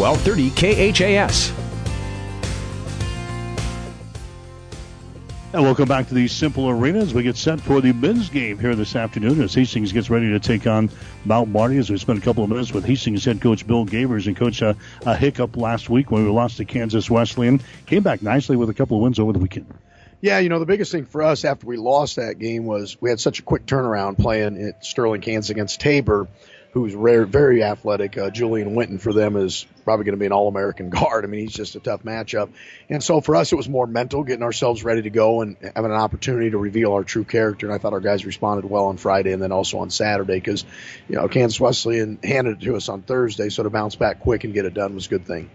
1230 KHAS. And welcome back to the Cimpl Arena as we get set for the men's game here this afternoon as Hastings gets ready to take on Mount Marty as we spent a couple of minutes with Hastings head coach Bill Gavers and coach uh, a hiccup last week when we lost to Kansas Wesleyan. Came back nicely with a couple of wins over the weekend. Yeah, you know, the biggest thing for us after we lost that game was we had such a quick turnaround playing at Sterling, Kansas against Tabor who's rare, very athletic. Uh, Julian Winton for them is probably going to be an All-American guard. I mean, he's just a tough matchup. And so for us, it was more mental, getting ourselves ready to go and having an opportunity to reveal our true character. And I thought our guys responded well on Friday and then also on Saturday because, you know, Kansas Wesleyan handed it to us on Thursday. So to bounce back quick and get it done was a good thing.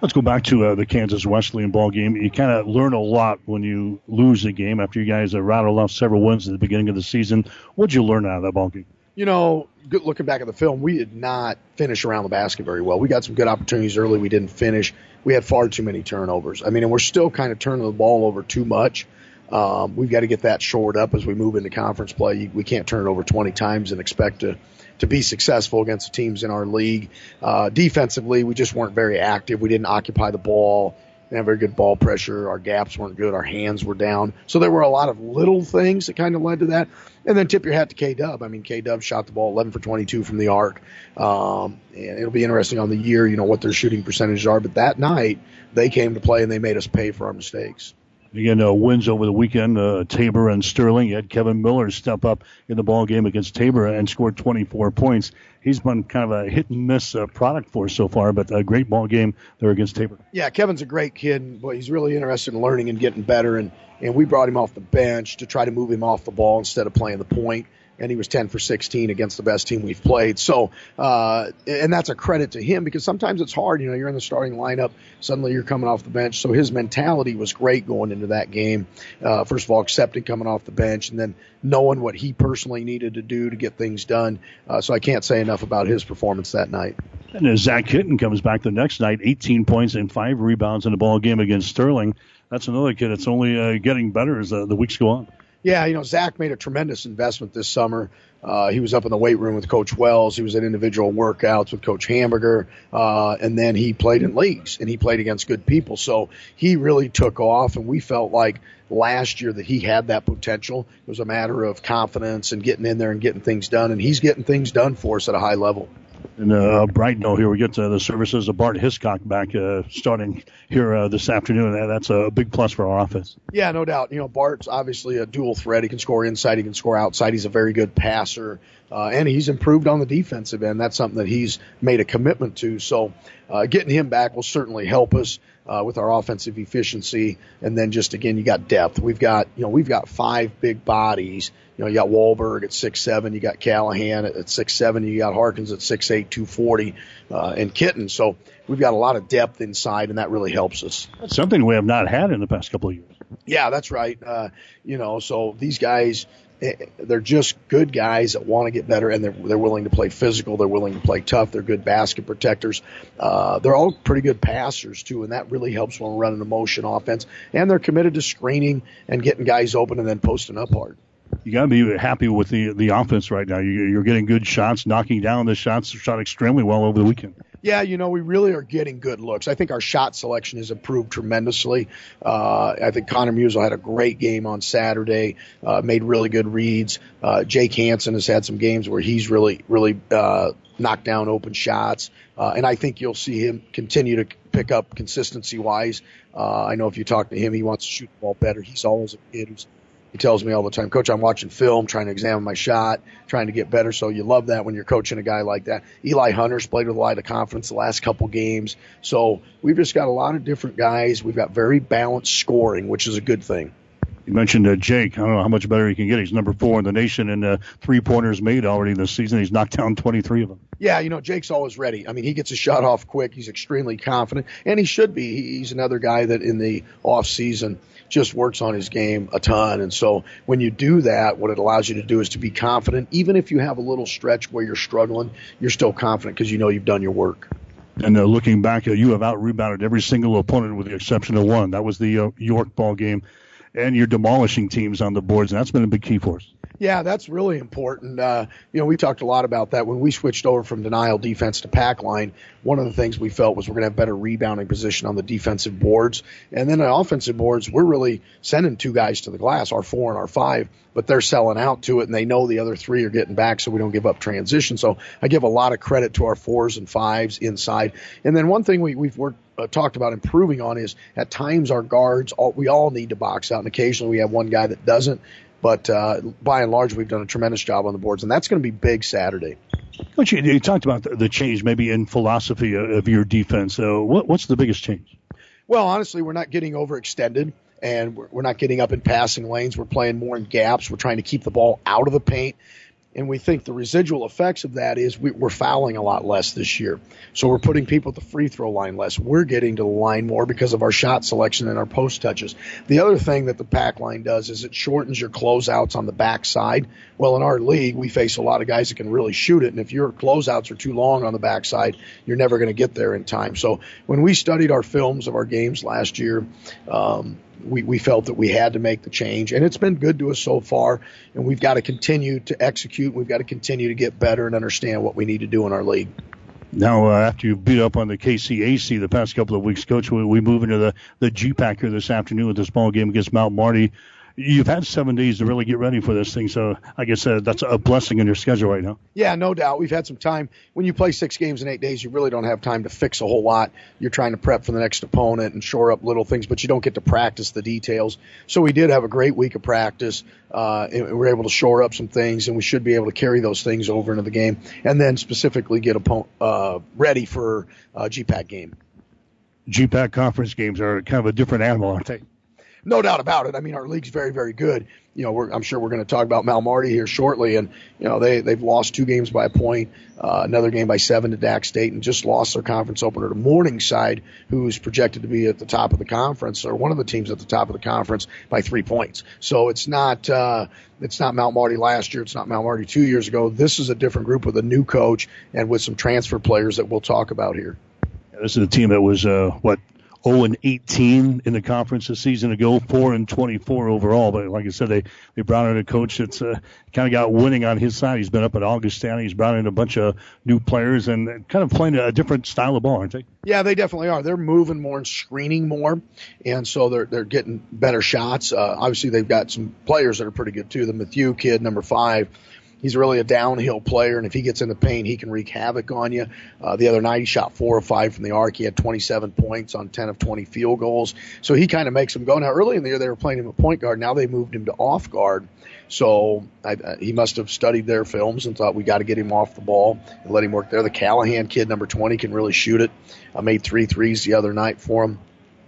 Let's go back to uh, the Kansas Wesleyan ball game. You kind of learn a lot when you lose a game after you guys rattled off several wins at the beginning of the season. What'd you learn out of that ball game? You know, good, looking back at the film, we did not finish around the basket very well. We got some good opportunities early. We didn't finish. We had far too many turnovers. I mean, and we're still kind of turning the ball over too much. Um, we've got to get that shored up as we move into conference play. We can't turn it over 20 times and expect to to be successful against the teams in our league. Uh, defensively, we just weren't very active. We didn't occupy the ball didn't have very good ball pressure. Our gaps weren't good. Our hands were down. So there were a lot of little things that kind of led to that. And then tip your hat to K Dub. I mean, K Dub shot the ball 11 for 22 from the arc. Um, and it'll be interesting on the year, you know, what their shooting percentages are. But that night, they came to play and they made us pay for our mistakes. Again, uh, wins over the weekend, uh, Tabor and Sterling. You had Kevin Miller step up in the ball game against Tabor and scored 24 points. He's been kind of a hit and miss uh, product for us so far, but a great ball game there against Tabor. Yeah, Kevin's a great kid, boy, he's really interested in learning and getting better. And and we brought him off the bench to try to move him off the ball instead of playing the point and he was 10 for 16 against the best team we've played. So, uh, and that's a credit to him because sometimes it's hard. You know, you're in the starting lineup, suddenly you're coming off the bench. So his mentality was great going into that game. Uh, first of all, accepting coming off the bench and then knowing what he personally needed to do to get things done. Uh, so I can't say enough about his performance that night. And as Zach Kitten comes back the next night, 18 points and five rebounds in the ball game against Sterling. That's another kid that's only uh, getting better as uh, the weeks go on. Yeah, you know, Zach made a tremendous investment this summer. Uh, he was up in the weight room with Coach Wells. He was at individual workouts with Coach Hamburger. Uh, and then he played in leagues and he played against good people. So he really took off and we felt like last year that he had that potential. It was a matter of confidence and getting in there and getting things done. And he's getting things done for us at a high level. And uh, bright note here, we get to the services of Bart Hiscock back uh, starting here uh, this afternoon. That's a big plus for our offense. Yeah, no doubt. You know, Bart's obviously a dual threat. He can score inside, he can score outside. He's a very good passer, uh, and he's improved on the defensive end. That's something that he's made a commitment to. So, uh, getting him back will certainly help us uh, with our offensive efficiency. And then just again, you got depth. We've got you know we've got five big bodies. You know, you got Wahlberg at six seven, you got Callahan at, six seven, you got Harkins at six eight, two forty, uh, and Kitten. So we've got a lot of depth inside, and that really helps us. That's something we have not had in the past couple of years. Yeah, that's right. Uh, you know, so these guys, Eh, they're just good guys that want to get better and they're they're willing to play physical. They're willing to play tough. They're good basket protectors. Uh, they're all pretty good passers too, and that really helps when we're running a motion offense. And they're committed to screening and getting guys open and then posting up hard. You got to be happy with the the offense right now. You, you're getting good shots, knocking down the shots. Shot extremely well over the weekend yeah, you know, we really are getting good looks. I think our shot selection has improved tremendously. Uh, I think Connor Musel had a great game on Saturday, uh, made really good reads. Uh, Jake Hansen has had some games where he's really, really, uh, knocked down open shots. Uh, and I think you'll see him continue to pick up consistency wise. Uh, I know if you talk to him, he wants to shoot the ball better. He's always a kid who's he tells me all the time, Coach, I'm watching film, trying to examine my shot, trying to get better. So you love that when you're coaching a guy like that. Eli Hunter's played with a lot of confidence the last couple games. So we've just got a lot of different guys. We've got very balanced scoring, which is a good thing. You mentioned uh, Jake. I don't know how much better he can get. He's number four in the nation in uh, three pointers made already this season. He's knocked down 23 of them. Yeah, you know, Jake's always ready. I mean, he gets a shot off quick. He's extremely confident, and he should be. He's another guy that in the off season just works on his game a ton. And so when you do that, what it allows you to do is to be confident. Even if you have a little stretch where you're struggling, you're still confident because you know you've done your work. And uh, looking back, uh, you have out rebounded every single opponent with the exception of one. That was the uh, York ball game. And you're demolishing teams on the boards, and that's been a big key for us. Yeah, that's really important. Uh, you know, we talked a lot about that when we switched over from denial defense to pack line. One of the things we felt was we're going to have better rebounding position on the defensive boards, and then on offensive boards, we're really sending two guys to the glass, our four and our five, but they're selling out to it, and they know the other three are getting back, so we don't give up transition. So I give a lot of credit to our fours and fives inside. And then one thing we, we've worked uh, talked about improving on is at times our guards all, we all need to box out and occasionally we have one guy that doesn't but uh, by and large, we've done a tremendous job on the boards, and that's going to be big Saturday. Coach, you, talked about the, change maybe in philosophy of your defense. So, what, what's the biggest change? Well, honestly, we're not getting overextended, and we're, we're not getting up in passing lanes. We're playing more in gaps. We're trying to keep the ball out of the paint and we think the residual effects of that is we, are fouling a lot less this year. So we're putting people at the free throw line less. We're getting to the line more because of our shot selection and our post touches. The other thing that the pack line does is it shortens your closeouts on the backside. Well, in our league, we face a lot of guys that can really shoot it, and if your closeouts are too long on the backside, you're never going to get there in time. So when we studied our films of our games last year, um, we, we felt that we had to make the change, and it's been good to us so far. And we've got to continue to execute. We've got to continue to get better and understand what we need to do in our league. Now, uh, after you beat up on the KCAC the past couple of weeks, Coach, we, we move into the the GPAC here this afternoon with this ball game against Mount Marty you've had seven days to really get ready for this thing. So I guess uh, that's a blessing in your schedule right now. Yeah, no doubt. We've had some time. When you play six games in eight days, you really don't have time to fix a whole lot. You're trying to prep for the next opponent and shore up little things, but you don't get to practice the details. So we did have a great week of practice. Uh, and we were able to shore up some things, and we should be able to carry those things over into the game, and then specifically get opponent uh, ready for a GPAC game. GPAC conference games are kind of a different animal, aren't they? No doubt about it. I mean, our league's very, very good. You know, I'm sure we're going to talk about Mount Marty here shortly, and you know they they've lost two games by a point, uh, another game by seven to Dax State, and just lost their conference opener to Morningside, who's projected to be at the top of the conference or one of the teams at the top of the conference by three points. So it's not uh, it's not Mount Marty last year, it's not Mount Marty two years ago. This is a different group with a new coach and with some transfer players that we'll talk about here. This is a team that was uh, what 0 and 18 in the conference a season ago, 4 and 24 overall. But like I said, they they brought in a coach that's uh, kind of got winning on his side. He's been up at Augustana. He's brought in a bunch of new players and kind of playing a different style of ball, aren't they? Yeah, they definitely are. They're moving more and screening more, and so they're they're getting better shots. Uh, obviously, they've got some players that are pretty good too. The Matthew kid, number five he's really a downhill player, and if he gets in the paint, he can wreak havoc on you. Uh, the other night, he shot four or five from the arc. He had 27 points on 10 of 20 field goals. So he kind of makes them go. Now, early in the year, they were playing him at point guard. Now they moved him to off guard. So I, uh, he must have studied their films and thought we got to get him off the ball and let him work there. The Callahan kid, number 20, can really shoot it. I made three threes the other night for him.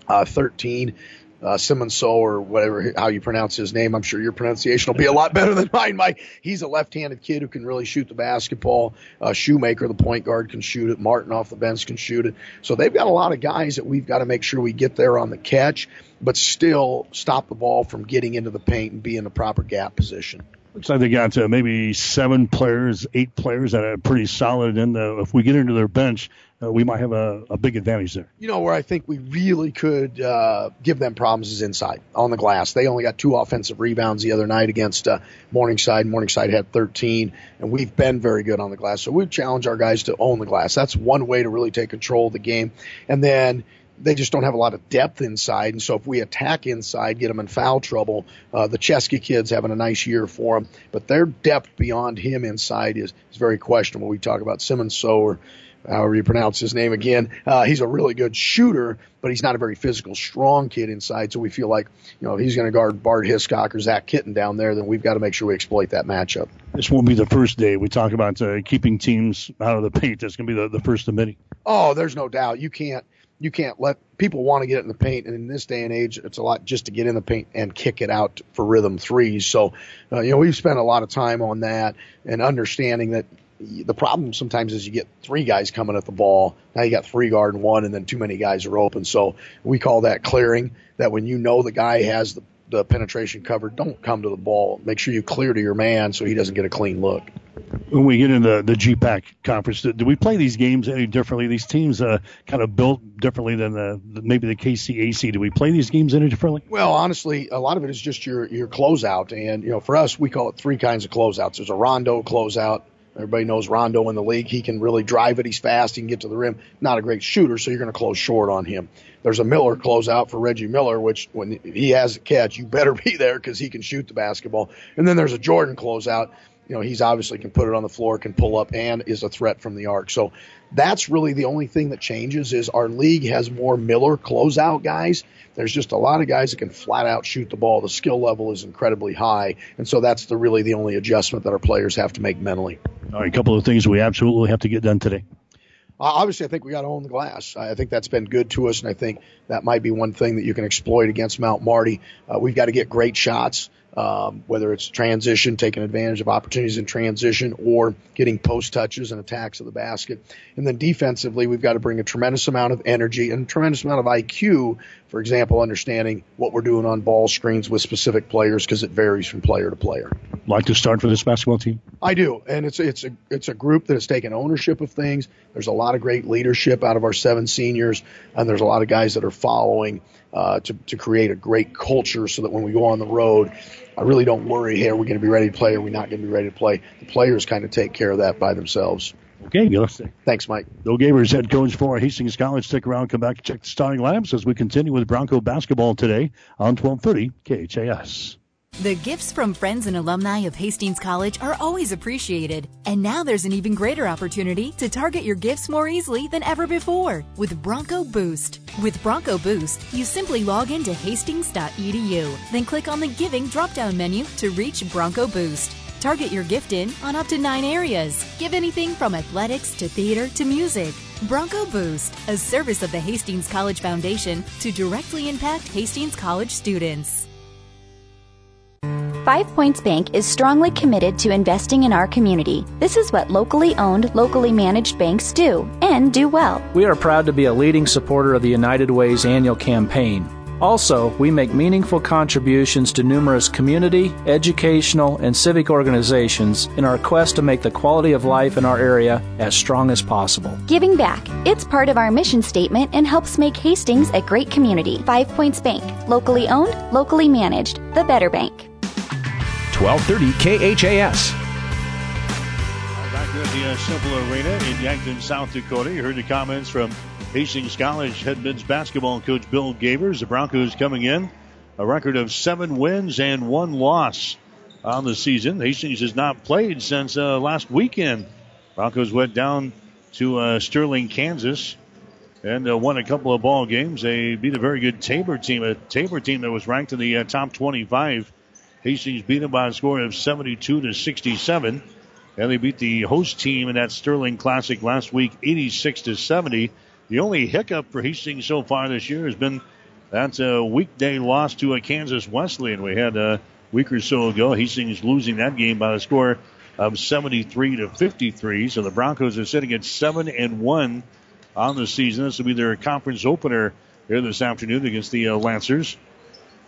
Uh, 13 uh, Simonso or whatever how you pronounce his name. I'm sure your pronunciation will be a lot better than mine, Mike. He's a left-handed kid who can really shoot the basketball. Uh, Shoemaker, the point guard, can shoot it. Martin off the bench can shoot it. So they've got a lot of guys that we've got to make sure we get there on the catch, but still stop the ball from getting into the paint and be in the proper gap position. Looks like they got uh, maybe seven players, eight players that are pretty solid. And if we get into their bench, uh, we might have a, a, big advantage there. You know, where I think we really could uh, give them problems is inside on the glass. They only got two offensive rebounds the other night against uh, Morningside. Morningside had 13, and we've been very good on the glass. So we challenge our guys to own the glass. That's one way to really take control of the game. And then they just don't have a lot of depth inside. And so if we attack inside, get them in foul trouble, uh, the Chesky kids having a nice year for them, but their depth beyond him inside is, is very questionable. We talk about Simmons So or however you pronounce his name again. Uh, he's a really good shooter, but he's not a very physical, strong kid inside. So we feel like, you know, he's going to guard Bart Hiscock or Zach Kitten down there, then we've got to make sure we exploit that matchup. This won't be the first day. We talk about uh, keeping teams out of the paint. That's going to be the, the first of many. Oh, there's no doubt. You can't you can't let people want to get in the paint, and in this day and age, it's a lot just to get in the paint and kick it out for rhythm threes. So, uh, you know, we've spent a lot of time on that and understanding that the problem sometimes is you get three guys coming at the ball. Now you got three guard and one, and then too many guys are open. So we call that clearing. That when you know the guy has the the penetration covered, don't come to the ball. Make sure you clear to your man so he doesn't get a clean look. When we get into the GPAC conference, do, do we play these games any differently? These teams uh, kind of built differently than the, maybe the KCAC. Do we play these games any differently? Well, honestly, a lot of it is just your your closeout, and you know, for us, we call it three kinds of closeouts. There's a rondo closeout, Everybody knows Rondo in the league. He can really drive it. He's fast. He can get to the rim. Not a great shooter, so you're going to close short on him. There's a Miller closeout for Reggie Miller, which when he has a catch, you better be there because he can shoot the basketball. And then there's a Jordan closeout. You know, he's obviously can put it on the floor, can pull up, and is a threat from the arc. So that's really the only thing that changes is our league has more Miller closeout guys. There's just a lot of guys that can flat out shoot the ball. The skill level is incredibly high, and so that's the really the only adjustment that our players have to make mentally. All right, a couple of things we absolutely have to get done today. Uh, obviously, I think we got to own the glass. I think that's been good to us, and I think that might be one thing that you can exploit against Mount Marty. Uh, we've got to get great shots um, whether it's transition, taking advantage of opportunities in transition, or getting post touches and attacks of the basket. And then defensively, we've got to bring a tremendous amount of energy and a tremendous amount of IQ. For example, understanding what we're doing on ball screens with specific players because it varies from player to player. Like to start for this basketball team? I do, and it's it's a it's a group that has taken ownership of things. There's a lot of great leadership out of our seven seniors, and there's a lot of guys that are following uh, to to create a great culture so that when we go on the road, I really don't worry, hey, are we going to be ready to play? Or are we not going to be ready to play? The players kind of take care of that by themselves. Okay, Gillespie. Thanks, Mike. Bill Gavers, head coach for Hastings College. Stick around, come back, check the starting lineups as we continue with Bronco basketball today on 1230 KHAS. The gifts from friends and alumni of Hastings College are always appreciated. And now there's an even greater opportunity to target your gifts more easily than ever before with Bronco Boost. With Bronco Boost, you simply log into hastings.edu, then click on the Giving drop down menu to reach Bronco Boost. Target your gift in on up to nine areas. Give anything from athletics to theater to music. Bronco Boost, a service of the Hastings College Foundation to directly impact Hastings College students. Five Points Bank is strongly committed to investing in our community. This is what locally owned, locally managed banks do, and do well. We are proud to be a leading supporter of the United Way's annual campaign. Also, we make meaningful contributions to numerous community, educational, and civic organizations in our quest to make the quality of life in our area as strong as possible. Giving back. It's part of our mission statement and helps make Hastings a great community. Five Points Bank. Locally owned, locally managed. The better bank. 1230 KHAS. Back here at the uh, Cimpl Arena in Yankton, South Dakota. You heard the comments from Hastings College head men's basketball coach Bill Gavers. The Broncos coming in a record of seven wins and one loss on the season. Hastings has not played since uh, last weekend. Broncos went down to uh, Sterling, Kansas, and uh, won a couple of ball games. They beat a very good Tabor team, a Tabor team that was ranked in the uh, top 25 Hastings beat them by a score of 72 to 67. And they beat the host team in that Sterling Classic last week 86 to 70. The only hiccup for Hastings so far this year has been that uh, weekday loss to a Kansas Wesleyan. We had a week or so ago. Hastings losing that game by a score of 73 to 53. So the Broncos are sitting at 7 and 1 on the season. This will be their conference opener here this afternoon against the uh, Lancers.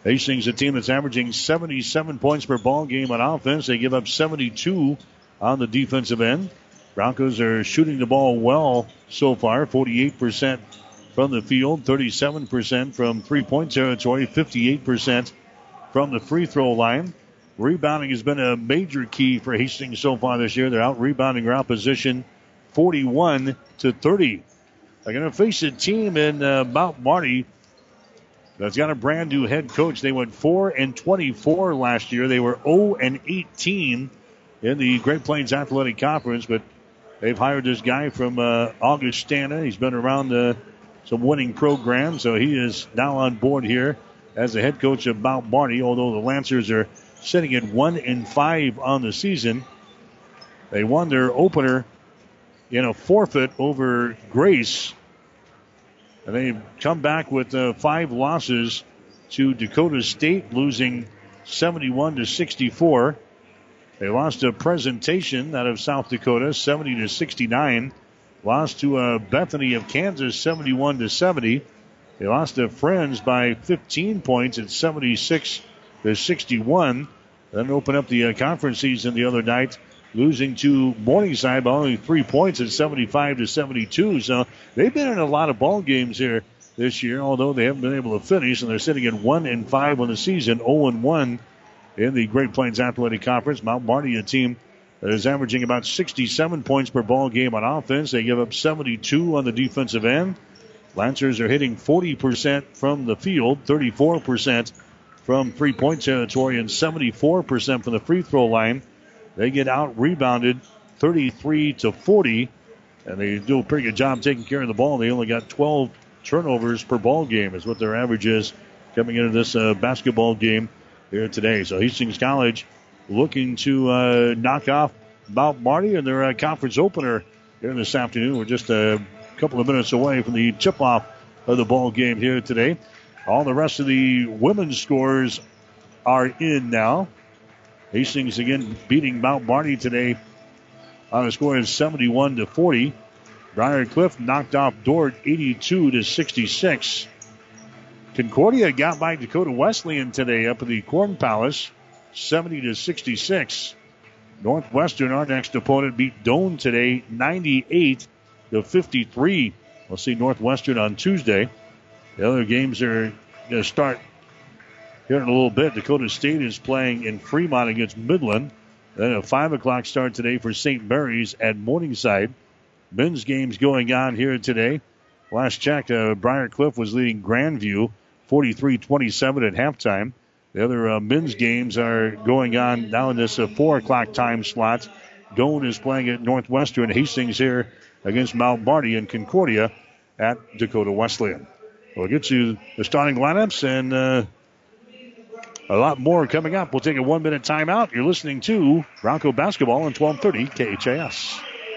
Hastings, a team that's averaging 77 points per ball game on offense. They give up 72 on the defensive end. Broncos are shooting the ball well so far 48% from the field, 37% from three point territory, 58% from the free throw line. Rebounding has been a major key for Hastings so far this year. They're out rebounding their opposition 41 to 30. They're going to face a team in uh, Mount Marty that's got a brand new head coach. They went 4 and 24 last year. They were 0 and 18 in the Great Plains Athletic Conference, but they've hired this guy from uh, Augustana. He's been around some winning programs, so he is now on board here as the head coach of Mount Marty. Although the Lancers are sitting at 1 and 5 on the season, they won their opener in a forfeit over Grace and they've come back with uh, five losses to Dakota State, losing 71 to 64. They lost a presentation out of South Dakota, 70 to 69. Lost to uh, Bethany of Kansas, 71 to 70. They lost to Friends by 15 points at 76 to 61. Then open up the uh, conference season the other night, losing to Morningside by only three points at 75 to 72. So they've been in a lot of ball games here this year, although they haven't been able to finish, and they're sitting at one and five on the season, 0 and one in the Great Plains Athletic Conference. Mount Marty, a team that is averaging about 67 points per ball game on offense. They give up 72 on the defensive end. Lancers are hitting 40% from the field, 34% from three point territory, and 74% from the free throw line. They get out rebounded 33 to 40, and they do a pretty good job taking care of the ball. They only got 12 turnovers per ball game, is what their average is coming into this uh, basketball game here today. So Hastings College looking to uh, knock off Mount Marty in their uh, conference opener here this afternoon. We're just a couple of minutes away from the tip off of the ball game here today. All the rest of the women's scores are in now. Hastings again beating Mount Marty today on a score of 71 to 40. Briar Cliff knocked off Dordt 82 to 66. Concordia got by Dakota Wesleyan today up at the Corn Palace 70 to 66. Northwestern, our next opponent, beat Doane today 98 to 53. We'll see Northwestern on Tuesday. The other games are going to start here in a little bit. Dakota State is playing in Fremont against Midland. Then a 5 o'clock start today for St. Mary's at Morningside. Men's games going on here today. Last check, uh, Briar Cliff was leading Grandview 43 27 at halftime. The other uh, men's games are going on now in this uh, 4 o'clock time slot. Doane is playing at Northwestern. Hastings here against Mount Marty and Concordia at Dakota Wesleyan. We'll get you the starting lineups and uh, a lot more coming up. We'll take a one minute timeout. You're listening to Bronco Basketball on 1230 KHAS.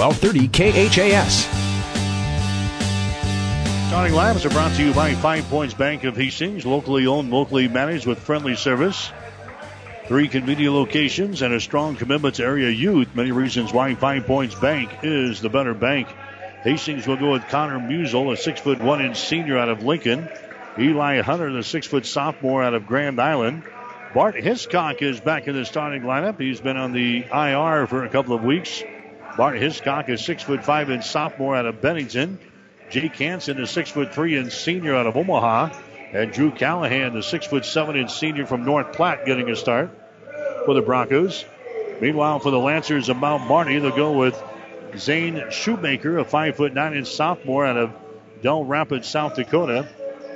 1230 KHAS. Starting Labs are brought to you by Five Points Bank of Hastings, locally owned, locally managed with friendly service. Three convenient locations and a strong commitment to area youth. Many reasons why Five Points Bank is the better bank. Hastings will go with Connor Musel, a six foot one inch senior out of Lincoln. Eli Hunter, the six foot sophomore out of Grand Island. Bart Hiscock is back in the starting lineup. He's been on the IR for a couple of weeks. Bart Hiscock is six foot five inch sophomore out of Bennington. Jake Hansen, is six foot three inch senior out of Omaha. And Drew Callahan, the six foot seven inch senior from North Platte, getting a start for the Broncos. Meanwhile, for the Lancers of Mount Marty, they'll go with Zane Shoemaker, a five foot nine inch sophomore out of Dell Rapids, South Dakota.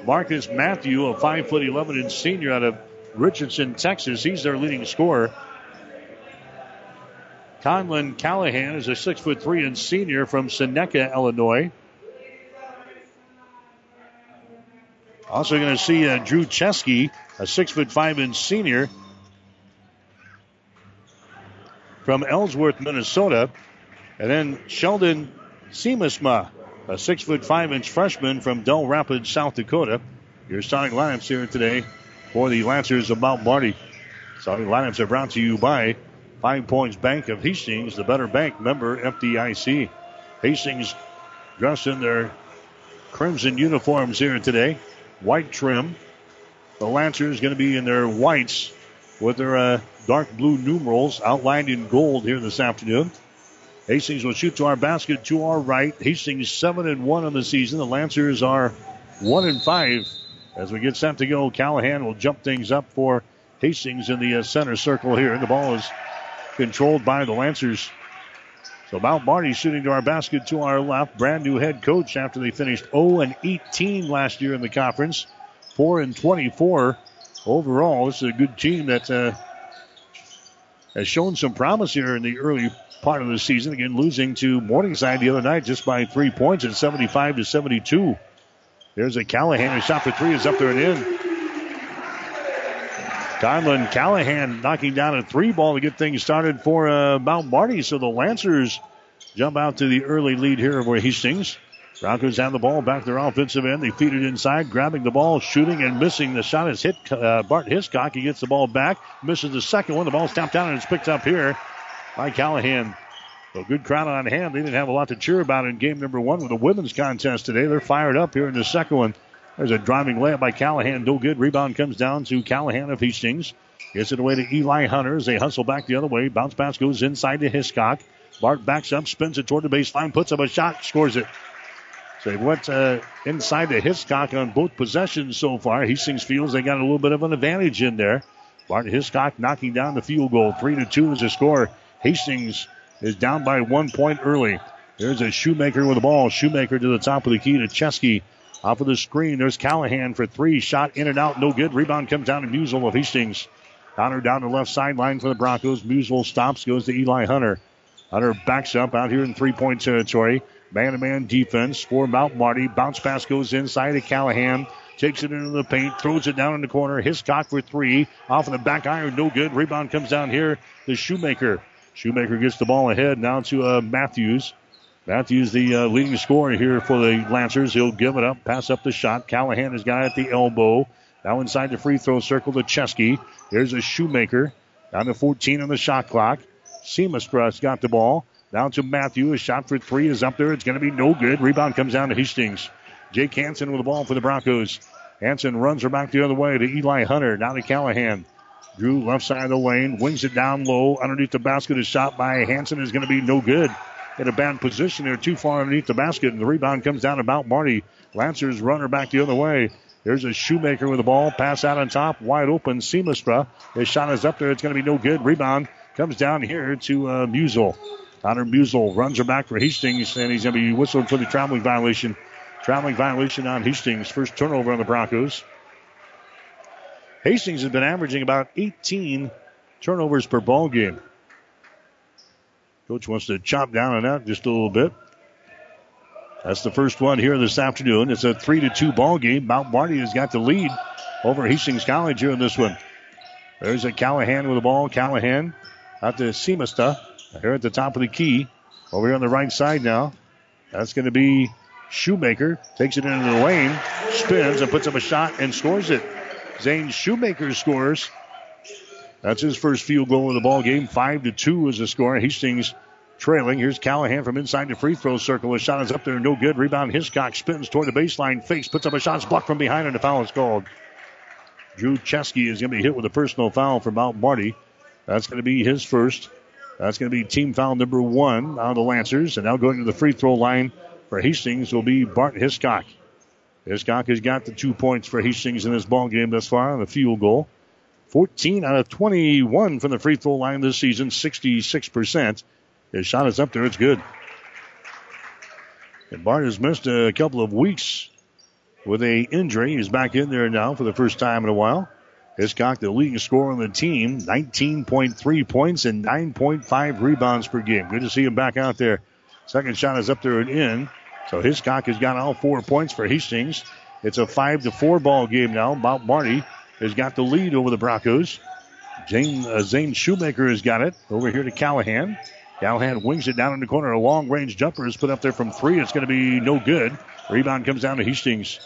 Marcus Matthew, a five foot eleven inch senior out of Richardson, Texas. He's their leading scorer. Conlon Callahan is a six foot three inch senior from Seneca, Illinois. Also going to see uh, Drew Chesky, a six foot five inch senior from Ellsworth, Minnesota. And then Sheldon Siemonsma, a six foot five inch freshman from Dell Rapids, South Dakota. Your starting lineups here today for the Lancers of Mount Marty. Starting lineups are brought to you by Five Points Bank of Hastings, the better bank member FDIC. Hastings dressed in their crimson uniforms here today, white trim. The Lancers going to be in their whites with their uh, dark blue numerals outlined in gold here this afternoon. Hastings will shoot to our basket to our right. Hastings seven and one on the season. The Lancers are one and five As we get set to go, Callahan will jump things up for Hastings in the uh, center circle here. The ball is controlled by the Lancers. So Mount Marty shooting to our basket to our left. Brand new head coach after they finished 0 and 18 last year in the conference. 4 and 24 overall. This is a good team that uh, has shown some promise here in the early part of the season. Again, losing to Morningside the other night just by three points at 75 to 72. There's a Callahan. Shot for three is up there and in. Conlon Callahan knocking down a three ball to get things started for uh, Mount Marty. So the Lancers jump out to the early lead here over Hastings. Broncos have the ball back their offensive end. They feed it inside, grabbing the ball, shooting and missing. The shot is hit uh, Bart Hiscock. He gets the ball back, misses the second one. The ball's tapped down and it's picked up here by Callahan. So good crowd on hand. They didn't have a lot to cheer about in game number one with the women's contest today. They're fired up here in the second one. There's a driving layup by Callahan. No good. Rebound comes down to Callahan of Hastings. Gets it away to Eli Hunter as they hustle back the other way. Bounce pass goes inside to Hiscock. Bart backs up, spins it toward the baseline, puts up a shot, scores it. So they went uh, inside to Hiscock on both possessions so far. Hastings feels they got a little bit of an advantage in there. Bart Hiscock knocking down the field goal. Three to two is the score. Hastings is down by one point early. There's a Shoemaker with the ball. Shoemaker to the top of the key to Chesky. Off of the screen, there's Callahan for three. Shot in and out, no good. Rebound comes down to Musel of Hastings. Connor down the left sideline for the Broncos. Musel stops, goes to Eli Hunter. Hunter backs up out here in three point territory. Man to man defense for Mount Marty. Bounce pass goes inside to Callahan. Takes it into the paint, throws it down in the corner. Hiscock for three. Off of the back iron, no good. Rebound comes down here The Shoemaker. Shoemaker gets the ball ahead now to uh, Matthews. Matthews, the uh, leading scorer here for the Lancers. He'll give it up, pass up the shot. Callahan has got it at the elbow. Now inside the free throw circle to Chesky. There's a Shoemaker. Down to 14 on the shot clock. Seamus got the ball. Down to Matthew. A shot for three is up there. It's going to be no good. Rebound comes down to Hastings. Jake Hansen with the ball for the Broncos. Hansen runs her back the other way to Eli Hunter. Now to Callahan. Drew left side of the lane, wings it down low underneath the basket. A shot by Hanson is going to be no good. In a bad position there, too far underneath the basket, and the rebound comes down about Marty. Lancers runner back the other way. There's a Shoemaker with the ball. Pass out on top, wide open. Siemonsma. His shot is up there. It's going to be no good. Rebound comes down here to uh, Musel. Connor Musel runs her back for Hastings, and he's going to be whistled for the traveling violation. Traveling violation on Hastings. First turnover on the Broncos. Hastings has been averaging about 18 turnovers per ball game. Coach wants to chop down on that just a little bit. That's the first one here this afternoon. It's a three to two ball game. Mount Marty has got the lead over Hastings College here in this one. There's a Callahan with the ball. Callahan out to Semesta here at the top of the key. Over here on the right side now. That's going to be Shoemaker. Takes it into the lane, spins and puts up a shot and scores it. Zane Shoemaker scores. That's his first field goal of the ball game. Five to two is the score. Hastings trailing. Here's Callahan from inside the free throw circle. His shot is up there, no good. Rebound. Hiscock spins toward the baseline, fakes, puts up a shot, blocked from behind, and the foul is called. Drew Chesky is going to be hit with a personal foul for Mount Marty. That's going to be his first. That's going to be team foul number one on the Lancers. And now going to the free throw line for Hastings will be Bart Hiscock. Hiscock has got the two points for Hastings in this ball game thus far on the field goal. 14 out of 21 from the free throw line this season, 66%. His shot is up there, it's good. And Bart has missed a couple of weeks with a injury. He's back in there now for the first time in a while. Hiscock, the leading scorer on the team, 19.3 points and 9.5 rebounds per game. Good to see him back out there. Second shot is up there and in. So Hiscock has got all four points for Hastings. It's a five to four ball game now. Mount Marty has got the lead over the Broncos. Zane, uh, Zane Shoemaker has got it over here to Callahan. Callahan wings it down in the corner. A long range jumper is put up there from three. It's going to be no good. Rebound comes down to Hastings.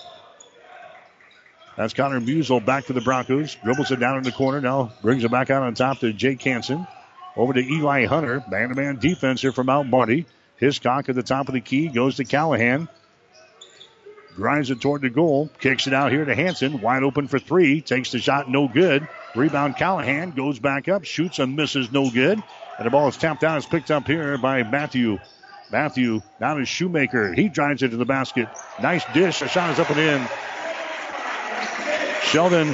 That's Connor Musel back to the Broncos. Dribbles it down in the corner. Now brings it back out on top to Jake Hansen. Over to Eli Hunter. Man to man defense here from Mount Marty. Hiscock at the top of the key goes to Callahan. Drives it toward the goal. Kicks it out here to Hanson. Wide open for three. Takes the shot. No good. Rebound Callahan goes back up. Shoots and misses. No good. And the ball is tapped out. It's picked up here by Matthew. Matthew down to Shoemaker. He drives it to the basket. Nice dish. The shot is up and in. Sheldon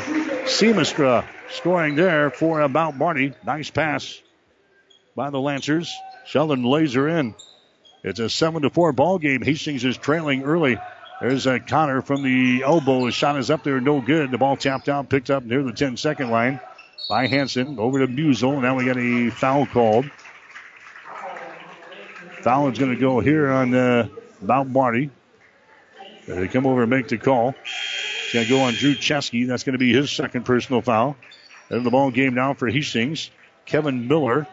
Siemonsma scoring there for about Marty. Nice pass by the Lancers. Sheldon lays her in. It's a 7 to 4 ball game. Hastings is trailing early. There's a Connor from the elbow. His shot is up there, no good. The ball tapped out, picked up near the 10 second line by Hanson. Over to Musel. Now we got a foul called. Foul is going to go here on uh, Mount Marty. They come over and make the call. It's going to go on Drew Chesky. That's going to be his second personal foul. And the ball game now for Hastings. Kevin Miller.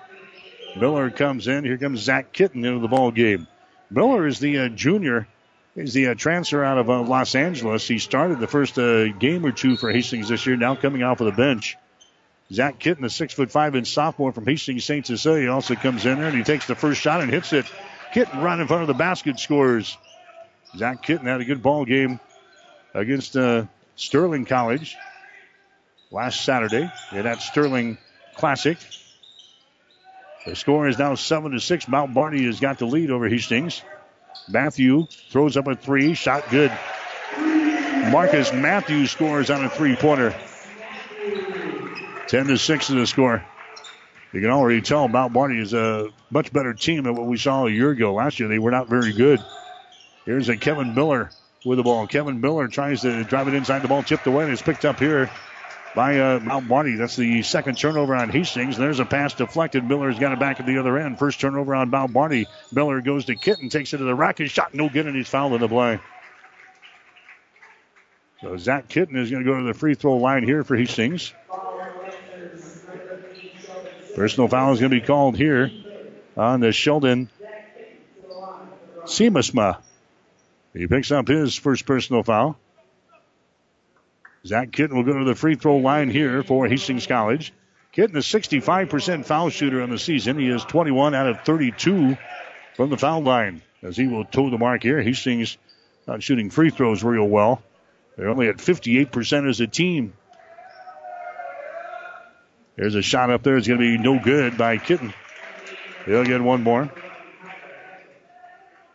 Miller comes in. Here comes Zach Kitten into the ball game. Miller is the uh, junior. He's the uh, transfer out of uh, Los Angeles. He started the first uh, game or two for Hastings this year. Now coming off of the bench. Zach Kitten, a six foot five inch sophomore from Hastings St. Cecilia, also comes in there and he takes the first shot and hits it. Kitten right in front of the basket scores. Zach Kitten had a good ball game against uh, Sterling College last Saturday in that Sterling Classic. The score is now seven to six. Mount Marty has got the lead over Hastings. Matthew throws up a three, shot good. Marcus Matthews scores on a three pointer. 10 to 6 is the score. You can already tell Mount Marty is a much better team than what we saw a year ago. Last year, they were not very good. Here's a Kevin Miller with the ball. Kevin Miller tries to drive it inside the ball, tipped away, and it's picked up here by uh, Mount Marty. That's the second turnover on Hastings. There's a pass deflected. Miller's got it back at the other end. First turnover on Mount Marty. Miller goes to Kitten, takes it to the and shot no good, and he's fouled in the play. So Zach Kitten is going to go to the free throw line here for Hastings. Personal foul is going to be called here on the Sheldon Siemonsma. He picks up his first personal foul. Zach Kitten will go to the free throw line here for Hastings College. Kitten, a 65% foul shooter on the season. He is 21 out of 32 from the foul line as he will toe the mark here. Hastings not shooting free throws real well. They're only at 58% as a team. There's a shot up there. It's going to be no good by Kitten. They'll get one more.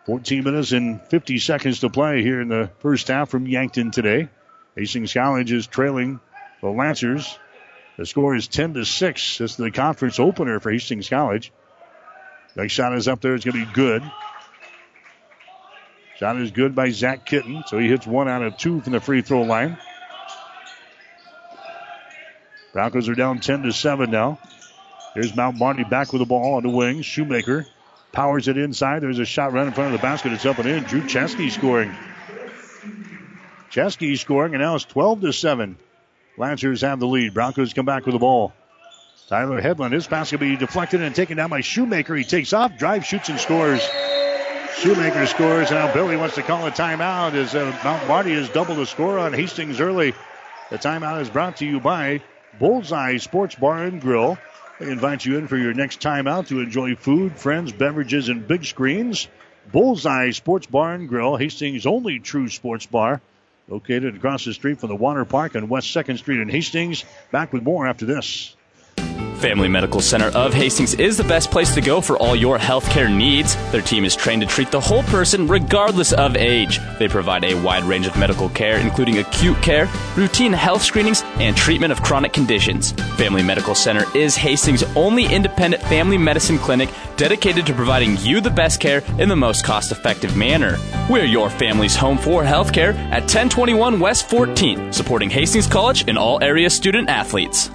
14 minutes and 50 seconds to play here in the first half from Yankton today. Hastings College is trailing the Lancers. The score is 10 to 6. This is the conference opener for Hastings College. Next shot is up there. It's going to be good. Shot is good by Zach Kitten, so he hits one out of two from the free throw line. Broncos are down 10 to 7 now. Here's Mount Marty back with the ball on the wing. Shoemaker powers it inside. There's a shot right in front of the basket. It's up and in. Drew Chesky scoring. Chesky scoring, and now it's 12 to 7. Lancers have the lead. Broncos come back with the ball. Tyler Headland, his pass will be deflected and taken down by Shoemaker. He takes off, drives, shoots, and scores. Shoemaker scores. Now Billy wants to call a timeout as uh, Mount Marty has doubled the score on Hastings early. The timeout is brought to you by Bullseye Sports Bar and Grill. They invite you in for your next timeout to enjoy food, friends, beverages, and big screens. Bullseye Sports Bar and Grill, Hastings' only true sports bar, located across the street from the Water Park on West 2nd Street in Hastings. Back with more after this. Family Medical Center of Hastings is the best place to go for all your healthcare needs. Their team is trained to treat the whole person regardless of age. They provide a wide range of medical care, including acute care, routine health screenings, and treatment of chronic conditions. Family Medical Center is Hastings' only independent family medicine clinic dedicated to providing you the best care in the most cost effective manner. We're your family's home for healthcare at 1021 West 14th, supporting Hastings College and all area student athletes.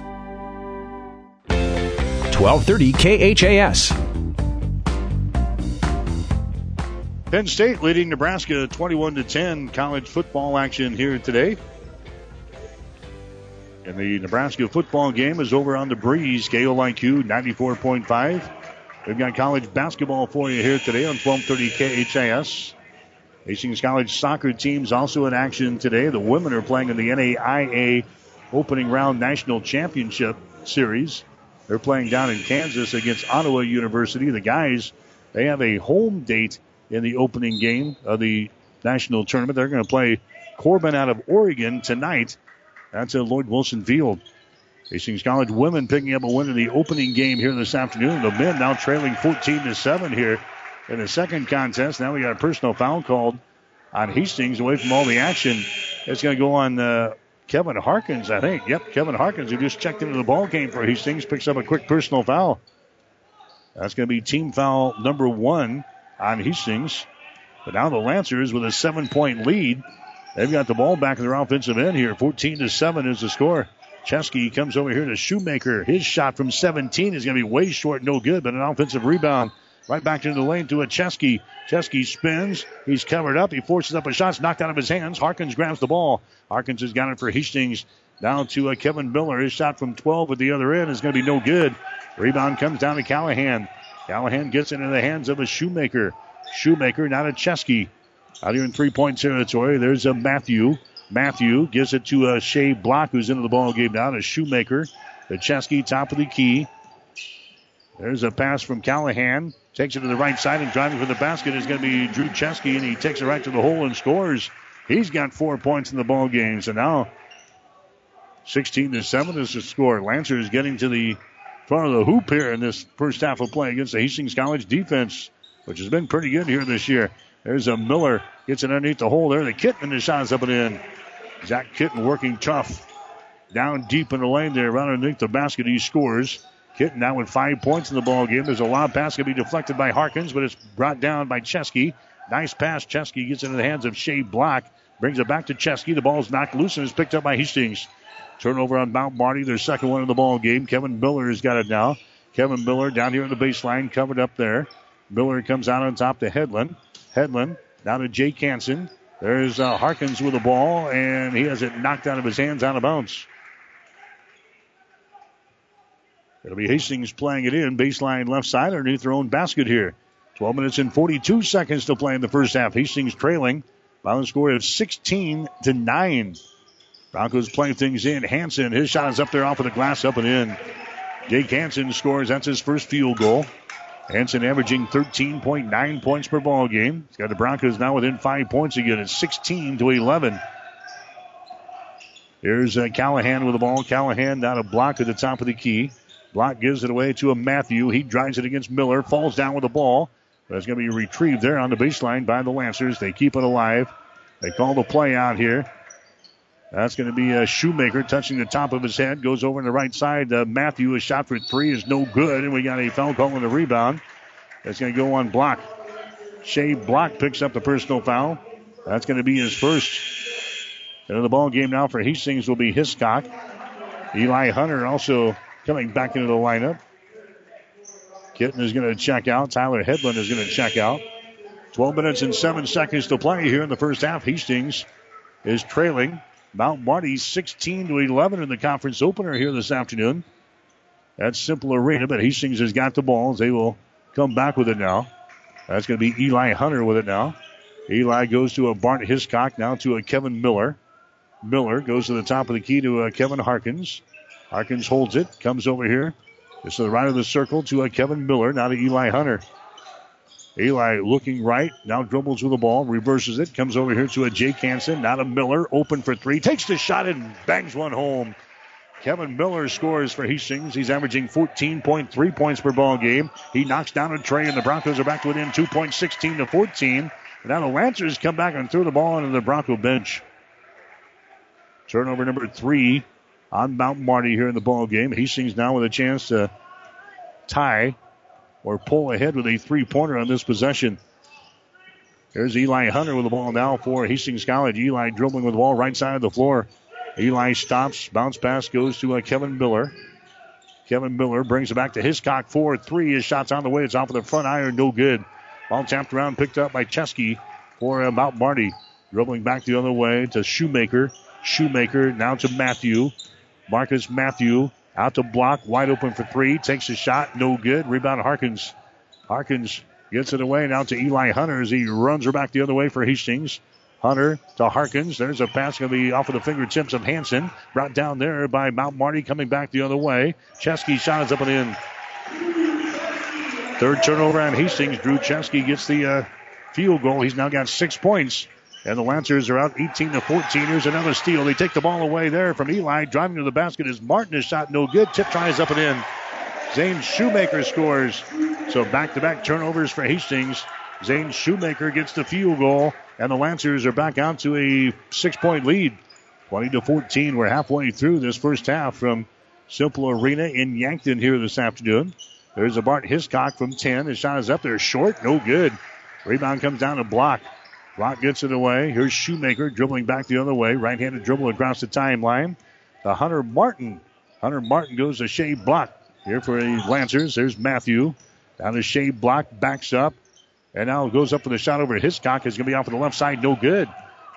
1230 KHAS. Penn State leading Nebraska 21 to 10. College football action here today. And the Nebraska football game is over on the breeze. Gale KOIQ 94.5. We've got college basketball for you here today on 1230 KHAS. Hastings College soccer teams also in action today. The women are playing in the NAIA opening round national championship series. They're playing down in Kansas against Ottawa University. The guys, they have a home date in the opening game of the national tournament. They're going to play Corban out of Oregon tonight. That's at Lloyd Wilson Field. Hastings College women picking up a win in the opening game here this afternoon. The men now trailing 14 to 7 here in the second contest. Now we got a personal foul called on Hastings away from all the action. It's going to go on uh, Kevin Harkins, I think. Yep, Kevin Harkins, who just checked into the ball game for Hastings, picks up a quick personal foul. That's going to be team foul number one on Hastings. But now the Lancers with a seven point lead. They've got the ball back in their offensive end here. 14 to 7 is the score. Chesky comes over here to Shoemaker. His shot from 17 is going to be way short, no good, but an offensive rebound. Right back into the lane to a Chesky. Chesky spins. He's covered up. He forces up a shot. It's knocked out of his hands. Harkins grabs the ball. Harkins has got it for Hastings. Down to a Kevin Miller. His shot from 12 at the other end is going to be no good. Rebound comes down to Callahan. Callahan gets it into the hands of a Shoemaker. Shoemaker, not a Chesky. Out here in three point territory, there's a Matthew. Matthew gives it to a Shea Block, who's into the ball game now. A Shoemaker. The Chesky, top of the key. There's a pass from Callahan. Takes it to the right side and driving for the basket is going to be Drew Chesky, and he takes it right to the hole and scores. He's got four points in the ball game. So now 16 to 7 is the score. Lancer is getting to the front of the hoop here in this first half of play against the Hastings College defense, which has been pretty good here this year. There's a Miller. Gets it underneath the hole there. The Kitten is up and in. Zach Kitten working tough. Down deep in the lane there, right underneath the basket. He scores. Kitten now with five points in the ball game. There's a lob pass going to be deflected by Harkins, but it's brought down by Chesky. Nice pass. Chesky gets into the hands of Shea Block. Brings it back to Chesky. The ball's knocked loose and is picked up by Hastings. Turnover on Mount Marty, their second one in the ball game. Kevin Miller has got it now. Kevin Miller down here on the baseline, covered up there. Miller comes out on top to Headland. Headland down to Jake Hansen. There's uh, Harkins with the ball, and he has it knocked out of his hands out of bounds. It'll be Hastings playing it in, baseline left side underneath their own basket here. 12 minutes and 42 seconds to play in the first half. Hastings trailing by the score of 16 to 9. Broncos playing things in. Hanson, his shot is up there off of the glass, up and in. Jake Hanson scores. That's his first field goal. Hanson averaging 13.9 points per ball game. He's got the Broncos now within five points again. It's 16 to 11. Here's uh, Callahan with the ball. Callahan down a block at the top of the key. Block gives it away to a Matthew. He drives it against Miller. Falls down with the ball. It's going to be retrieved there on the baseline by the Lancers. They keep it alive. They call the play out here. That's going to be a Shoemaker touching the top of his head. Goes over on the right side. Uh, Matthew, a shot for three is no good. And we got a foul call on the rebound. That's going to go on block. Shea Block picks up the personal foul. That's going to be his first. Into the ball game now for Hastings will be Hiscock. Eli Hunter also coming back into the lineup. Kitten is going to check out. Tyler Headland is going to check out. 12 minutes and 7 seconds to play here in the first half. Hastings is trailing Mount Marty 16 to 11 in the conference opener here this afternoon. That's Cimpl Arena, but Hastings has got the balls. They will come back with it now. That's going to be Eli Hunter with it now. Eli goes to a Bart Hiscock, now to a Kevin Miller. Miller goes to the top of the key to a Kevin Harkins. Harkins holds it, comes over here. Just to the right of the circle to a Kevin Miller, now to Eli Hunter. Eli looking right, now dribbles with the ball, reverses it, comes over here to a Jake Hansen, not a Miller, open for three, takes the shot and bangs one home. Kevin Miller scores for Hastings. He's averaging 14.3 points per ball game. He knocks down a tray, and the Broncos are back within 2.16 to 14. Now the Lancers come back and throw the ball into the Bronco bench. Turnover number three on Mount Marty here in the ball game. Hastings now with a chance to tie or pull ahead with a three pointer on this possession. There's Eli Hunter with the ball now for Hastings College. Eli dribbling with the ball right side of the floor. Eli stops. Bounce pass goes to uh, Kevin Miller. Kevin Miller brings it back to Hiscock 4 3. His shot's on the way. It's off of the front iron. No good. Ball tapped around, picked up by Chesky for uh, Mount Marty. Dribbling back the other way to Shoemaker. Shoemaker now to Matthew. Marcus Matthew out to block, wide open for three. Takes a shot, no good. Rebound Harkins. Harkins gets it away now to Eli Hunter as he runs her back the other way for Hastings. Hunter to Harkins. There's a pass going to be off of the fingertips of Hanson. Brought down there by Mount Marty coming back the other way. Chesky shot is up and in. Third turnover on Hastings. Drew Chesky gets the uh, field goal. He's now got six points. And the Lancers are out 18 to 14. Here's another steal. They take the ball away there from Eli. Driving to the basket is Martin. His shot no good. Tip tries up and in. Zane Shoemaker scores. So back to back turnovers for Hastings. Zane Shoemaker gets the field goal. And the Lancers are back out to a six point lead. 20 to 14. We're halfway through this first half from Cimpl Arena in Yankton here this afternoon. There's a Bart Hiscock from 10. His shot is up there short. No good. Rebound comes down to block. Block gets it away. Here's Shoemaker dribbling back the other way. Right handed dribble across the timeline. The Hunter Martin. Hunter Martin goes to Shea Block. Here for the Lancers. There's Matthew. Down to Shea Block. Backs up. And now goes up for the shot over Hiscock. Is going to be off on the left side. No good.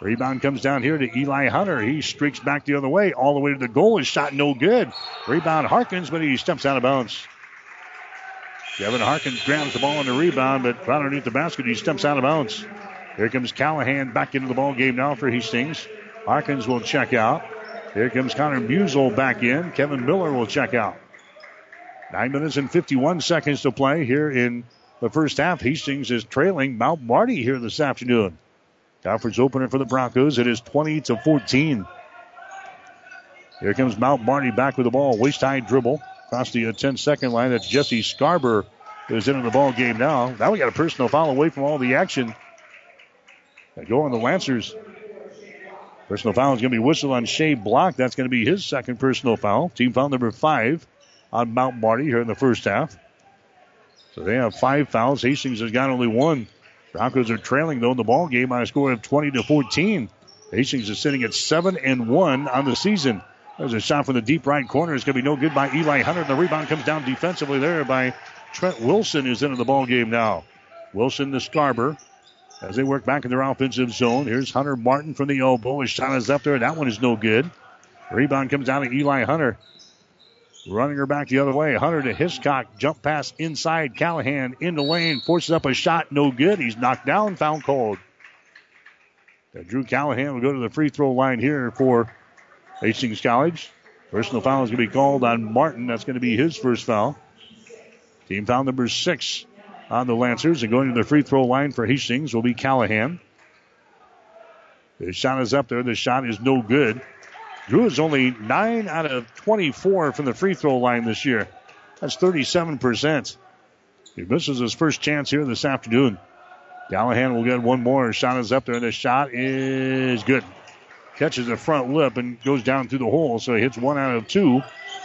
Rebound comes down here to Eli Hunter. He streaks back the other way, all the way to the goal. His shot no good. Rebound Harkins, but he steps out of bounds. Kevin Harkins grabs the ball on the rebound, but from underneath the basket, he steps out of bounds. Here comes Callahan back into the ball game now for Hastings. Harkins will check out. Here comes Connor Musel back in. Kevin Miller will check out. Nine minutes and 51 seconds to play here in the first half. Hastings is trailing Mount Marty here this afternoon. Conference opener for the Broncos. It is 20 to 14. Here comes Mount Marty back with the ball. Waist high dribble across the uh, 10 second line. That's Jesse Scarber who's into the ball game now. Now we got a personal foul away from all the action. Go on the Lancers. Personal foul is going to be whistled on Shea Block. That's going to be his second personal foul. Team foul number five on Mount Marty here in the first half. So they have five fouls. Hastings has got only one. Broncos are trailing though in the ball game by a score of 20 to 14. Hastings is sitting at seven and one on the season. There's a shot from the deep right corner. It's going to be no good by Eli Hunter. The rebound comes down defensively there by Trent Wilson, who's into the ball game now. Wilson to Scarber as they work back in their offensive zone. Here's Hunter Martin from the elbow. His shot is up there. That one is no good. Rebound comes down to Eli Hunter. Running her back the other way. Hunter to Hiscock. Jump pass inside. Callahan in the lane. Forces up a shot. No good. He's knocked down. Found cold. Drew Callahan will go to the free throw line here for Hastings College. Personal foul is going to be called on Martin. That's going to be his first foul. Team foul number six on the Lancers. And going to the free throw line for Hastings will be Callahan. The shot is up there. The shot is no good. Drew is only 9 out of 24 from the free throw line this year. That's 37%. He misses his first chance here this afternoon. Callahan will get one more. Shot is up there. The shot is good. Catches the front lip and goes down through the hole, so he hits one out of two.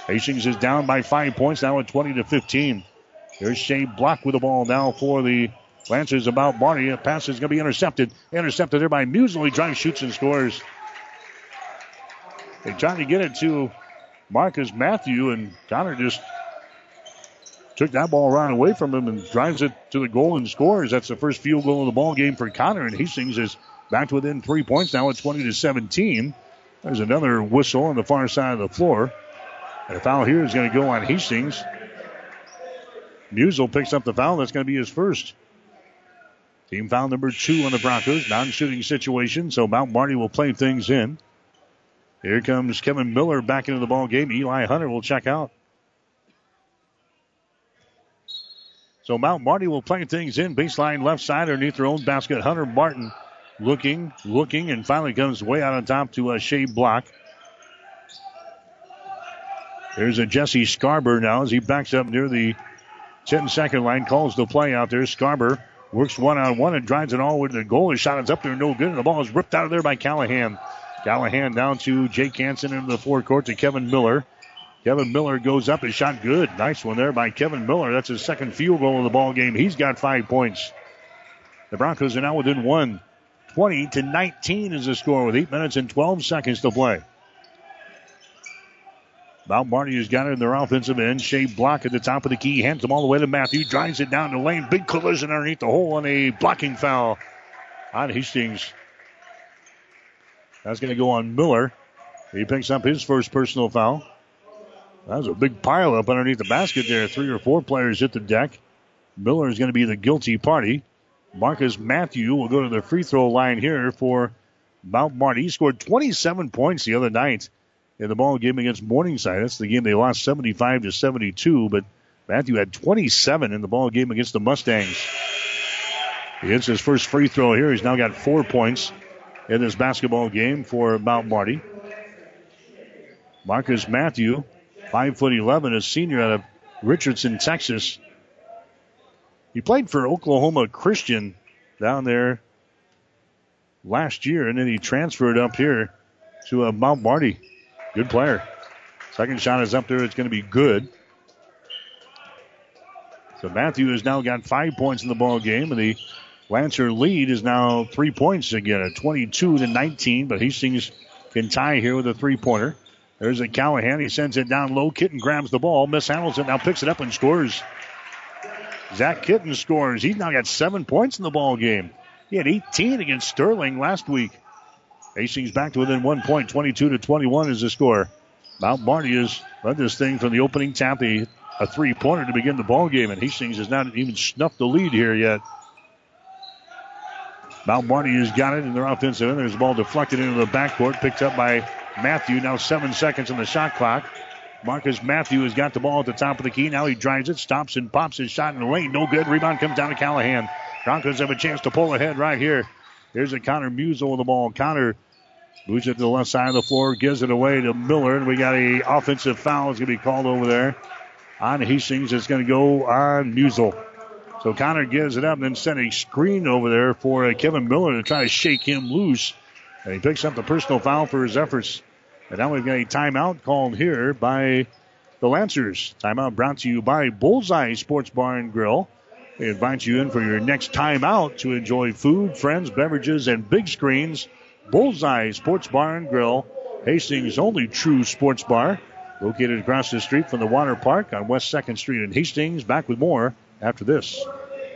Hastings is down by five points now at 20 to 15. There's Shea Block with the ball now for the Lancers about Barney. A pass is going to be intercepted. Intercepted there by Musel. He drives, shoots, and scores. They tried to get it to Marcus Matthew, and Connor just took that ball right away from him and drives it to the goal and scores. That's the first field goal of the ball game for Connor, and Hastings is back within three points now at 20 to 17. There's another whistle on the far side of the floor. And a foul here is going to go on Hastings. Musel picks up the foul. That's going to be his first. Team foul number two on the Broncos. Non-shooting situation, so Mount Marty will play things in. Here comes Kevin Miller back into the ball game. Eli Hunter will check out. So Mount Marty will play things in. Baseline left side underneath their own basket. Hunter Martin looking, looking, and finally comes way out on top to a Shea Block. There's a Jesse Scarber now as he backs up near the 10 second line, calls the play out there. Scarber works one on one and drives it all to the goal. His shot is up there, no good, and the ball is ripped out of there by Callahan. Callahan down to Jake Hansen into the forecourt to Kevin Miller. Kevin Miller goes up and shot good. Nice one there by Kevin Miller. That's his second field goal of the ball game. He's got five points. The Broncos are now within one. 20 to 19 is the score with 8 minutes and 12 seconds to play. Mount Marty has got it in their offensive end. Shea Block at the top of the key. Hands them all the way to Matthew. Drives it down the lane. Big collision underneath the hole on a blocking foul on Hastings. That's going to go on Miller. He picks up his first personal foul. That was a big pile up underneath the basket there. Three or four players hit the deck. Miller is going to be the guilty party. Marcus Matthew will go to the free throw line here for Mount Marty. He scored 27 points the other night in the ball game against Morningside. That's the game they lost 75 to 72, but Matthew had 27 in the ball game against the Mustangs. He hits his first free throw here. He's now got four points in this basketball game for Mount Marty. Marcus Matthew, five foot eleven, a senior out of Richardson, Texas. He played for Oklahoma Christian down there last year, and then he transferred up here to uh, Mount Marty. Good player. Second shot is up there. It's going to be good. So Matthew has now got five points in the ball game, and the Lancer lead is now three points again at 22 to 19. But Hastings can tie here with a three pointer. There's a Callahan. He sends it down low. Kitten grabs the ball, mishandles it, now picks it up and scores. Zach Kitten scores. He's now got seven points in the ball game. He had 18 against Sterling last week. Hastings back to within one point. 22 to 21 is the score. Mount Marty has led this thing from the opening tap. A, a three pointer to begin the ball game, and Hastings has not even snuffed the lead here yet. Mount Marty has got it in their offensive end. There's the ball deflected into the backcourt, picked up by Matthew. Now seven seconds on the shot clock. Marcus Matthew has got the ball at the top of the key. Now he drives it, stops and pops his shot in the lane. No good. Rebound comes down to Callahan. Broncos have a chance to pull ahead right here. Here's a Connor Musel with the ball. Connor moves it to the left side of the floor, gives it away to Miller, and we got a offensive foul is going to be called over there on Hastings. It's going to go on Musel. So Connor gives it up and then sent a screen over there for Kevin Miller to try to shake him loose. And he picks up the personal foul for his efforts. And now we've got a timeout called here by the Lancers. Timeout brought to you by Bullseye Sports Bar and Grill. They invite you in for your next timeout to enjoy food, friends, beverages, and big screens. Bullseye Sports Bar and Grill, Hastings' only true sports bar, located across the street from the water park on West 2nd Street in Hastings. Back with more after this.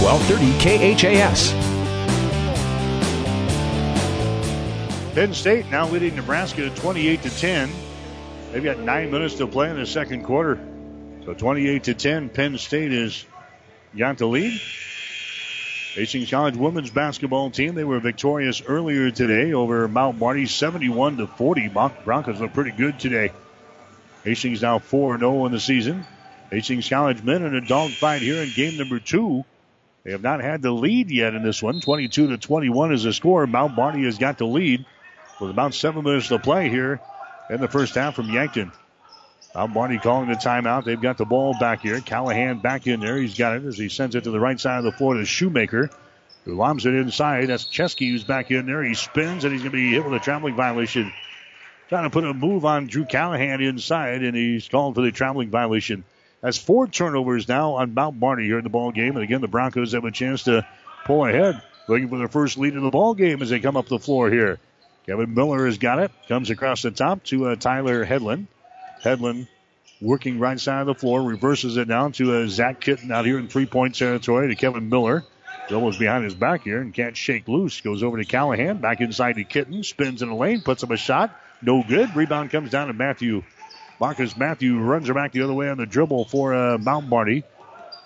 1230 KHAS. Penn State now leading Nebraska 28 to 10. They've got nine minutes to play in the second quarter. So 28 to 10, Penn State is got the lead. Hastings College women's basketball team, they were victorious earlier today over Mount Marty 71 to 40. Broncos look pretty good today. Hastings now 4 0 in the season. Hastings College men in a dogfight here in game number two. They have not had the lead yet in this one. 22 to 21 is the score. Mount Marty has got the lead with about seven minutes to play here in the first half from Yankton. Mount Marty calling the timeout. They've got the ball back here. Callahan back in there. He's got it as he sends it to the right side of the floor to Shoemaker, who lobs it inside. That's Chesky who's back in there. He spins and he's going to be hit with a traveling violation. Trying to put a move on Drew Callahan inside, and he's called for the traveling violation. That's four turnovers now on Mount Marty here in the ball game. And again, the Broncos have a chance to pull ahead, looking for their first lead in the ball game as they come up the floor here. Kevin Miller has got it. Comes across the top to uh, Tyler Headland. Headland working right side of the floor, reverses it down to uh, Zach Kitten out here in three point territory to Kevin Miller. Almost behind his back here and can't shake loose. Goes over to Callahan, back inside to Kitten, spins in the lane, puts up a shot. No good. Rebound comes down to Matthew. Marcus Matthew runs her back the other way on the dribble for uh, Mount Marty.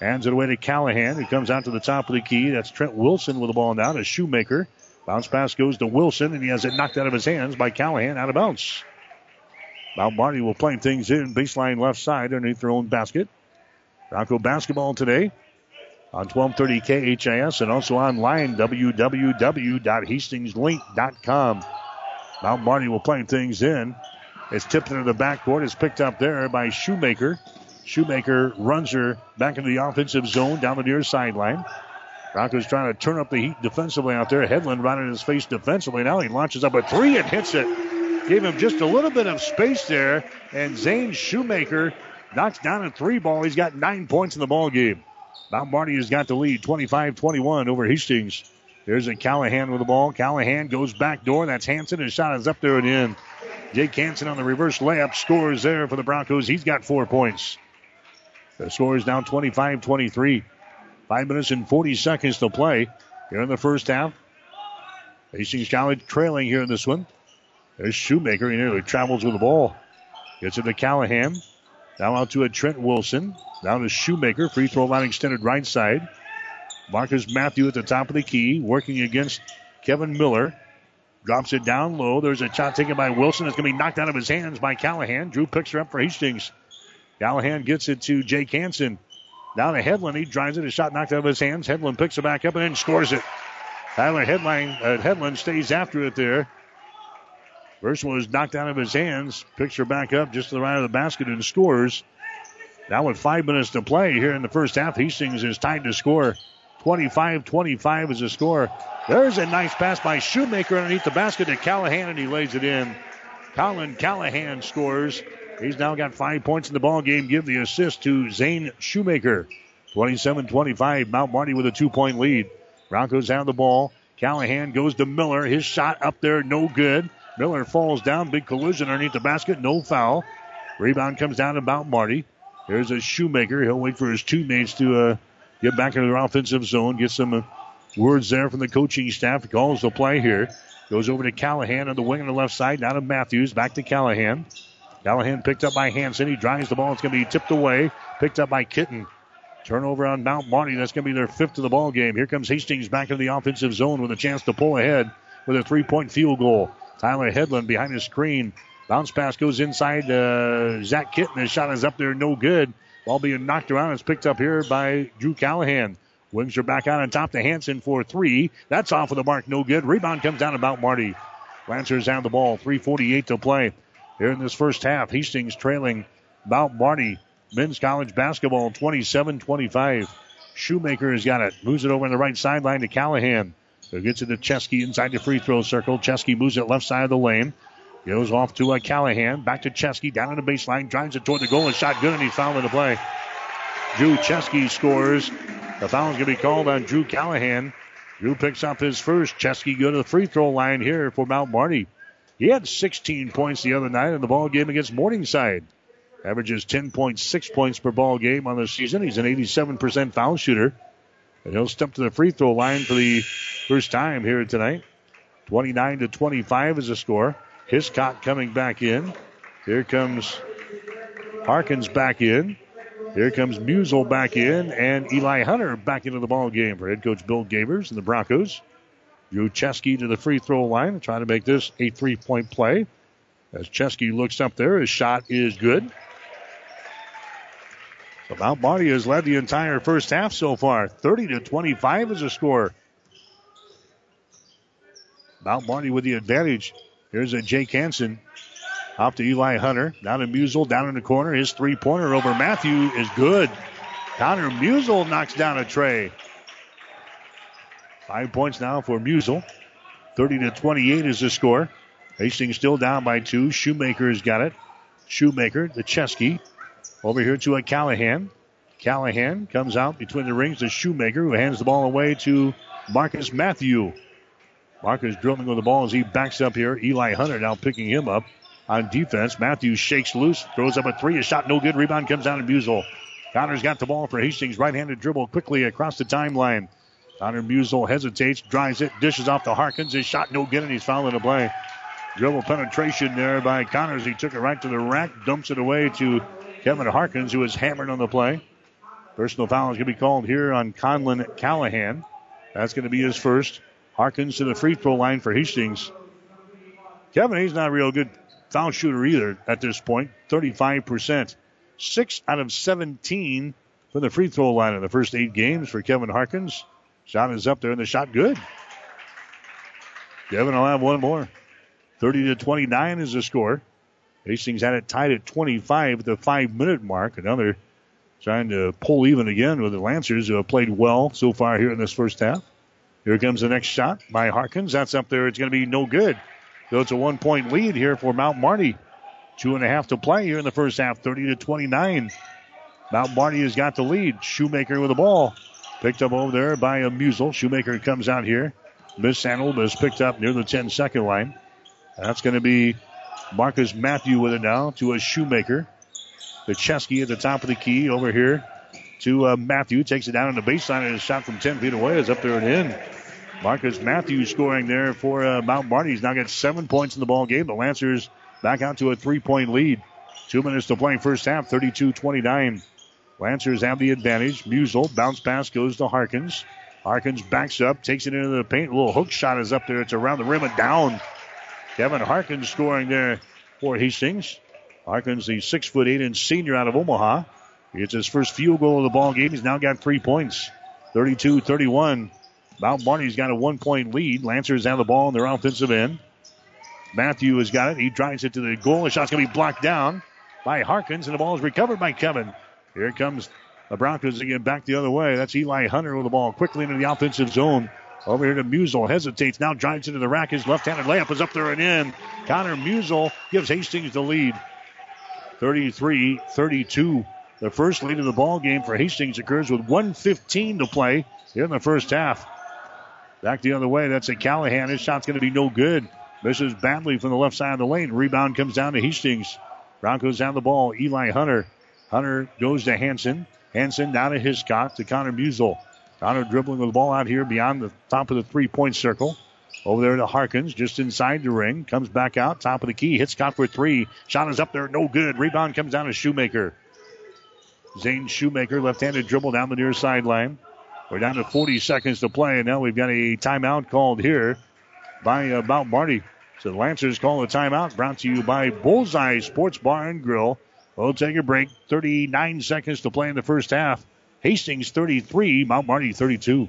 Hands it away to Callahan, who comes out to the top of the key. That's Trent Wilson with the ball now to Shoemaker. Bounce pass goes to Wilson, and he has it knocked out of his hands by Callahan out of bounds. Mount Marty will play things in baseline left side underneath their own basket. Bronco basketball today on 1230 KHAS and also online www.hastingslink.com. Mount Marty will play things in. It's tipped into the backcourt. It's picked up there by Shoemaker. Shoemaker runs her back into the offensive zone down the near sideline. Broncos trying to turn up the heat defensively out there. Headland right in his face defensively. Now he launches up a three and hits it. Gave him just a little bit of space there. And Zane Shoemaker knocks down a three ball. He's got nine points in the ball game. Mount Marty has got the lead 25 21 over Hastings. There's a Callahan with the ball. Callahan goes back door. That's Hanson. His shot is up there and in. Jake Hanson on the reverse layup scores there for the Broncos. He's got four points. The score is now 25 23. Five minutes and 40 seconds to play here in the first half. Hastings College trailing here in this one. There's Shoemaker. He nearly travels with the ball. Gets it to Callahan. Now out to a Trent Wilson. Down to Shoemaker. Free throw line extended right side. Marcus Matthew at the top of the key, working against Kevin Miller. Drops it down low. There's a shot taken by Wilson. It's going to be knocked out of his hands by Callahan. Drew picks her up for Hastings. Callahan gets it to Jake Hansen. Down to Headland. He drives it. A shot knocked out of his hands. Headland picks it back up and then scores it. Tyler Headline, uh, Headland stays after it there. First one was knocked out of his hands. Picks her back up just to the right of the basket and scores. Now with five minutes to play here in the first half, Hastings is tied to score. 25-25 is the score. There's a nice pass by Shoemaker underneath the basket to Callahan, and he lays it in. Colin Callahan scores. He's now got five points in the ball game. Give the assist to Zane Shoemaker. 27-25. Mount Marty with a two-point lead. Broncos have the ball. Callahan goes to Miller. His shot up there, no good. Miller falls down. Big collision underneath the basket. No foul. Rebound comes down to Mount Marty. There's a Shoemaker. He'll wait for his teammates to uh, get back into their offensive zone. Get some uh, words there from the coaching staff. Calls the play here. Goes over to Callahan on the wing on the left side. Now to Matthews. Back to Callahan. Callahan picked up by Hanson. He drives the ball. It's going to be tipped away. Picked up by Kitten. Turnover on Mount Marty. That's going to be their fifth of the ball game. Here comes Hastings back into the offensive zone with a chance to pull ahead with a three-point field goal. Tyler Headland behind his screen. Bounce pass goes inside uh, Zach Kitten. His shot is up there, no good. Ball being knocked around. It's picked up here by Drew Callahan. Wings are back out on top to Hanson for three. That's off of the mark, no good. Rebound comes down Mount Marty. Lancers have the ball. 3.48 to play here in this first half. Hastings trailing Mount Marty. Men's college basketball 27 25. Shoemaker has got it. Moves it over on the right sideline to Callahan. So gets it to Chesky inside the free throw circle. Chesky moves it left side of the lane. Goes off to a Callahan. Back to Chesky. Down on the baseline. Drives it toward the goal. And shot good. And he's fouled in the play. Drew Chesky scores. The foul is going to be called on Drew Callahan. Drew picks up his first. Chesky go to the free throw line here for Mount Marty. He had 16 points the other night in the ball game against Morningside. Averages 10.6 points per ball game on the season. He's an 87% foul shooter. And he'll step to the free throw line for the first time here tonight. 29 to 25 is the score. Hiscock coming back in. Here comes Harkins back in. Here comes Musel back in, and Eli Hunter back into the ball game for head coach Bill Gavers and the Broncos. Drew Chesky to the free throw line, trying to make this a three point play. As Chesky looks up there, his shot is good. So Mount Marty has led the entire first half so far. 30 to 25 is the score. Mount Marty with the advantage. Here's a Jake Hansen. Off to Eli Hunter. Down to Musel, down in the corner. His three pointer over Matthew is good. Connor Musel knocks down a tray. Five points now for Musel. 30 to 28 is the score. Hastings still down by two. Shoemaker has got it. Shoemaker, the Chesky. Over here to a Callahan. Callahan comes out between the rings to Shoemaker, who hands the ball away to Marcus Matthew. Marcus drilling with the ball as he backs up here. Eli Hunter now picking him up on defense. Matthews shakes loose, throws up a three. A shot no good. Rebound comes down to Musel. Connor's got the ball for Hastings. Right handed dribble quickly across the timeline. Connor Musel hesitates, drives it, dishes off to Harkins. His shot no good, and he's fouling the play. Dribble penetration there by Connors. He took it right to the rack, dumps it away to Kevin Harkins, who was hammered on the play. Personal foul is going to be called here on Conlon Callahan. That's going to be his first. Harkins to the free throw line for Hastings. Kevin, he's not a real good foul shooter either at this point. 35%. Six out of 17 from the free throw line in the first eight games for Kevin Harkins. Shot is up there and the shot good. Kevin will have one more. 30 to 29 is the score. Hastings had it tied at 25 at the five minute mark. Another trying to pull even again with the Lancers who have played well so far here in this first half. Here comes the next shot by Harkins. That's up there. It's going to be no good. So it's a one point lead here for Mount Marty. Two and a half to play here in the first half, 30 to 29. Mount Marty has got the lead. Shoemaker with the ball. Picked up over there by a Musel. Shoemaker comes out here. Mishandled, but is picked up near the 10 second line. That's going to be Marcus Matthew with it now to a Shoemaker. The Chesky at the top of the key over here to uh, Matthew. Takes it down on the baseline and a shot from 10 feet away is up there and in. Marcus Matthews scoring there for uh, Mount Marty. He's now got seven points in the ball game. The Lancers back out to a three point lead. Two minutes to play first half, 32 29. Lancers have the advantage. Musel, bounce pass goes to Harkins. Harkins backs up, takes it into the paint. A little hook shot is up there. It's around the rim and down. Kevin Harkins scoring there for Hastings. Harkins, the six foot eight inch senior out of Omaha. Gets his first field goal of the ball game. He's now got three points. 32 31. Mount Marty's got a one point lead. Lancers have the ball on their offensive end. Matthew has got it. He drives it to the goal. The shot's going to be blocked down by Harkins, and the ball is recovered by Kevin. Here comes the Broncos again back the other way. That's Eli Hunter with the ball quickly into the offensive zone. Over here to Musel. Hesitates. Now drives into the rack. His left handed layup is up there and in. Connor Musel gives Hastings the lead. 33 32. The first lead of the ball game for Hastings occurs with 115 to play here in the first half. Back the other way. That's a Callahan. His shot's going to be no good. Misses badly from the left side of the lane. Rebound comes down to Hastings. Broncos have the ball. Eli Hunter. Hunter goes to Hanson. Hanson down to Hiscock to Connor Musel. Connor dribbling with the ball out here beyond the top of the three point circle. Over there to Harkins, just inside the ring. Comes back out, top of the key. Hits Scott for three. Shot is up there, no good. Rebound comes down to Shoemaker. Zane Shoemaker, left handed dribble down the near sideline. We're down to 40 seconds to play, and now we've got a timeout called here by uh, Mount Marty. So the Lancers call a timeout, brought to you by Bullseye Sports Bar and Grill. We'll take a break. 39 seconds to play in the first half. Hastings 33, Mount Marty 32.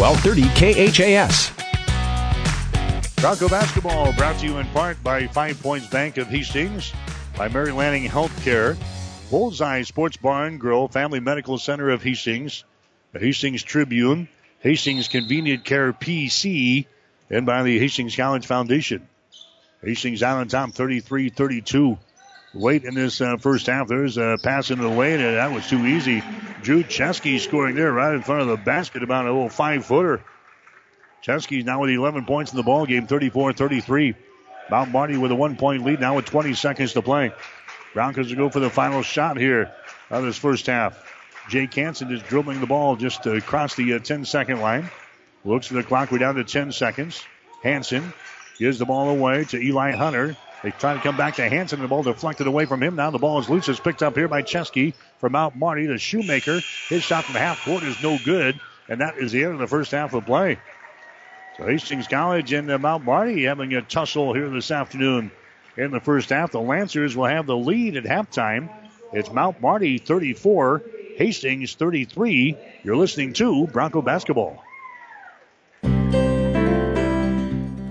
1230 KHAS. Bronco basketball brought to you in part by Five Points Bank of Hastings, by Mary Lanning Healthcare, Bullseye Sports Bar and Grill, Family Medical Center of Hastings, the Hastings Tribune, Hastings Convenient Care PC, and by the Hastings College Foundation. Hastings on top 33 32. Late in this uh, first half, there's a pass into the lane, and that was too easy. Drew Chesky scoring there right in front of the basket, about a little five footer. Chesky's now with 11 points in the ball game, 34-33. Mount Marty with a one point lead now with 20 seconds to play. Broncos will go for the final shot here of this first half. Jake Hansen is dribbling the ball just across the uh, 10 second line. Looks at the clock. We're down to 10 seconds. Hansen gives the ball away to Eli Hunter. They try to come back to Hanson. And the ball deflected away from him. Now the ball is loose. It's picked up here by Chesky from Mount Marty. The Shoemaker. His shot from the half court is no good. And that is the end of the first half of play. So Hastings College and uh, Mount Marty having a tussle here this afternoon in the first half. The Lancers will have the lead at halftime. It's Mount Marty 34, Hastings 33. You're listening to Bronco Basketball.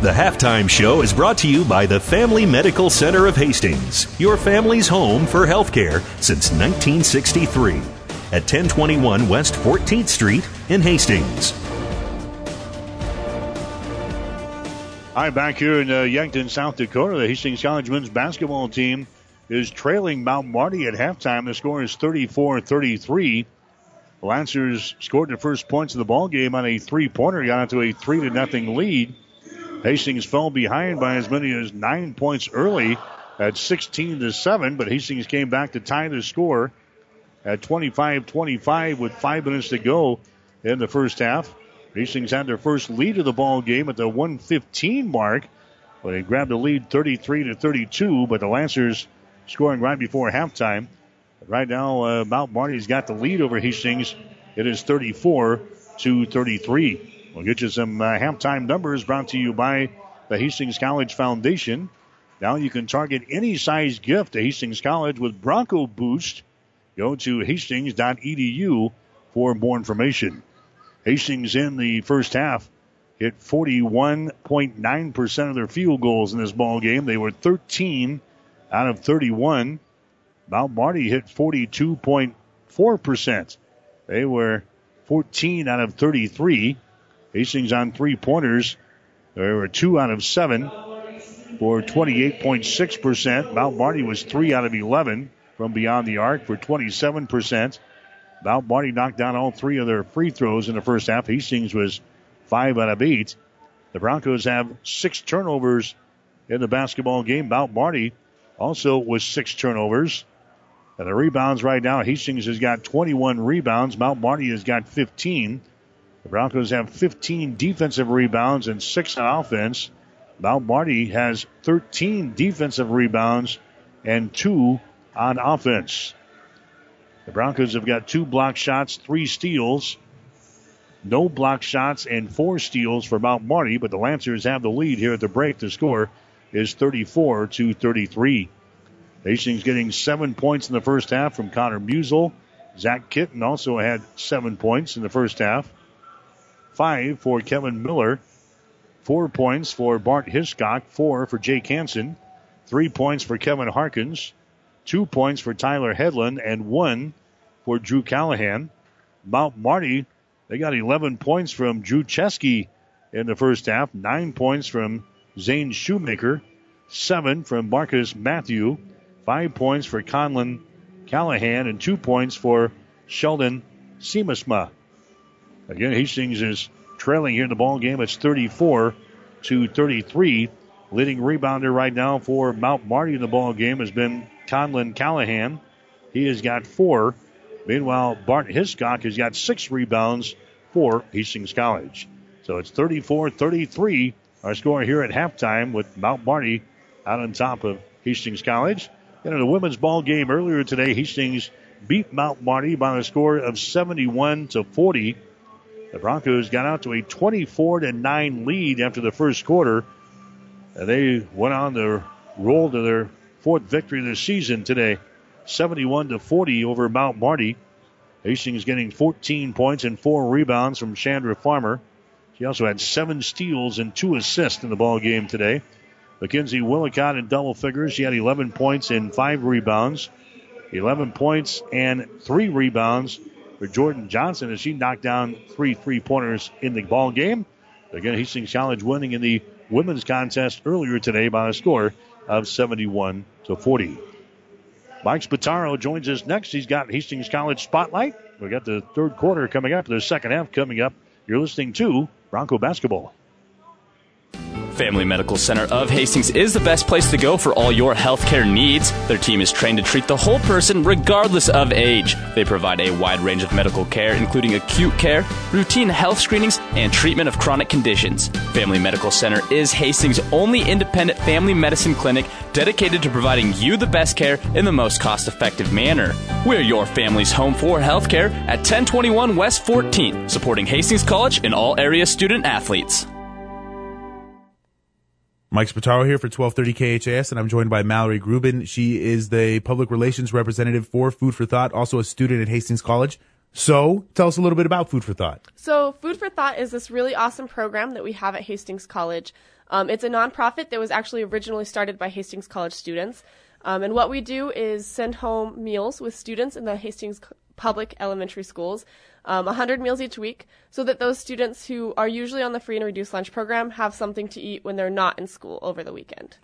The halftime show is brought to you by the Family Medical Center of Hastings, your family's home for healthcare since 1963 at 1021 West 14th Street in Hastings. Right, back here in uh, Yankton, South Dakota, the Hastings College men's basketball team is trailing Mount Marty at halftime. The score is 34-33. Lancers scored the first points of the ball game on a three-pointer, got into a three to nothing lead. Hastings fell behind by as many as nine points early at 16 to seven, but Hastings came back to tie the score at 25-25 with five minutes to go in the first half. Hastings had their first lead of the ball game at the 115 mark. Well, they grabbed the lead 33 to 32, but the Lancers scoring right before halftime. Right now, uh, Mount Marty's got the lead over Hastings. It is 34 to 33. We'll get you some uh, halftime numbers brought to you by the Hastings College Foundation. Now you can target any size gift to Hastings College with Bronco Boost. Go to hastings.edu for more information. Hastings in the first half hit 41.9% of their field goals in this ball game. They were 13 out of 31. Mount Marty hit 42.4%. They were 14 out of 33. Hastings on three pointers. They were two out of seven for 28.6%. Mount Marty was three out of 11 from beyond the arc for 27%. Mount Marty knocked down all three of their free throws in the first half. Hastings was five out of eight. The Broncos have six turnovers in the basketball game. Mount Marty also with six turnovers. And the rebounds right now, Hastings has got 21 rebounds. Mount Marty has got 15. The Broncos have 15 defensive rebounds and six on offense. Mount Marty has 13 defensive rebounds and two on offense. The Broncos have got two block shots, three steals, no block shots, and four steals for Mount Marty, but the Lancers have the lead here at the break. The score is 34 to 33. Hastings getting seven points in the first half from Connor Musel. Zach Kitten also had seven points in the first half. Five for Kevin Miller. Four points for Bart Hiscock. Four for Jake Hansen. Three points for Kevin Harkins. Two points for Tyler Headland. And one for Drew Callahan. Mount Marty, they got 11 points from Drew Chesky in the first half. Nine points from Zane Shoemaker. Seven from Marcus Matthew. Five points for Conlon Callahan and two points for Sheldon Siemonsma. Again, Hastings is trailing here in the ball game. It's 34 to 33. Leading rebounder right now for Mount Marty in the ball game has been Conlon Callahan. He has got four. Meanwhile, Bart Hiscock has got six rebounds for Hastings College. So it's 34 33. Our score here at halftime with Mount Marty out on top of Hastings College. And in the women's ball game earlier today, Hastings beat Mount Marty by a score of 71 to 40. The Broncos got out to a 24 to 9 lead after the first quarter. And they went on to roll to their fourth victory of the season today, 71 to 40 over Mount Marty. Hastings getting 14 points and four rebounds from Chandra Farmer. She also had seven steals and two assists in the ball game today. Mackenzie Willicott in double figures. She had 11 points and five rebounds. 11 points and three rebounds for Jordan Johnson as she knocked down three three pointers in the ball game. Again, Hastings College winning in the women's contest earlier today by a score of 71 to 40. Mike Spataro joins us next. He's got Hastings College Spotlight. We got the third quarter coming up, the second half coming up. You're listening to Bronco Basketball. Family Medical Center of Hastings is the best place to go for all your healthcare needs. Their team is trained to treat the whole person regardless of age. They provide a wide range of medical care, including acute care, routine health screenings, and treatment of chronic conditions. Family Medical Center is Hastings' only independent family medicine clinic dedicated to providing you the best care in the most cost effective manner. We're your family's home for healthcare at 1021 West 14th, supporting Hastings College and all area student athletes. Mike Spataro here for 1230 KHAS, and I'm joined by Mallory Grubin. She is the public relations representative for Food for Thought, also a student at Hastings College. So, tell us a little bit about Food for Thought. So, Food for Thought is this really awesome program that we have at Hastings College. Um, it's a nonprofit that was actually originally started by Hastings College students. Um, and what we do is send home meals with students in the Hastings public elementary schools. Um, 100 meals each week so that those students who are usually on the free and reduced lunch program have something to eat when they're not in school over the weekend.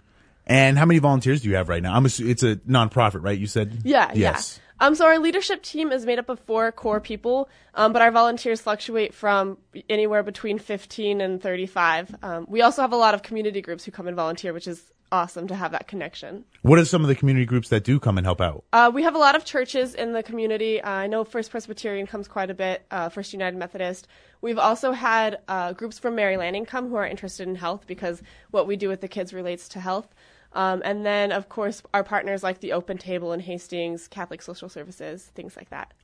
And how many volunteers do you have right now? I'm assu- it's a nonprofit, right? You said Yeah, yes. yeah. Um, so our leadership team is made up of four core people, um, but our volunteers fluctuate from anywhere between 15 and 35. Um, we also have a lot of community groups who come and volunteer, which is awesome to have that connection. What are some of the community groups that do come and help out? Uh, we have a lot of churches in the community. Uh, I know First Presbyterian comes quite a bit, uh, First United Methodist. We've also had uh, groups from Mary Lanning come who are interested in health because what we do with the kids relates to health. Um, and then, of course, our partners like the Open Table in Hastings, Catholic Social Services, things like that.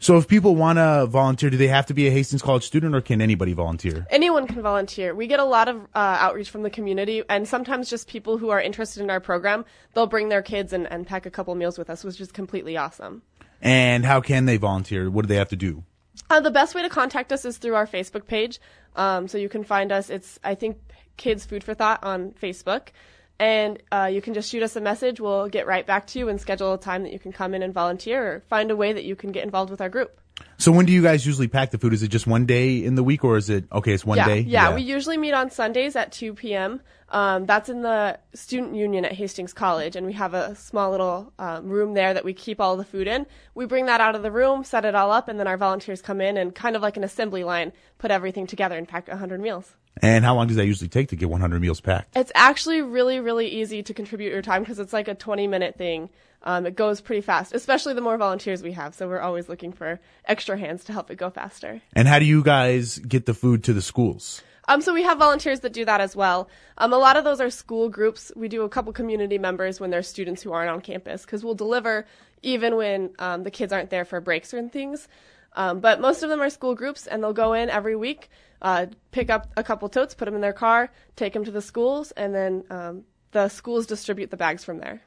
So if people want to volunteer, do they have to be a Hastings College student or can anybody volunteer? Anyone can volunteer. We get a lot of uh, outreach from the community, and sometimes just people who are interested in our program. They'll bring their kids and, and pack a couple meals with us, which is completely awesome. And how can they volunteer? What do they have to do? Uh, the best way to contact us is through our Facebook page. Um, so you can find us. It's I think Kids Food for Thought on Facebook, and uh, you can just shoot us a message. We'll get right back to you and schedule a time that you can come in and volunteer, or find a way that you can get involved with our group. So when do you guys usually pack the food? Is it just one day in the week or is it okay? It's one yeah, day. Yeah, we usually meet on Sundays at 2 p.m. Um, that's in the student union at Hastings College, and we have a small little um, room there that we keep all the food in. We bring that out of the room, set it all up, and then our volunteers come in and kind of like an assembly line, put everything together and pack 100 meals. And how long does that usually take to get 100 meals packed? It's actually really, really easy to contribute your time because it's like a 20 minute thing. Um, it goes pretty fast, especially the more volunteers we have. So we're always looking for extra hands to help it go faster. And how do you guys get the food to the schools? Um, so we have volunteers that do that as well. Um, a lot of those are school groups. We do a couple community members when there's students who aren't on campus because we'll deliver even when um, the kids aren't there for breaks or things. Um, but most of them are school groups, and they'll go in every week, uh, pick up a couple totes, put them in their car, take them to the schools, and then um, the schools distribute the bags from there.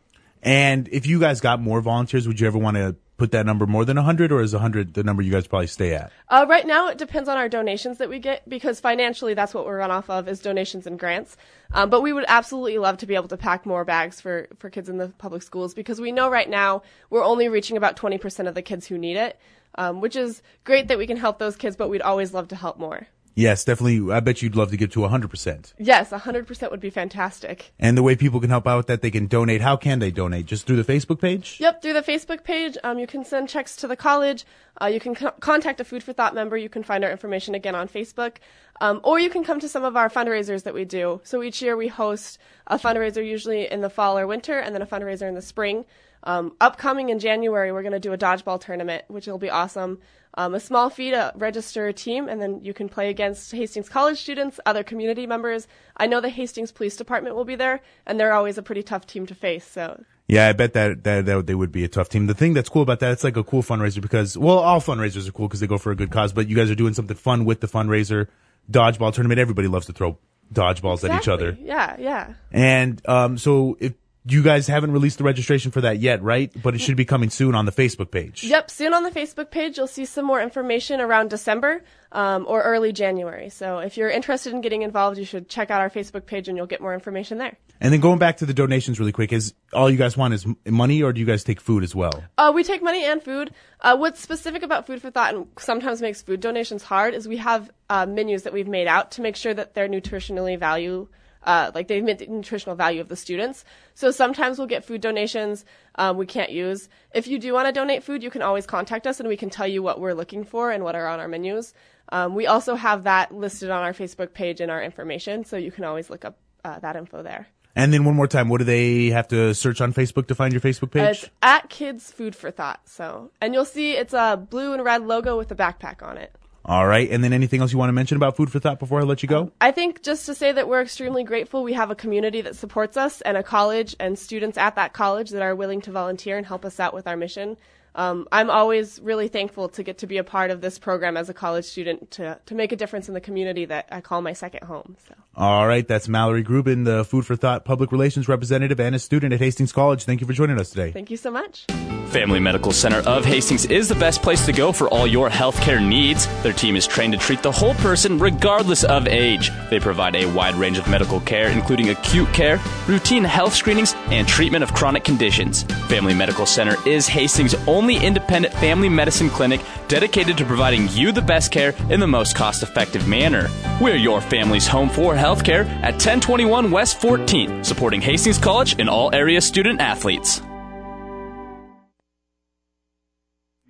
And if you guys got more volunteers, would you ever want to put that number more than 100 or is 100 the number you guys probably stay at? Uh, right now, it depends on our donations that we get because financially, that's what we're run off of is donations and grants. Um, but we would absolutely love to be able to pack more bags for, for kids in the public schools because we know right now we're only reaching about 20% of the kids who need it, um, which is great that we can help those kids, but we'd always love to help more. Yes, definitely. I bet you'd love to get to 100%. Yes, 100% would be fantastic. And the way people can help out with that, they can donate. How can they donate? Just through the Facebook page? Yep, through the Facebook page. Um, you can send checks to the college. Uh, you can co- contact a Food for Thought member. You can find our information again on Facebook. Um, or you can come to some of our fundraisers that we do. So each year we host a fundraiser, usually in the fall or winter, and then a fundraiser in the spring. Um, upcoming in January, we're going to do a dodgeball tournament, which will be awesome. Um, a small fee to register a team, and then you can play against Hastings College students, other community members. I know the Hastings Police Department will be there, and they're always a pretty tough team to face. So Yeah, I bet that, that that they would be a tough team. The thing that's cool about that, it's like a cool fundraiser because, well, all fundraisers are cool because they go for a good cause, but you guys are doing something fun with the fundraiser. Dodgeball tournament, everybody loves to throw dodgeballs at each other. Yeah, yeah. And um, so if you guys haven't released the registration for that yet, right? But it should be coming soon on the Facebook page. Yep, soon on the Facebook page, you'll see some more information around December um, or early January. So if you're interested in getting involved, you should check out our Facebook page and you'll get more information there. And then going back to the donations really quick, is all you guys want is money or do you guys take food as well? Uh, we take money and food. Uh, what's specific about Food for Thought and sometimes makes food donations hard is we have uh, menus that we've made out to make sure that they're nutritionally value, uh, like they meet the nutritional value of the students. So sometimes we'll get food donations um, we can't use. If you do want to donate food, you can always contact us and we can tell you what we're looking for and what are on our menus. Um, we also have that listed on our Facebook page in our information, so you can always look up uh, that info there. And then one more time, what do they have to search on Facebook to find your Facebook Uh, page? It's at Kids Food for Thought. So, and you'll see it's a blue and red logo with a backpack on it. All right. And then anything else you want to mention about Food for Thought before I let you go? I think just to say that we're extremely grateful. We have a community that supports us and a college and students at that college that are willing to volunteer and help us out with our mission. Um, I'm always really thankful to get to be a part of this program as a college student to, to make a difference in the community that I call my second home. So. All right. That's Mallory Grubin, the Food for Thought public relations representative and a student at Hastings College. Thank you for joining us today. Thank you so much. Family Medical Center of Hastings is the best place to go for all your healthcare needs. Their team is trained to treat the whole person regardless of age. They provide a wide range of medical care, including acute care, routine health screenings, and treatment of chronic conditions. Family Medical Center is Hastings' only only independent family medicine clinic dedicated to providing you the best care in the most cost effective manner. We're your family's home for healthcare at 1021 West 14th, supporting Hastings College and all area student athletes.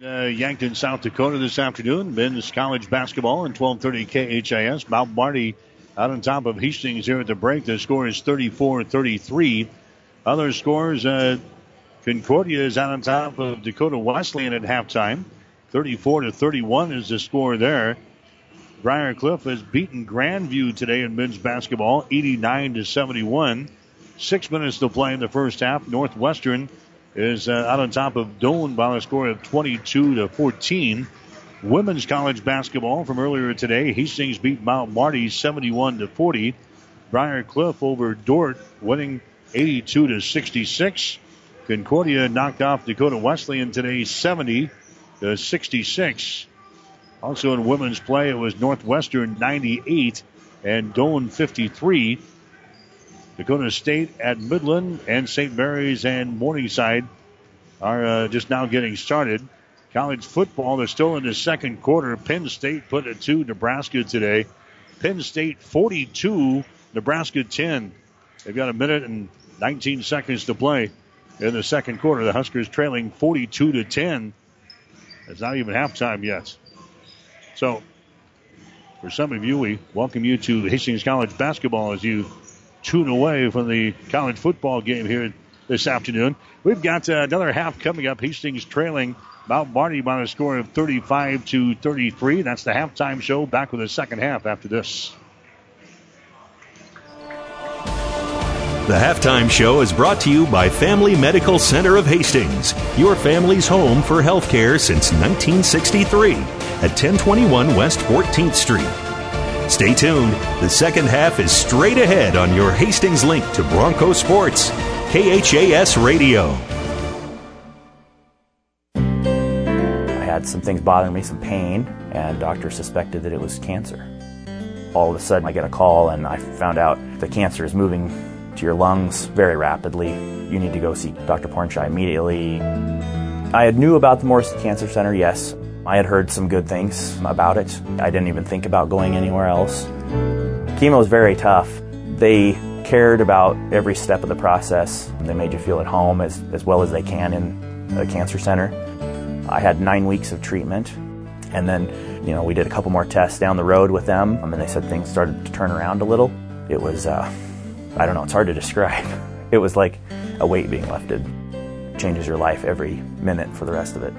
Uh, Yankton, South Dakota this afternoon. Men's college basketball in 1230 KHAS. Mount Marty out on top of Hastings here at the break. The score is 34-33. Other scores, uh, Concordia is out on top of Dakota Wesleyan at halftime. 34 to 31 is the score there. Briar Cliff has beaten Grandview today in men's basketball, 89 to 71. Six minutes to play in the first half. Northwestern is uh, out on top of Doane by a score of 22 to 14. Women's college basketball from earlier today. Hastings beat Mount Marty 71 to 40. Briar Cliff over Dordt, winning 82 to 66. Concordia knocked off Dakota Wesleyan today 70 to 66. Also in women's play, it was Northwestern 98 and Doane 53. Dakota State at Midland and St. Mary's and Morningside are uh, just now getting started. College football, they're still in the second quarter. Penn State put it to Nebraska today. Penn State 42, Nebraska 10. They've got a minute and 19 seconds to play in the second quarter. The Huskers trailing 42 to 10. It's not even halftime yet. So, for some of you, we welcome you to Hastings College basketball as you tune away from the college football game here this afternoon. We've got uh, another half coming up. Hastings trailing Mount Marty by a score of 35 to 33. That's the halftime show. Back with the second half after this. The halftime show is brought to you by Family Medical Center of Hastings, your family's home for healthcare since 1963 at 1021 West 14th Street. Stay tuned. The second half is straight ahead on your Hastings link to Bronco Sports, KHAS Radio. I had some things bothering me, some pain, and doctor suspected that it was cancer. All of a sudden, I get a call and I found out the cancer is moving to your lungs very rapidly. You need to go see Dr. Pornchai immediately. I had knew about the Morris Cancer Center, yes. I had heard some good things about it. I didn't even think about going anywhere else. Chemo is very tough. They cared about every step of the process. They made you feel at home as, as well as they can in a cancer center. I had nine weeks of treatment, and then, you know, we did a couple more tests down the road with them, and they said things started to turn around a little. It was, uh, I don't know, it's hard to describe. It was like a weight being lifted. It changes your life every minute for the rest of it.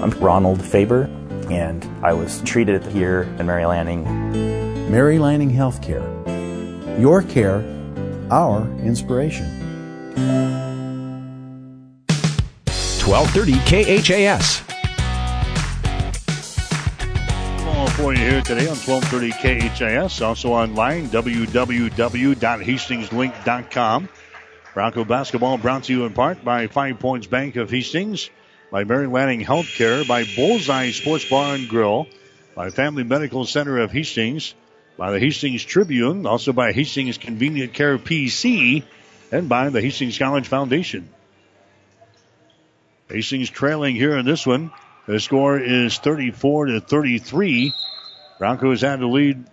I'm Ronald Faber, and I was treated here in Mary Lanning. Mary Lanning Healthcare. Your care, our inspiration. 1230 KHAS. For you here today on 1230 KHAS. Also online, www.hastingslink.com. Bronco basketball brought to you in part by Five Points Bank of Hastings, by Mary Lanning Healthcare, by Bullseye Sports Bar and Grill, by Family Medical Center of Hastings, by the Hastings Tribune, also by Hastings Convenient Care PC, and by the Hastings College Foundation. Hastings trailing here in this one. The score is 34 to 33. Broncos had the lead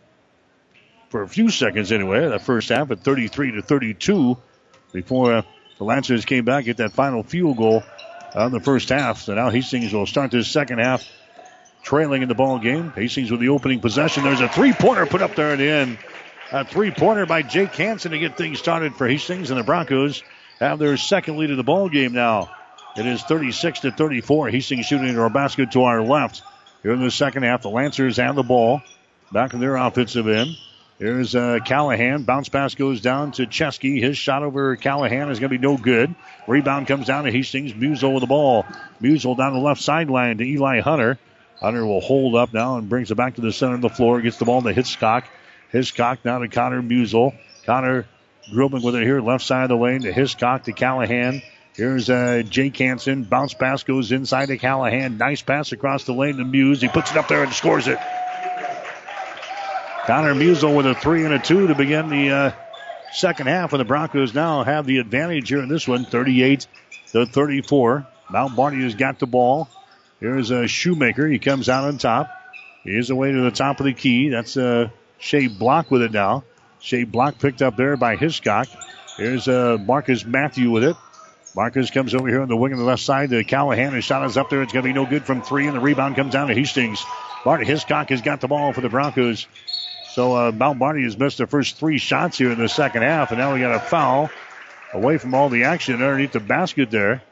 for a few seconds anyway, that first half at 33 to 32 before the Lancers came back get that final field goal on the first half. So now Hastings will start this second half trailing in the ball game. Hastings with the opening possession. There's a three-pointer put up there at the end. A three-pointer by Jake Hansen to get things started for Hastings, and the Broncos have their second lead of the ball game now. It is 36 to 34. Hastings shooting into our basket to our left. Here in the second half, the Lancers have the ball back in their offensive end. Here's uh, Callahan. Bounce pass goes down to Chesky. His shot over Callahan is going to be no good. Rebound comes down to Hastings. Musel with the ball. Musel down the left sideline to Eli Hunter. Hunter will hold up now and brings it back to the center of the floor. Gets the ball to Hiscock. Hiscock now to Connor Musel. Connor dribbling with it here, left side of the lane to Hiscock to Callahan. Here's uh, Jake Hansen. Bounce pass goes inside to Callahan. Nice pass across the lane to Muse. He puts it up there and scores it. Connor Musel with a three and a two to begin the uh, second half, and the Broncos now have the advantage here in this one, 38 to 34. Mount Marty has got the ball. Here's a Shoemaker. He comes out on top. He is away to the top of the key. That's a Shea Block with it now. Shea Block picked up there by Hiscock. Here's uh, Marcus Matthew with it. Marcus comes over here on the wing on the left side to Callahan. His shot is up there. It's going to be no good from three, and the rebound comes down to Hastings. Bart Hiscock has got the ball for the Broncos. So uh, Mount Marty has missed the first three shots here in the second half, and now we got a foul away from all the action underneath the basket there.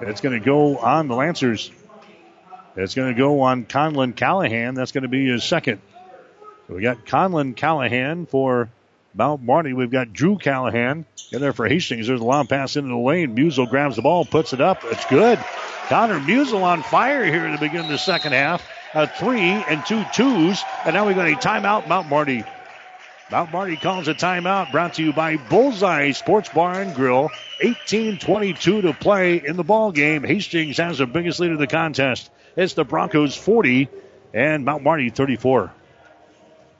It's going to go on the Lancers. It's going to go on Conlon Callahan. That's going to be his second. So we got Conlon Callahan for Mount Marty. We've got Drew Callahan in there for Hastings. There's a long pass into the lane. Musel grabs the ball, puts it up. It's good. Connor Musel on fire here beginning of the second half. A three and two twos. And now we've got a timeout, Mount Marty. Mount Marty calls a timeout brought to you by Bullseye Sports Bar and Grill. 18-22 to play in the ball game. Hastings has the biggest lead of the contest. It's the Broncos 40 and Mount Marty 34.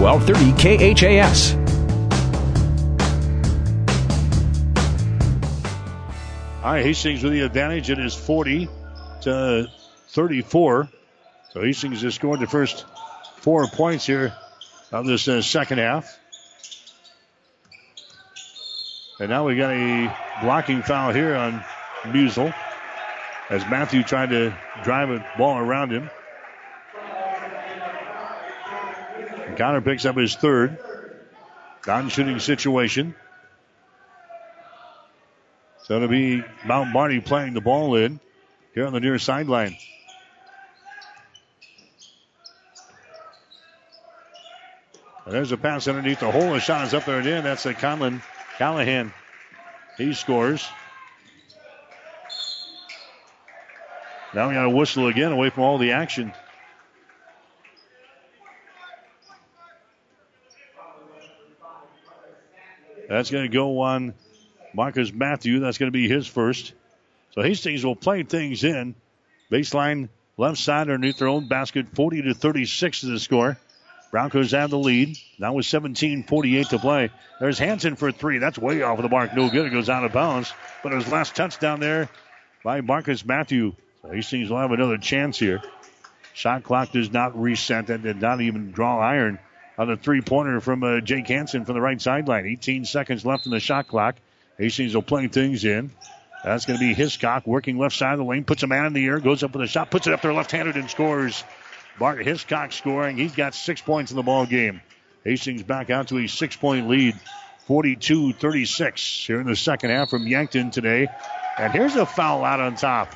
1230 KHAS. All right, Hastings with the advantage. It is 40 to 34. So Hastings has scored the first four points here of this uh, second half. And now we got a blocking foul here on Musel as Matthew tried to drive a ball around him. And Connor picks up his third. Non-shooting situation. So it'll be Mount Marty playing the ball in here on the near sideline. There's a pass underneath the hole. The shot is up there and in. That's a Conlon Callahan. He scores. Now we got a whistle again away from all the action. That's going to go on Marcus Matthew. That's going to be his first. So Hastings will play things in. Baseline left side underneath their own basket. 40 to 36 is the score. Broncos have the lead. Now with 17:48 to play. There's Hansen for three. That's way off of the mark. No good. It goes out of bounds. But his last touchdown there by Marcus Matthew. So Hastings will have another chance here. Shot clock does not reset. That did not even draw iron on the three pointer from uh, Jake Hansen from the right sideline. 18 seconds left in the shot clock. Hastings will play things in. That's going to be Hiscock working left side of the lane. Puts a man in the air. Goes up with a shot. Puts it up there left-handed and scores. Bart Hiscock scoring. He's got six points in the ball game. Hastings back out to a six-point lead. 42-36 here in the second half from Yankton today. And here's a foul out on top.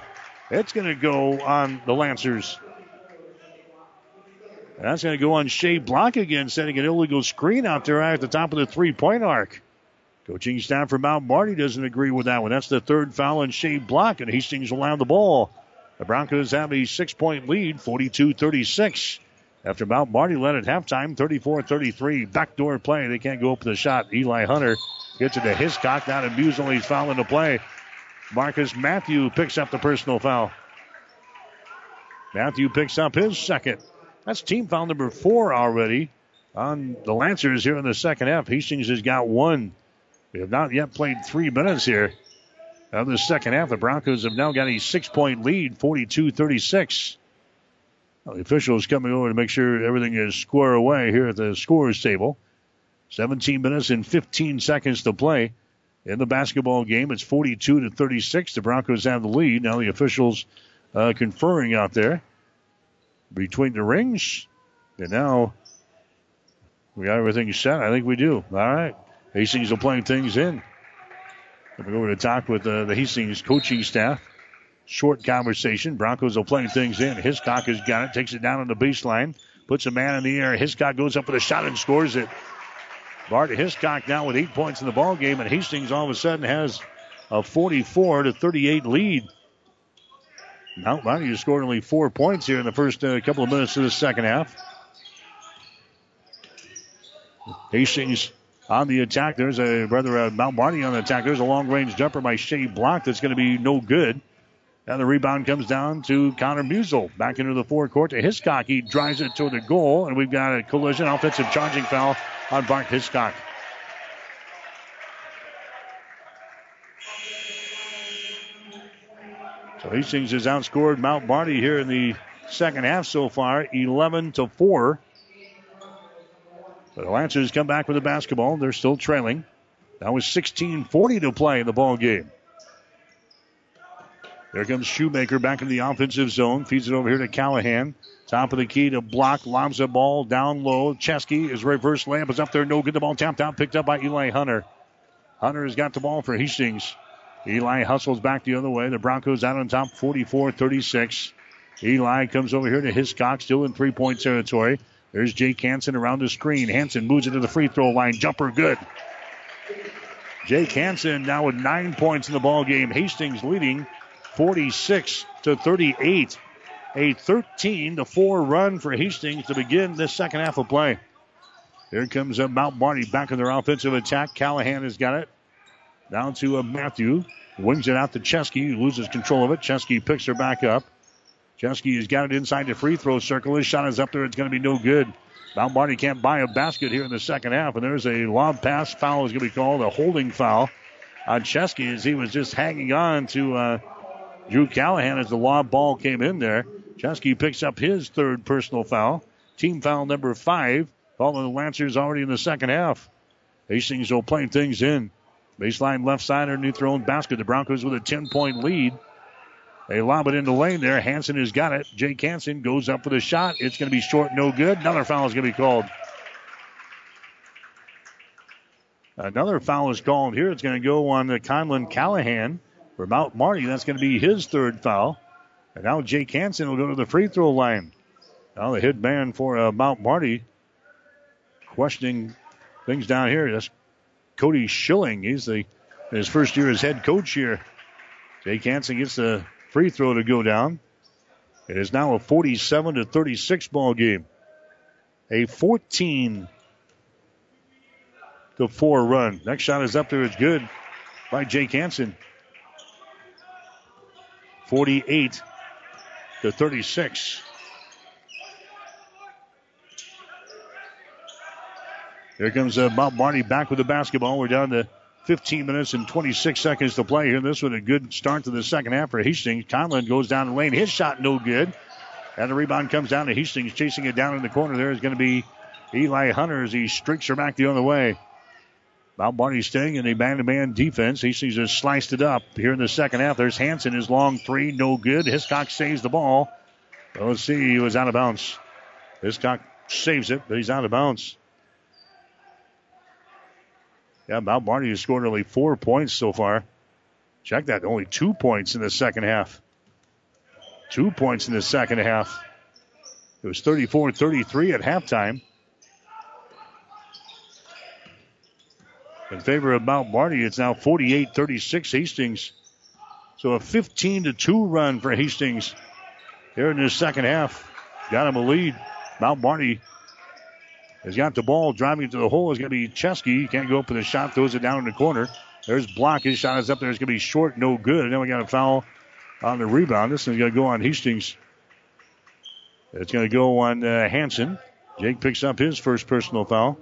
It's going to go on the Lancers. That's going to go on Shea Block again, setting an illegal screen out there at the top of the three-point arc. Coaching staff for Mount Marty doesn't agree with that one. That's the third foul on Shea Block, and Hastings will have the ball. The Broncos have a six-point lead, 42-36. After Mount Marty led at halftime, 34-33. Backdoor play. They can't go up with the shot. Eli Hunter gets it to Hiscock. Now to Musel. He's fouling the play. Marcus Matthew picks up the personal foul. Matthew picks up his second. That's team foul number four already on the Lancers here in the second half. Hastings has got one. We have not yet played three minutes here of the second half. The Broncos have now got a six point lead, 42 36. Well, the officials coming over to make sure everything is square away here at the scorers table. 17 minutes and 15 seconds to play in the basketball game. It's 42 to 36. The Broncos have the lead. Now the officials uh, conferring out there between the rings. And now we got everything set. I think we do. All right. Hastings will play things in. We're going to talk with uh, the Hastings coaching staff. Short conversation. Broncos will play things in. Hiscock has got it. Takes it down on the baseline. Puts a man in the air. Hiscock goes up with a shot and scores it. Bart Hiscock now with eight points in the ball game, and Hastings all of a sudden has a 44 to 38 lead. Mount has scored only four points here in the first uh, couple of minutes of the second half. Hastings on the attack. There's a brother uh, Mount Marty on the attack. There's a long range jumper by Shea Block that's going to be no good. And the rebound comes down to Connor Musel. Back into the forecourt to Hiscock. He drives it to the goal, and we've got a collision, offensive charging foul on Bart Hiscock. So Hastings has outscored Mount Marty here in the second half so far, 11 to 4. But the Lancers come back with the basketball. They're still trailing. That was 16-40 to play in the ball game. There comes Shoemaker back in the offensive zone. Feeds it over here to Callahan. Top of the key to block. Lobs the ball down low. Chesky, is reverse layup is up there. No good. The ball tapped out. Picked up by Eli Hunter. Hunter has got the ball for Hastings. Eli hustles back the other way. The Broncos out on top 44 36. Eli comes over here to Hiscock, still in three point territory. There's Jake Hansen around the screen. Hansen moves it to the free throw line. Jumper good. Jake Hansen now with nine points in the ball game. Hastings leading 46 to 38. A 13 to 4 run for Hastings to begin this second half of play. Here comes Mount Marty back in their offensive attack. Callahan has got it. Down to uh, Matthew. Wings it out to Chesky. Loses control of it. Chesky picks her back up. Chesky has got it inside the free throw circle. His shot is up there. It's going to be no good. Marty can't buy a basket here in the second half. And there's a lob pass foul is going to be called a holding foul on Chesky as he was just hanging on to uh, Drew Callahan as the lob ball came in there. Chesky picks up his third personal foul. Team foul number five. Following the Lancers already in the second half. Hastings will play things in. Baseline left side underneath their own basket. The Broncos with a 10 point lead. They lob it in the lane there. Hansen has got it. Jake Hansen goes up for the shot. It's going to be short, no good. Another foul is going to be called. Another foul is called here. It's going to go on Conlon Callahan for Mount Marty. That's going to be his third foul. And now Jake Hansen will go to the free throw line. Now the hit man for uh, Mount Marty questioning things down here. That's Cody Schilling. He's the his first year as head coach here. Jake Hansen gets the free throw to go down. It is now a 47 to 36 ball game. A 14 to 4 run. Next shot is up there. It's good by Jake Hansen. 48 to 36. Here comes uh, Mount Marty back with the basketball. We're down to 15 minutes and 26 seconds to play here. This was a good start to the second half for Hastings. Conlon goes down the lane. His shot no good. And the rebound comes down to Hastings. Chasing it down in the corner there is going to be Eli Hunter as he streaks her back the other way. Mount Marty staying in a man-to-man defense. Hastings has sliced it up here in the second half. There's Hansen, his long three, no good. Hiscock saves the ball. let's see, he was out of bounds. Hiscock saves it, but he's out of bounds. Yeah, Mount Marty has scored only four points so far. Check that, only two points in the second half. Two points in the second half. It was 34 33 at halftime. In favor of Mount Marty, it's now 48 36 Hastings. So a 15 to 2 run for Hastings here in the second half. Got him a lead. Mount Marty has got the ball driving to the hole is going to be Chesky. He can't go up for the shot, throws it down in the corner. There's Block. His shot is up there. It's going to be short, no good. And then we got a foul on the rebound. This is going to go on Hastings. It's going to go on uh, Hansen. Jake picks up his first personal foul.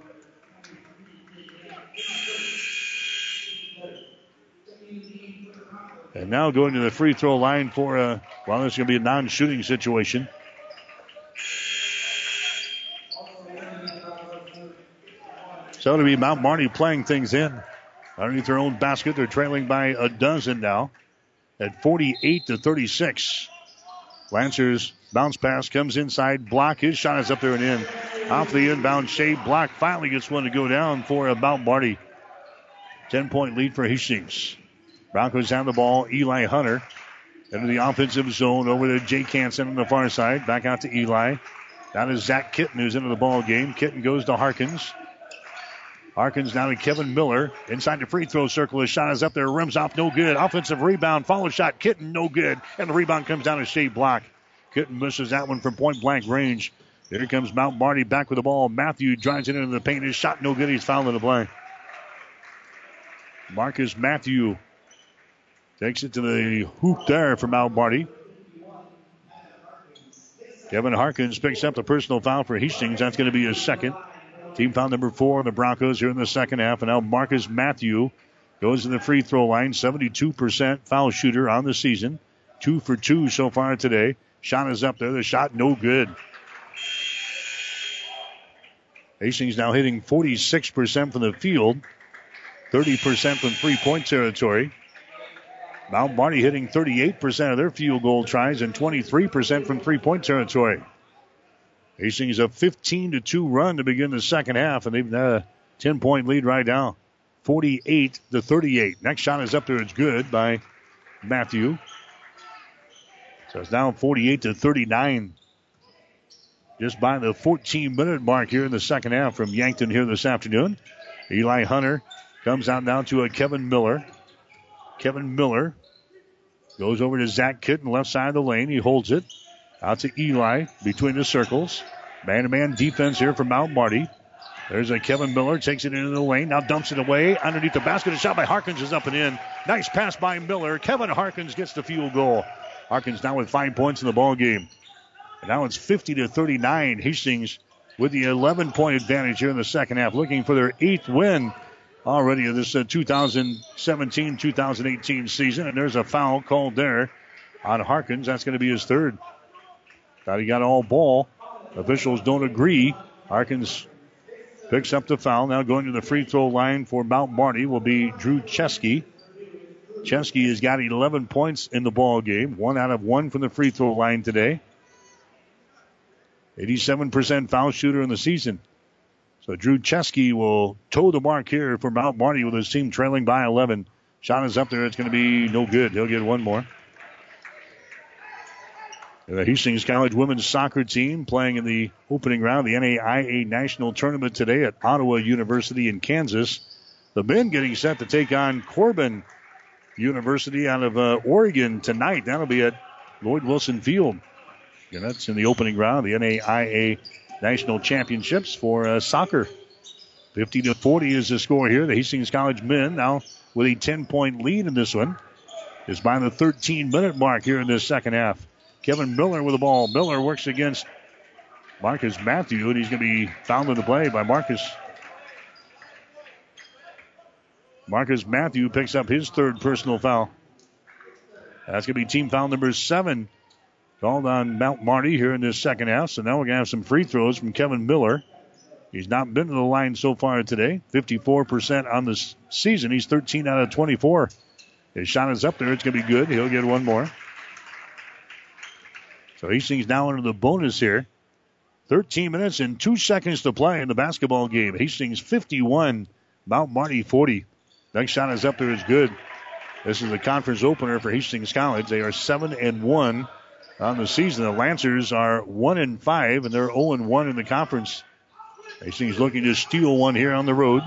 And now going to the free throw line for, uh, well, this is going to be a non shooting situation. So to be Mount Marty playing things in underneath their own basket. They're trailing by a dozen now at 48 to 36. Lancers bounce pass comes inside. Block his shot is up there and in. Off the inbound shade. Block finally gets one to go down for Mount Marty. 10 point lead for Hastings. Broncos have the ball. Eli Hunter into the offensive zone over to Jake Hansen on the far side. Back out to Eli. That is Zach Kitten who's into the ball game. Kitten goes to Harkins. Harkins now to Kevin Miller. Inside the free throw circle. His shot is up there. Rims off. No good. Offensive rebound. Follow shot. Kitten. No good. And the rebound comes down to Shea Block. Kitten misses that one from point blank range. Here comes Mount Marty back with the ball. Matthew drives it into the paint. His shot no good. He's fouled in the play. Marcus Matthew takes it to the hoop there for Mount Marty. Kevin Harkins picks up the personal foul for Hastings. That's going to be his second. Team foul number four on the Broncos here in the second half. And now Marcus Matthew goes to the free throw line. 72% foul shooter on the season. Two for two so far today. Shot is up there. The shot no good. Hastings now hitting 46% from the field, 30% from three point territory. Mount Marty hitting 38% of their field goal tries and 23% from three point territory. Hastings a 15 to 2 run to begin the second half, and they've got a 10 point lead right now. 48 to 38. Next shot is up there. It's good by Matthew. So it's now 48 to 39. Just by the 14 minute mark here in the second half from Yankton here this afternoon. Eli Hunter comes out now to a Kevin Miller. Kevin Miller goes over to Zach Kitten, left side of the lane. He holds it. Out to Eli between the circles. Man to man defense here from Mount Marty. There's a Kevin Miller, takes it into the lane, now dumps it away underneath the basket. A shot by Harkins is up and in. Nice pass by Miller. Kevin Harkins gets the field goal. Harkins now with five points in the ball game. And now it's 50 to 39. Hastings with the 11 point advantage here in the second half, looking for their eighth win already of this uh, 2017 2018 season. And there's a foul called there on Harkins. That's going to be his third. Thought he got all ball. Officials don't agree. Harkins picks up the foul. Now going to the free throw line for Mount Marty will be Drew Chesky. Chesky has got 11 points in the ball game, one out of one from the free throw line today. 87% foul shooter in the season. So Drew Chesky will toe the mark here for Mount Marty with his team trailing by 11. Shot is up there. It's going to be no good. He'll get one more. The Hastings College women's soccer team playing in the opening round of the NAIA National Tournament today at Ottawa University in Kansas. The men getting set to take on Corban University out of uh, Oregon tonight. That'll be at Lloyd Wilson Field. And that's in the opening round of the NAIA National Championships for uh, soccer. 50 to 40 is the score here. The Hastings College men now with a 10 point lead in this one. Is by the 13 minute mark here in this second half. Kevin Miller with the ball. Miller works against Marcus Matthew, and he's going to be fouled in the play by Marcus. Marcus Matthew picks up his third personal foul. That's going to be team foul number seven called on Mount Marty here in this second half. So now we're going to have some free throws from Kevin Miller. He's not been to the line so far today. 54% on the season. He's 13 out of 24. His shot is up there. It's going to be good. He'll get one more. So Hastings now into the bonus here. 13 minutes and two seconds to play in the basketball game. Hastings 51, Mount Marty 40. Next shot is up there is good. This is the conference opener for Hastings College. They are seven and one on the season. The Lancers are one and five, and they're 0 and one in the conference. Hastings looking to steal one here on the road.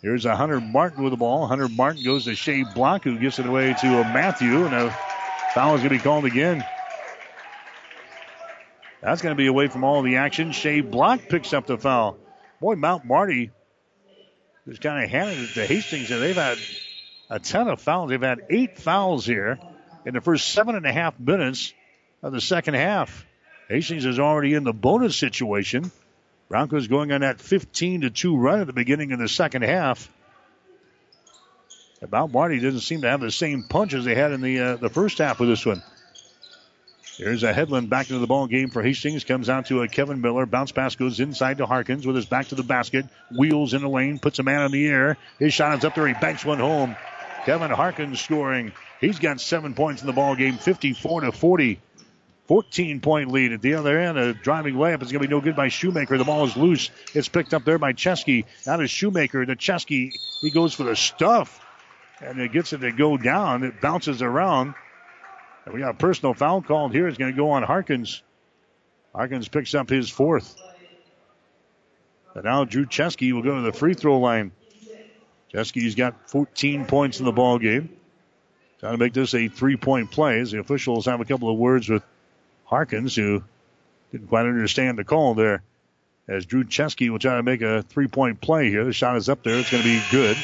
Here's a Hunter Martin with the ball. Hunter Martin goes to Shea Block, who gives it away to Matthew, and a foul is going to be called again. That's going to be away from all the action. Shea Block picks up the foul. Boy, Mount Marty just kind of handed it to Hastings, and they've had a ton of fouls. They've had eight fouls here in the first seven and a half minutes of the second half. Hastings is already in the bonus situation. Broncos going on that 15 to 2 run at the beginning of the second half. Mount Marty doesn't seem to have the same punch as they had in the uh, the first half of this one. Here's a Hedlund back into the ball game for Hastings. Comes out to a Kevin Miller. Bounce pass goes inside to Harkins with his back to the basket. Wheels in the lane. Puts a man in the air. His shot is up there. He banks one home. Kevin Harkins scoring. He's got seven points in the ball game. 54 to 40. 14 point lead at the other end. A driving layup is going to be no good by Shoemaker. The ball is loose. It's picked up there by Chesky. Now to Shoemaker. The Chesky, he goes for the stuff. And it gets it to go down. It bounces around. And we got a personal foul called here. It's going to go on Harkins. Harkins picks up his fourth. And now Drew Chesky will go to the free throw line. Chesky's got 14 points in the ball game. Trying to make this a three-point play as the officials have a couple of words with Harkins, who didn't quite understand the call there. As Drew Chesky will try to make a three-point play here. The shot is up there. It's going to be good.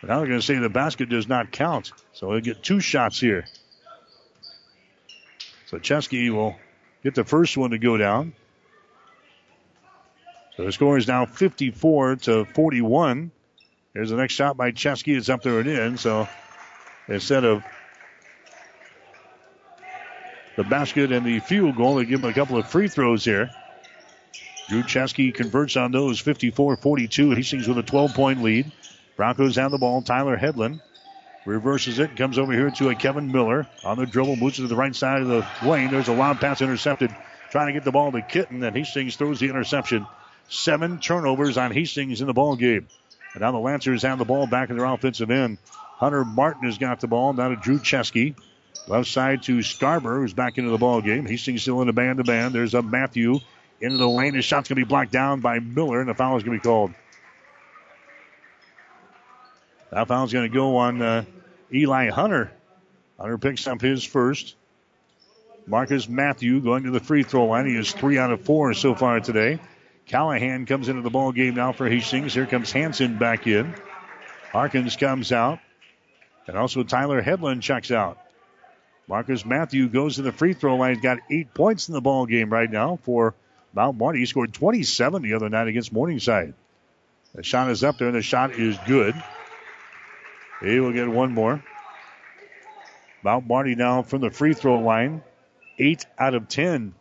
But now they're going to say the basket does not count. So he'll get two shots here. So Chesky will get the first one to go down. So the score is now 54 to 41. Here's the next shot by Chesky. It's up there and in. So instead of the basket and the field goal, they give him a couple of free throws here. Drew Chesky converts on those 54 42. Hastings with a 12 point lead. Broncos have the ball. Tyler Hedlund reverses it, comes over here to a Kevin Miller on the dribble, moves it to the right side of the lane. There's a loud pass intercepted, trying to get the ball to Kitten, and Hastings throws the interception. Seven turnovers on Hastings in the ball game. And now the Lancers have the ball back in their offensive end. Hunter Martin has got the ball. Now to Drew Chesky. Left side to Scarborough, who's back into the ball game. Hastings still in the band to band. There's a Matthew into the lane. His shot's going to be blocked down by Miller, and the foul is going to be called. That foul's going to go on uh, Eli Hunter. Hunter picks up his first. Marcus Matthew going to the free throw line. He is three out of four so far today. Callahan comes into the ball game now for Hastings. Here comes Hansen back in. Harkins comes out. And also Tyler Hedlund checks out. Marcus Matthew goes to the free throw line. He's got eight points in the ball game right now for Mount Marty. He scored 27 the other night against Morningside. The shot is up there, and the shot is good. He will get one more. Mount Marty now from the free throw line. Eight out of ten.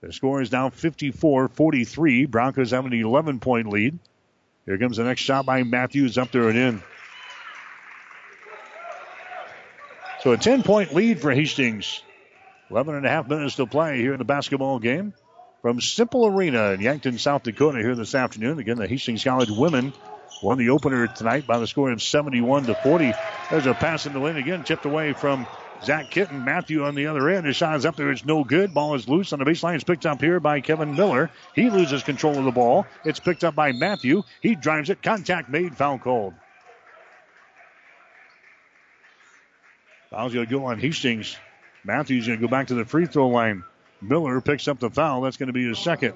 The score is now 54 43. Broncos have an 11 point lead. Here comes the next shot by Matthews up there and in. So a 10 point lead for Hastings. 11 and a half minutes to play here in the basketball game from Cimpl Arena in Yankton, South Dakota here this afternoon. Again, the Hastings College women won the opener tonight by the score of 71 to 40. There's a pass in the lane again, tipped away from Zach Kitten. Matthew on the other end. His shot is up there. It's no good. Ball is loose on the baseline. It's picked up here by Kevin Miller. He loses control of the ball. It's picked up by Matthew. He drives it. Contact made. Foul called. Foul's going to go on Hastings. Matthews going to go back to the free throw line. Miller picks up the foul. That's going to be his second.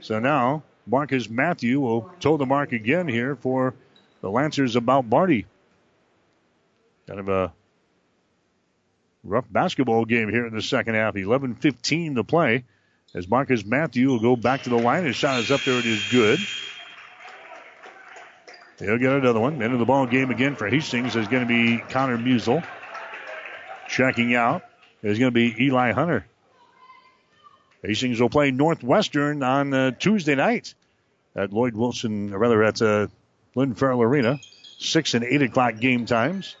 So now Marcus Matthew will toe the mark again here for the Lancers about Barty. Kind of a rough basketball game here in the second half. 11 15 to play as Marcus Matthew will go back to the line. His shot is up there. It is good. He'll get another one. End of the ball game again for Hastings is going to be Connor Musel. Checking out is going to be Eli Hunter. Hastings will play Northwestern on uh, Tuesday night at Lloyd Wilson, or rather at uh, Lynn Farrell Arena. Six and eight o'clock game times.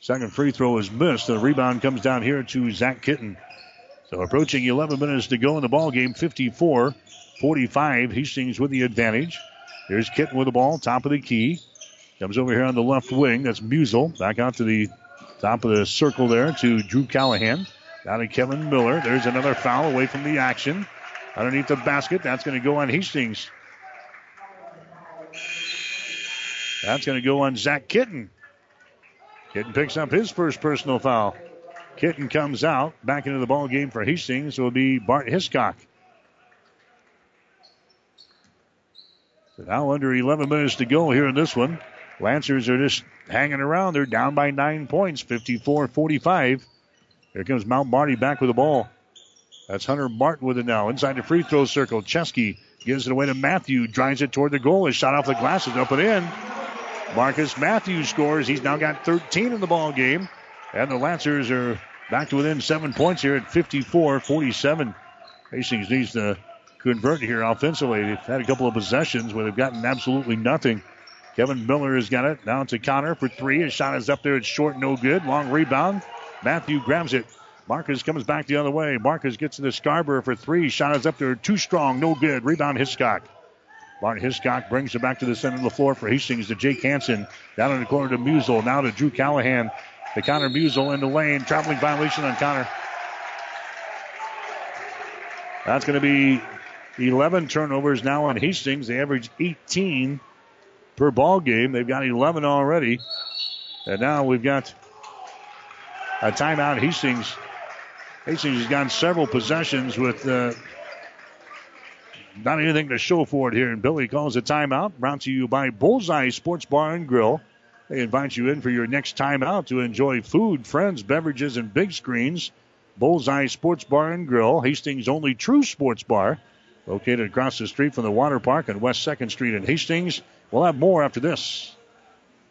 Second free throw is missed. The rebound comes down here to Zach Kitten. So approaching 11 minutes to go in the ball game, 54 45. Hastings with the advantage. Here's Kitten with the ball, top of the key. Comes over here on the left wing. That's Musel. Back out to the top of the circle there to Drew Callahan. Down to Kevin Miller. There's another foul away from the action. Underneath the basket. That's going to go on Hastings. That's going to go on Zach Kitten. Kitten picks up his first personal foul. Kitten comes out back into the ball game for Hastings. It will be Bart Hiscock. So now under 11 minutes to go here in this one. Lancers are just hanging around. They're down by nine points, 54-45. Here comes Mount Marty back with the ball. That's Hunter Martin with it now. Inside the free throw circle. Chesky gives it away to Matthew. Drives it toward the goal. His shot off the glass glasses. Up and in. Marcus Matthews scores. He's now got 13 in the ball game. And the Lancers are back to within seven points here at 54-47. Hastings needs to convert here offensively. They've had a couple of possessions where they've gotten absolutely nothing. Kevin Miller has got it. Now to Connor for three. His shot is up there. It's short, no good. Long rebound. Matthew grabs it. Marcus comes back the other way. Marcus gets into Scarborough for three. Shot is up there. Too strong. No good. Rebound Hiscock. Bart Hiscock brings it back to the center of the floor for Hastings to Jake Hansen. Down in the corner to Musel. Now to Drew Callahan. The Connor Musel in the lane. Traveling violation on Connor. That's going to be 11 turnovers now on Hastings. They average 18 per ball game. They've got 11 already. And now we've got a timeout. Hastings. Hastings has gotten several possessions with uh, not anything to show for it here. And Billy calls a timeout. Brought to you by Bullseye Sports Bar and Grill. They invite you in for your next timeout to enjoy food, friends, beverages, and big screens. Bullseye Sports Bar and Grill, Hastings' only true sports bar, located across the street from the water park on West 2nd Street in Hastings. We'll have more after this.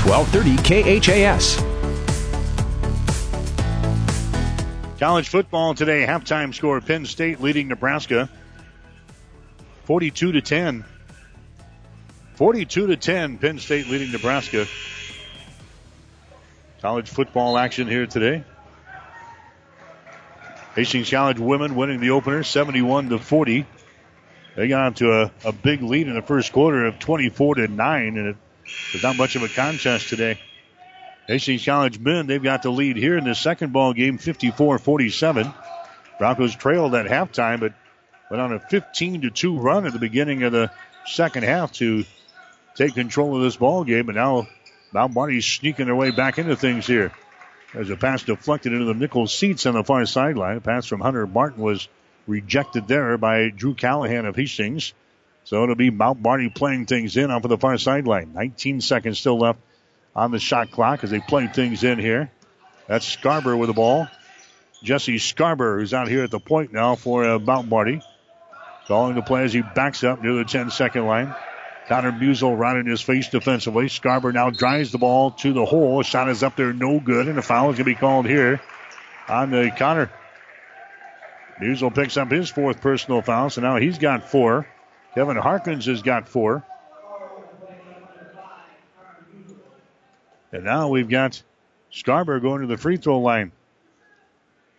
1230 KHAS. College football today, halftime score Penn State leading Nebraska 42 to 10. 42 to 10, Penn State leading Nebraska. College football action here today. Hastings College women winning the opener 71 to 40. They got to a, a big lead in the first quarter of 24 to 9, and it there's not much of a contest today. Hastings College men, they've got the lead here in the second ball game, 54-47. Broncos trailed at halftime, but went on a 15 to 2 run at the beginning of the second half to take control of this ball game. And now Mount Marty's sneaking their way back into things here. There's a pass deflected into the nickel seats on the far sideline. A pass from Hunter Martin was rejected there by Drew Callahan of Hastings. So it'll be Mount Marty playing things in off of the far sideline. 19 seconds still left on the shot clock as they play things in here. That's Scarborough with the ball. Jesse Scarborough, is out here at the point now for uh, Mount Marty. Calling the play as he backs up near the 10 second line. Connor Musel right in his face defensively. Scarborough now drives the ball to the hole. Shot is up there, no good, and a foul is going to be called here on the Connor. Musel picks up his fourth personal foul, so now he's got four. Kevin Harkins has got four. And now we've got Scarborough going to the free throw line.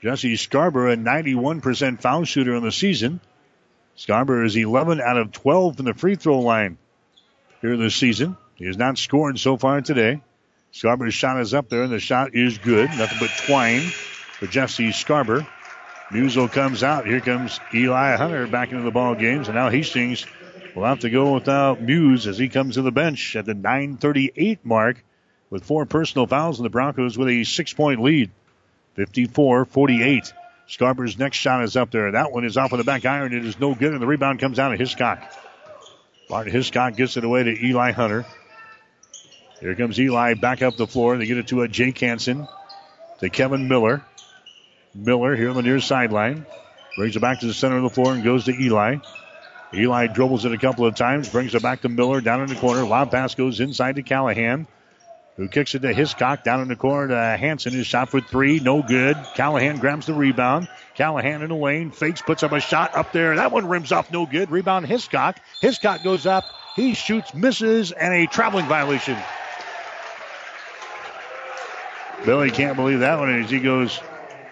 Jesse Scarborough, a 91% foul shooter in the season. Scarborough is 11 out of 12 from the free throw line here this season. He has not scored so far today. Scarborough's shot is up there, and the shot is good. Nothing but twine for Jesse Scarborough. Musel comes out. Here comes Eli Hunter back into the ball games, and now Hastings will have to go without Muse as he comes to the bench at the 9:38 mark with four personal fouls, and the Broncos with a six-point lead, 54-48. Scarborough's next shot is up there. That one is off of the back iron. It is no good, and the rebound comes out of Hiscock. Bart Hiscock gets it away to Eli Hunter. Here comes Eli back up the floor. They get it to a Jake Hansen, to Kevin Miller. Miller here on the near sideline. Brings it back to the center of the floor and goes to Eli. Eli dribbles it a couple of times, brings it back to Miller down in the corner. Lob pass goes inside to Callahan, who kicks it to Hiscock down in the corner to Hansen. His shot for three, no good. Callahan grabs the rebound. Callahan in the lane, fakes, puts up a shot up there. That one rims off, no good. Rebound Hiscock. Hiscock goes up. He shoots, misses, and a traveling violation. Billy can't believe that one as he goes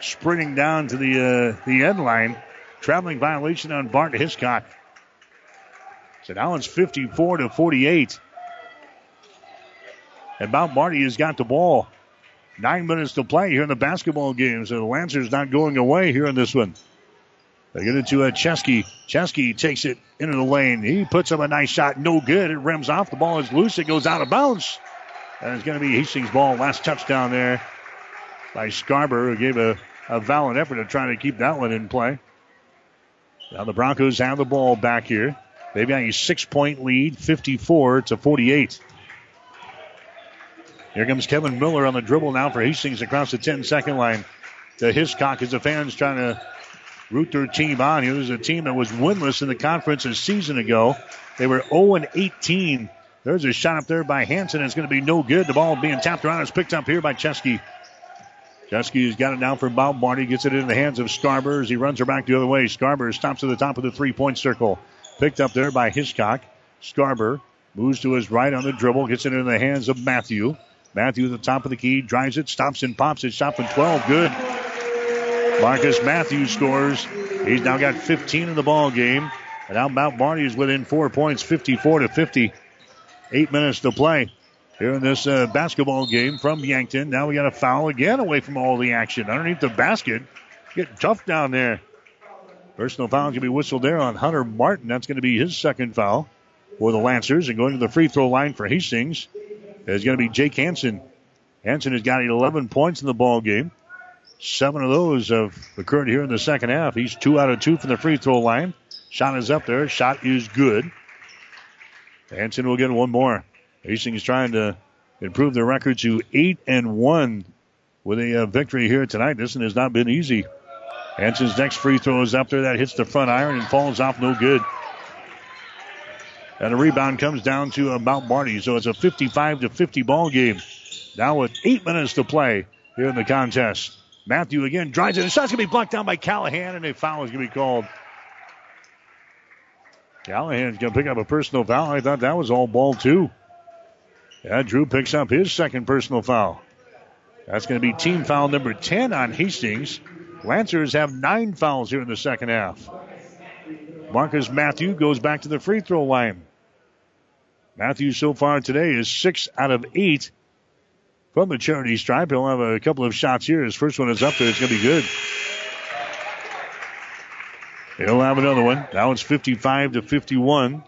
sprinting down to the uh, the end line. Traveling violation on Bart Hiscock. So now it's 54 to 48. And Mount Marty has got the ball. Nine minutes to play here in the basketball game. So the Lancers not going away here in this one. They get it to a Chesky. Chesky takes it into the lane. He puts up a nice shot. No good. It rims off. The ball is loose. It goes out of bounds. And it's going to be Hastings' ball. Last touchdown there by Scarborough, who gave a, a valiant effort to try to keep that one in play. Now the Broncos have the ball back here. They've got a six point lead, 54 to 48. Here comes Kevin Miller on the dribble now for Hastings across the 10 second line. To Hiscock as the fans trying to root their team on. Here was a team that was winless in the conference a season ago. They were 0 18. There's a shot up there by Hansen. It's going to be no good. The ball being tapped around is picked up here by Chesky. Chesky has got it now for Mount Marty. Gets it in the hands of Scarber as he runs her back the other way. Scarber stops at the top of the three point circle. Picked up there by Hiscock. Scarber moves to his right on the dribble. Gets it in the hands of Matthew. Matthew at the top of the key. Drives it. Stops and pops it. Shot from 12. Good. Marcus Matthews scores. He's now got 15 in the ball game. And now Mount Marty is within four points, 54 to 50. Eight minutes to play here in this uh, basketball game from Yankton. Now we got a foul again away from all the action underneath the basket. Getting tough down there. Personal foul to be whistled there on Hunter Martin. That's going to be his second foul for the Lancers. And going to the free throw line for Hastings is going to be Jake Hansen. Hansen has got 11 points in the ball game. Seven of those have occurred here in the second half. He's two out of two from the free throw line. Shot is up there. Shot is good. Hansen will get one more. Hastings trying to improve their record to eight and one with a uh, victory here tonight. This one has not been easy. Hansen's next free throw is up there. That hits the front iron and falls off no good. And the rebound comes down to uh, Mount Marty. So it's a 55 to 50 ball game. Now with eight minutes to play here in the contest. Matthew again drives it. The shot's going to be blocked down by Callahan, and a foul is going to be called. Callahan's going to pick up a personal foul. I thought that was all ball, too. Yeah, Drew picks up his second personal foul. That's going to be team foul number 10 on Hastings. Lancers have nine fouls here in the second half. Marcus Matthew goes back to the free throw line. Matthew so far today is six out of eight from the charity stripe. He'll have a couple of shots here. His first one is up there. It's going to be good. He'll have another one. That one's 55 to 51.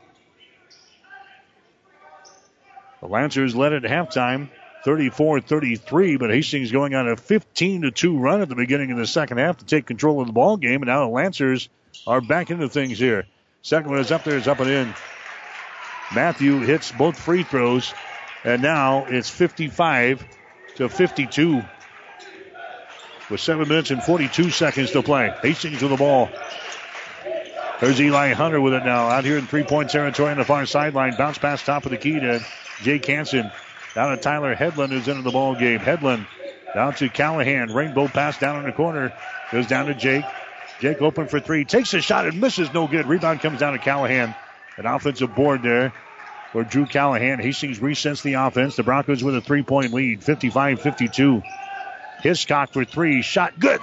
The Lancers led at halftime 34 33, but Hastings going on a 15 2 run at the beginning of the second half to take control of the ball game. And now the Lancers are back into things here. Second one is up there, is up and in. Matthew hits both free throws, and now it's 55 to 52 with 7 minutes and 42 seconds to play. Hastings with the ball. There's Eli Hunter with it now out here in three point territory on the far sideline. Bounce pass top of the key to Jake Hansen. Down to Tyler Hedlund who's into the ball game. Hedlund down to Callahan. Rainbow pass down in the corner. Goes down to Jake. Jake open for three. Takes a shot and misses. No good. Rebound comes down to Callahan. An offensive board there for Drew Callahan. Hastings resets the offense. The Broncos with a three point lead. 55 52. Hiscock for three. Shot good.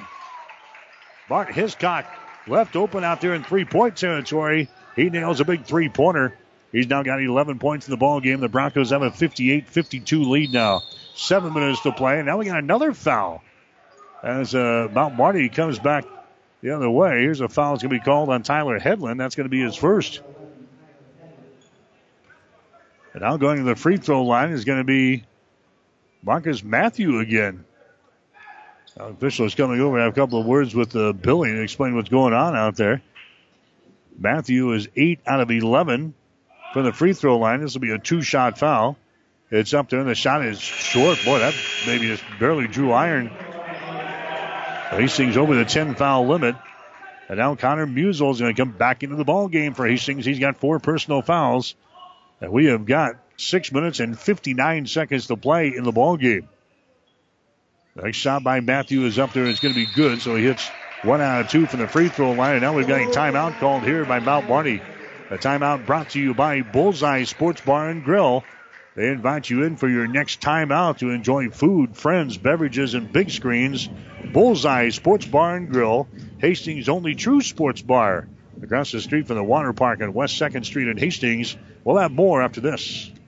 Bart Hiscock left open out there in three point territory. He nails a big three pointer. He's now got 11 points in the ball game. The Broncos have a 58-52 lead now. Seven minutes to play, and now we got another foul. As uh, Mount Marty comes back the other way, here's a foul that's going to be called on Tyler Hedlund. That's going to be his first. And now going to the free throw line is going to be Marcus Matthew again. Now, official is coming over to have a couple of words with uh, Billy and explain what's going on out there. Matthew is 8 out of 11 from the free throw line. This will be a two shot foul. It's up there, and the shot is short. Boy, that maybe just barely drew iron. Hastings over the 10 foul limit. And now Connor Musel is going to come back into the ball game for Hastings. He's got four personal fouls. And we have got six minutes and 59 seconds to play in the ball game. Next shot by Matthew is up there. It's going to be good. So he hits one out of two from the free throw line. And now we've got a timeout called here by Mount Marty. A timeout brought to you by Bullseye Sports Bar and Grill. They invite you in for your next timeout to enjoy food, friends, beverages, and big screens. Bullseye Sports Bar and Grill, Hastings' only true sports bar. Across the street from the water park on West 2nd Street in Hastings. We'll have more after this.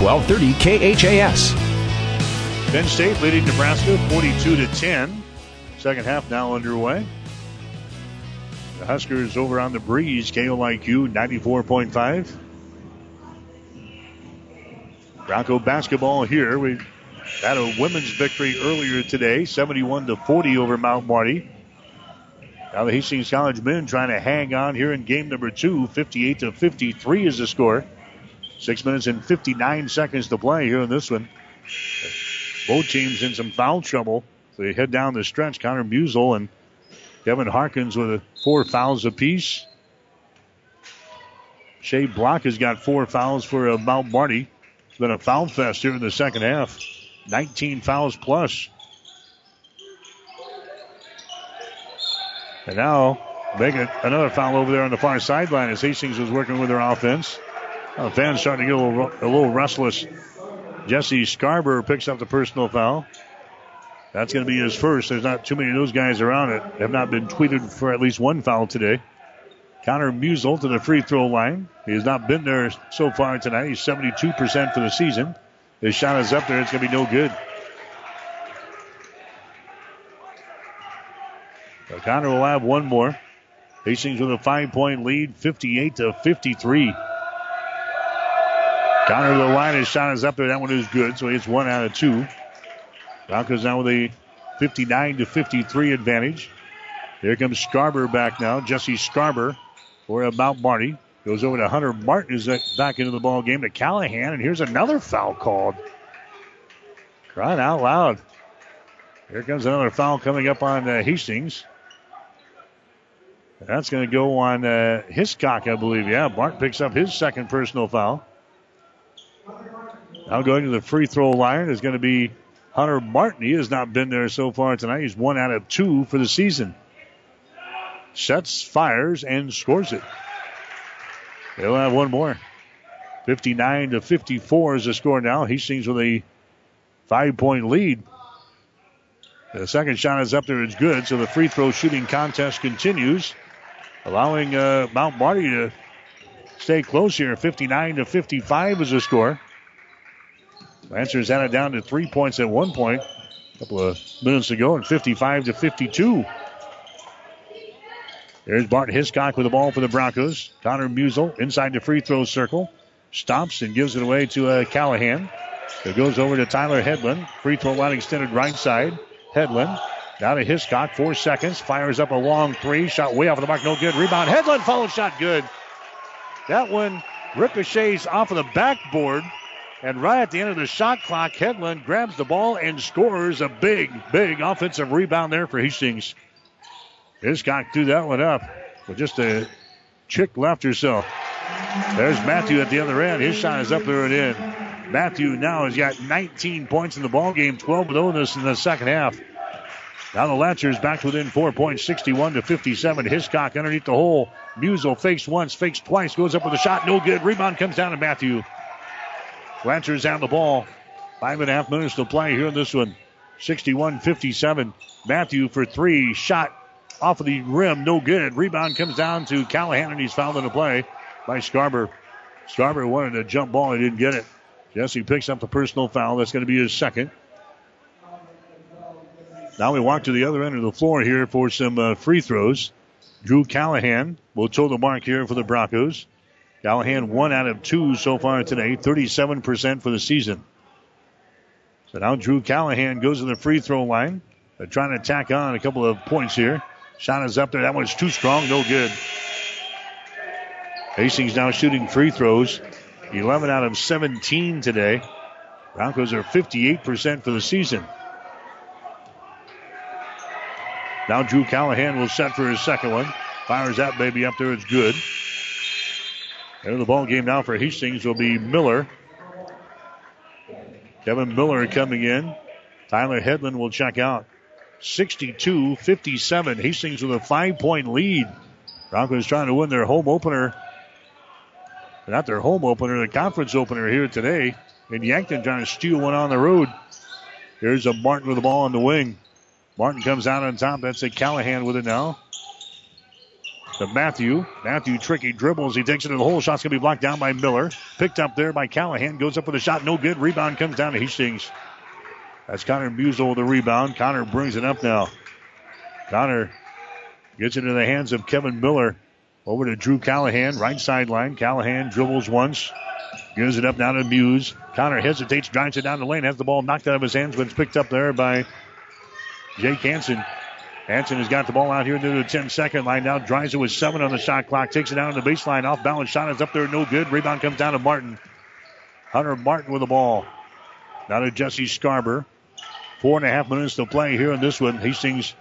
1230 KHAS. Penn State leading Nebraska 42 to 10. Second half now underway. The Huskers over on the breeze, KLIQ 94.5. Bronco basketball here. We Had a women's victory earlier today, 71 to 40 over Mount Marty. Now the Hastings College men trying to hang on here in game number two. 58 to 53 is the score. Six minutes and 59 seconds to play here in this one. Both teams in some foul trouble. They head down the stretch. Connor Musel and Kevin Harkins with four fouls apiece. Shea Block has got four fouls for uh, Mount Marty. It's been a foul fest here in the second half. 19 fouls plus. And now making another foul over there on the far sideline as Hastings was working with their offense. Uh, fans starting to get a little, a little restless. Jesse Scarborough picks up the personal foul. That's going to be his first. There's not too many of those guys around it. Have not been tweeted for at least one foul today. Connor Musel to the free throw line. He has not been there so far tonight. He's 72% for the season. His shot is up there. It's going to be no good. Connor will have one more. Hastings with a five point lead, 58 to 53. Connor to the line. His shot is up there. That one is good. So it's one out of two. Broncos now with a 59 to 53 advantage. Here comes Scarborough back now. Jesse Scarborough for Mount Marty. Goes over to Hunter Martin, who's back into the ball game to Callahan, and here's another foul called. Crying out loud. Here comes another foul coming up on uh, Hastings. That's going to go on uh, Hiscock, I believe. Yeah, Bart picks up his second personal foul. Now going to the free throw line is going to be Hunter Martin. He has not been there so far tonight. He's one out of two for the season. Sets, fires, and scores it. They'll have one more. 59 to 54 is the score now. He Hastings with a five point lead. The second shot is up there. It's good. So the free throw shooting contest continues, allowing uh, Mount Marty to stay close here. 59 to 55 is the score. Lancers had it down to three points at one point a couple of minutes ago, and 55 to 52. There's Bart Hiscock with the ball for the Broncos. Connor Musel inside the free throw circle. Stops and gives it away to uh, Callahan. It goes over to Tyler Hedlund. Free throw line extended right side. Hedlund down to Hiscock. Four seconds. Fires up a long three. Shot way off the mark. No good. Rebound. Hedlund follow shot good. That one ricochets off of the backboard. And right at the end of the shot clock, Hedlund grabs the ball and scores a big, big offensive rebound there for Hastings. Hiscock threw that one up with just a chick left so. There's Matthew at the other end. His shot is up there and in. Matthew now has got 19 points in the ball game, 12 with oh this in the second half. Now the Lancers back within four points, 61 to 57. Hiscock underneath the hole. Musel fakes once, fakes twice, goes up with a shot, no good. Rebound comes down to Matthew. Lancers have the ball. Five and a half minutes to play here in this one. 61 57. Matthew for three. Shot off of the rim. No good. Rebound comes down to Callahan, and he's fouled in the play by Scarborough. Scarborough wanted a jump ball. He didn't get it. Jesse picks up the personal foul. That's going to be his second. Now we walk to the other end of the floor here for some uh, free throws. Drew Callahan will toe the mark here for the Broncos. Callahan one out of two so far today, 37% for the season. So now Drew Callahan goes to the free throw line. They're trying to tack on a couple of points here. Shot is up there. That one's too strong. No good. Hastings now shooting free throws. 11 out of 17 today. Broncos are 58% for the season. Now Drew Callahan will set for his second one. Fires that baby up there. It's good. And the ball game now for Hastings will be Miller. Kevin Miller coming in. Tyler Hedlund will check out. 62 57. Hastings with a five point lead. Broncos trying to win their home opener. Not their home opener, the conference opener here today. And Yankton trying to steal one on the road. Here's a Martin with the ball on the wing. Martin comes out on top. That's a Callahan with it now. To Matthew. Matthew tricky dribbles. He takes it to the hole. Shot's going to be blocked down by Miller. Picked up there by Callahan. Goes up with a shot. No good. Rebound comes down to Hastings. That's Connor Musel with the rebound. Connor brings it up now. Connor gets it into the hands of Kevin Miller. Over to Drew Callahan, right sideline. Callahan dribbles once, gives it up now to Muse. Connor hesitates, drives it down the lane, has the ball knocked out of his hands, but it's picked up there by Jake Hansen. Hansen has got the ball out here into the 10 second line now, drives it with seven on the shot clock, takes it down to the baseline, off balance shot is up there, no good. Rebound comes down to Martin. Hunter Martin with the ball. Now to Jesse Scarber. Four and a half minutes to play here in this one. Hastings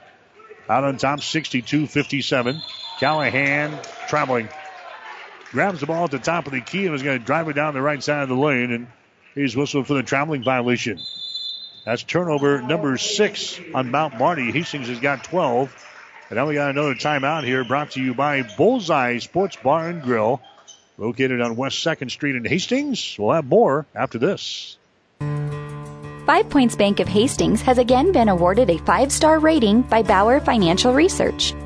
out on top, 62 57. Callahan traveling. Grabs the ball at the top of the key and is going to drive it down the right side of the lane. And he's whistled for the traveling violation. That's turnover number six on Mount Marty. Hastings has got 12. And now we got another timeout here brought to you by Bullseye Sports Bar and Grill, located on West 2nd Street in Hastings. We'll have more after this. Five Points Bank of Hastings has again been awarded a five star rating by Bauer Financial Research.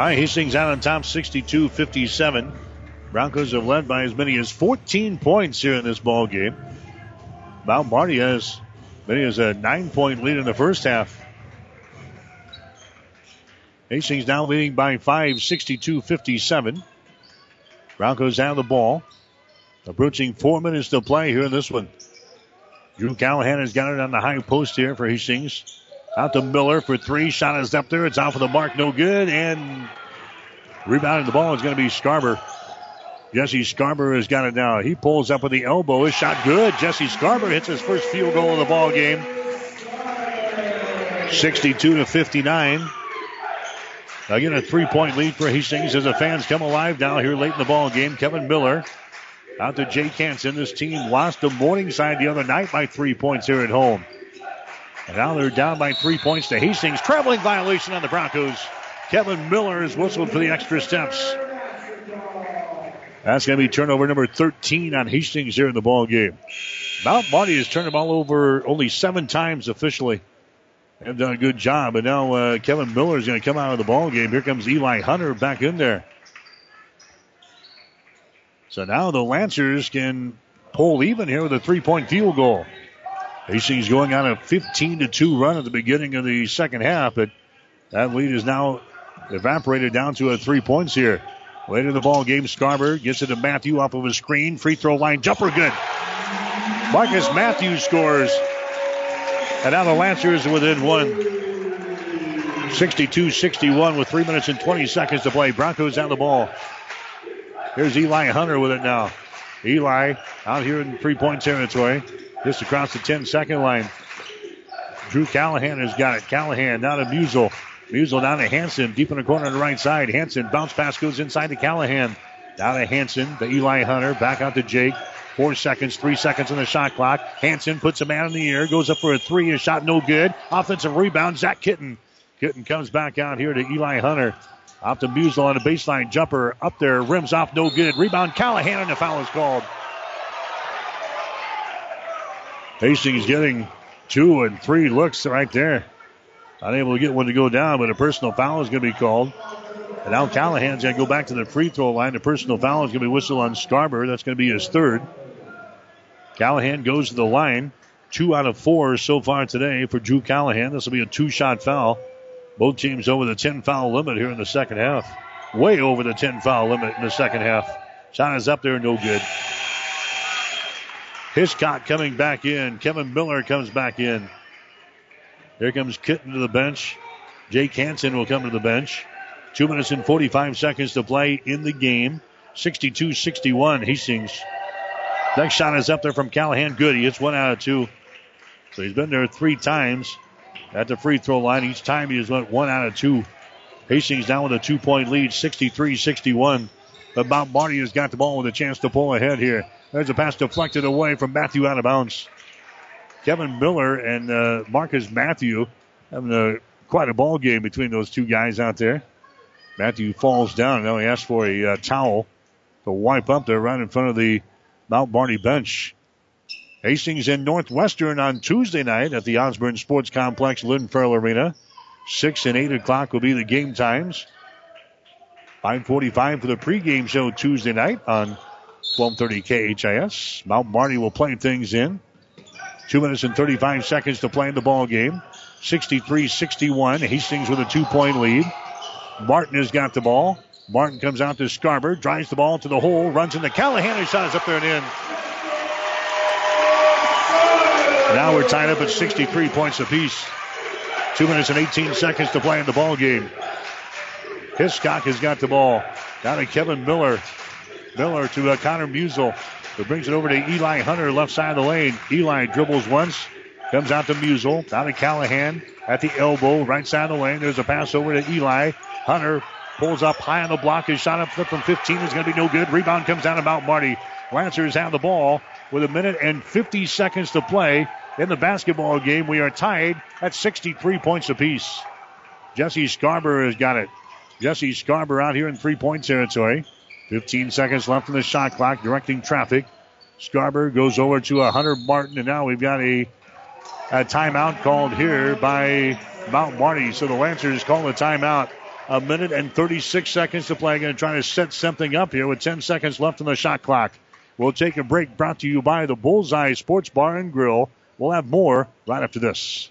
All right, Hastings out on top 62 57. Broncos have led by as many as 14 points here in this ball game. Mount Marty has many as a nine point lead in the first half. Hastings now leading by five, 62 57. Broncos have the ball. Approaching four minutes to play here in this one. Drew Callahan has got it on the high post here for Hastings. Out to Miller for three. Shot is up there. It's off of the mark. No good. And rebounding the ball is going to be Scarber. Jesse Scarber has got it now. He pulls up with the elbow. His shot good. Jesse Scarber hits his first field goal of the ball game. 62 to 59. Again, a three-point lead for Hastings as the fans come alive now here late in the ball game. Kevin Miller out to Jake Hansen. This team lost to Morningside the other night by three points here at home. And now they're down by three points to Hastings. Traveling violation on the Broncos. Kevin Miller is whistled for the extra steps. That's going to be turnover number 13 on Hastings here in the ball game. Mount Marty has turned the ball over only seven times officially. They've done a good job, but now uh, Kevin Miller is going to come out of the ball game. Here comes Eli Hunter back in there. So now the Lancers can pull even here with a three point field goal. Hastings going on a 15 to 2 run at the beginning of the second half, but that lead is now evaporated down to a three points here. Later in the ball game, Scarber gets it to Matthew off of a screen. Free throw line jumper good. Marcus Matthews scores. And now the Lancers are within one. 62 61 with 3 minutes and 20 seconds to play. Broncos out the ball. Here's Eli Hunter with it now. Eli out here in three point territory. Just across the 10 second line. Drew Callahan has got it. Callahan down to Musel. Musel down to Hansen. Deep in the corner on the right side. Hansen bounce pass goes inside to Callahan. Down to Hansen. To Eli Hunter. Back out to Jake. Four seconds, three seconds on the shot clock. Hansen puts a man in the air, goes up for a three. His shot no good. Offensive rebound. Zach Kitten. Kitten comes back out here to Eli Hunter. Off to Musel on a baseline jumper. Up there, rims off, no good. Rebound, Callahan, and the foul is called. Hastings getting two and three looks right there. Unable to get one to go down, but a personal foul is going to be called. And now Callahan's going to go back to the free throw line. The personal foul is going to be whistled on Scarber. That's going to be his third. Callahan goes to the line. Two out of four so far today for Drew Callahan. This will be a two shot foul. Both teams over the 10 foul limit here in the second half. Way over the 10 foul limit in the second half. Shot is up there, no good. Hiscock coming back in. Kevin Miller comes back in. Here comes Kitten to the bench. Jake Hansen will come to the bench. Two minutes and 45 seconds to play in the game. 62 61. Hastings. Next shot is up there from Callahan. Good. He hits one out of two. So he's been there three times at the free throw line. Each time he has went one out of two. Hastings down with a two point lead, 63 61. Mount Marty has got the ball with a chance to pull ahead here. There's a pass deflected away from Matthew out of bounds. Kevin Miller and uh, Marcus Matthew having a, quite a ball game between those two guys out there. Matthew falls down. Now he asks for a uh, towel to wipe up there right in front of the Mount Marty bench. Hastings and Northwestern on Tuesday night at the Osborne Sports Complex, Lynn Arena. 6 and 8 o'clock will be the game times. 545 for the pregame show Tuesday night on 1230 KHAS. Mount Marty will play things in. Two minutes and 35 seconds to play in the ball game. 63-61. Hastings with a two-point lead. Martin has got the ball. Martin comes out to Scarber, drives the ball to the hole, runs into Callahan, and shot is up there and in. Now we're tied up at 63 points apiece. Two minutes and 18 seconds to play in the ball game. Hiscock has got the ball. Down to Kevin Miller. Miller to uh, Connor Musel. Who brings it over to Eli Hunter, left side of the lane. Eli dribbles once, comes out to Musel. Down to Callahan at the elbow, right side of the lane. There's a pass over to Eli. Hunter pulls up high on the block. His shot up from 15 is going to be no good. Rebound comes down to Mount Marty. Lancers have the ball with a minute and 50 seconds to play in the basketball game. We are tied at 63 points apiece. Jesse Scarborough has got it. Jesse Scarborough out here in three point territory. 15 seconds left in the shot clock, directing traffic. Scarber goes over to a Hunter Martin, and now we've got a, a timeout called here by Mount Marty. So the Lancers call a timeout. A minute and 36 seconds to play. Going to try to set something up here with 10 seconds left in the shot clock. We'll take a break brought to you by the Bullseye Sports Bar and Grill. We'll have more right after this.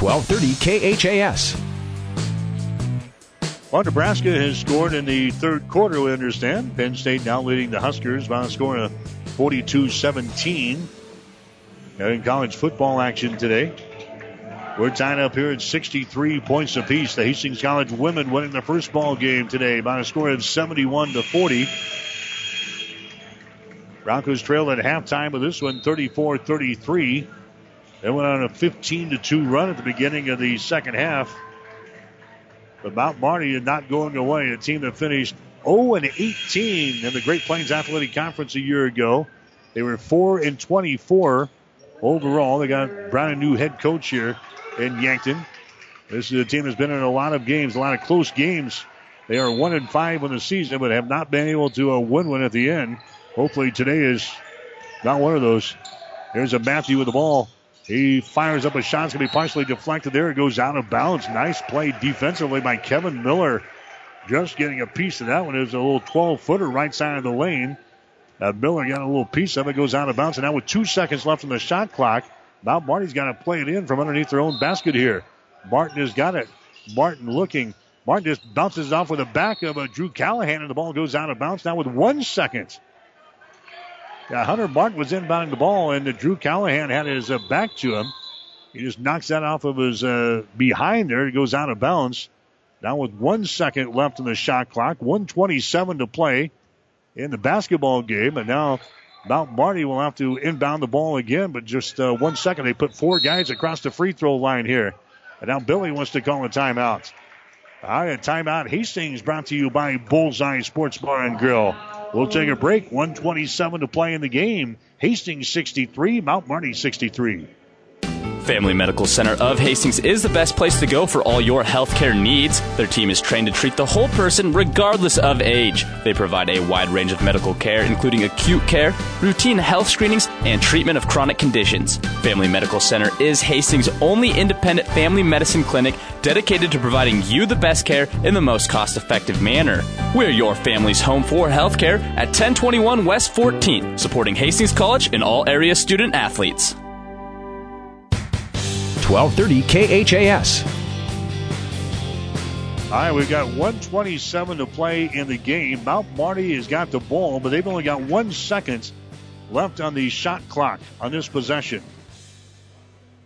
1230 KHAS. Well, Nebraska has scored in the third quarter, we understand. Penn State now leading the Huskers by a score of 42 17. In college football action today, we're tied up here at 63 points apiece. The Hastings College women winning the first ball game today by a score of 71 to 40. Broncos trailed at halftime with this one 34 33. They went on a 15 to 2 run at the beginning of the second half. But Mount Marty is not going away. A team that finished 0 and 18 in the Great Plains Athletic Conference a year ago. They were 4 and 24 overall. They got a brand new head coach here in Yankton. This is a team that's been in a lot of games, a lot of close games. They are 1 and 5 in the season, but have not been able to uh, win one at the end. Hopefully today is not one of those. There's a Matthew with the ball. He fires up a shot. It's going to be partially deflected there. It goes out of bounds. Nice play defensively by Kevin Miller. Just getting a piece of that one. It was a little 12 footer right side of the lane. Uh, Miller got a little piece of it. Goes out of bounds. And now with two seconds left on the shot clock, Mount Marty's got to play it in from underneath their own basket here. Martin has got it. Martin looking. Martin just bounces off with the back of a Drew Callahan, and the ball goes out of bounds now with one second. Yeah, Hunter Martin was inbounding the ball, and Drew Callahan had his uh, back to him. He just knocks that off of his uh, behind there. It goes out of bounds. Now with one second left in the shot clock, 127 to play in the basketball game, and now Mount Marty will have to inbound the ball again, but just uh, one second. They put four guys across the free throw line here. And now Billy wants to call a timeout. All right, a timeout. Hastings brought to you by Bullseye Sports Bar and Grill. We'll take a break. 127 to play in the game. Hastings 63, Mount Marty 63. Family Medical Center of Hastings is the best place to go for all your healthcare needs. Their team is trained to treat the whole person regardless of age. They provide a wide range of medical care, including acute care, routine health screenings, and treatment of chronic conditions. Family Medical Center is Hastings' only independent family medicine clinic dedicated to providing you the best care in the most cost effective manner. We're your family's home for healthcare at 1021 West 14th, supporting Hastings College and all area student athletes. 1230 KHAS. All right, we've got 127 to play in the game. Mount Marty has got the ball, but they've only got one second left on the shot clock on this possession.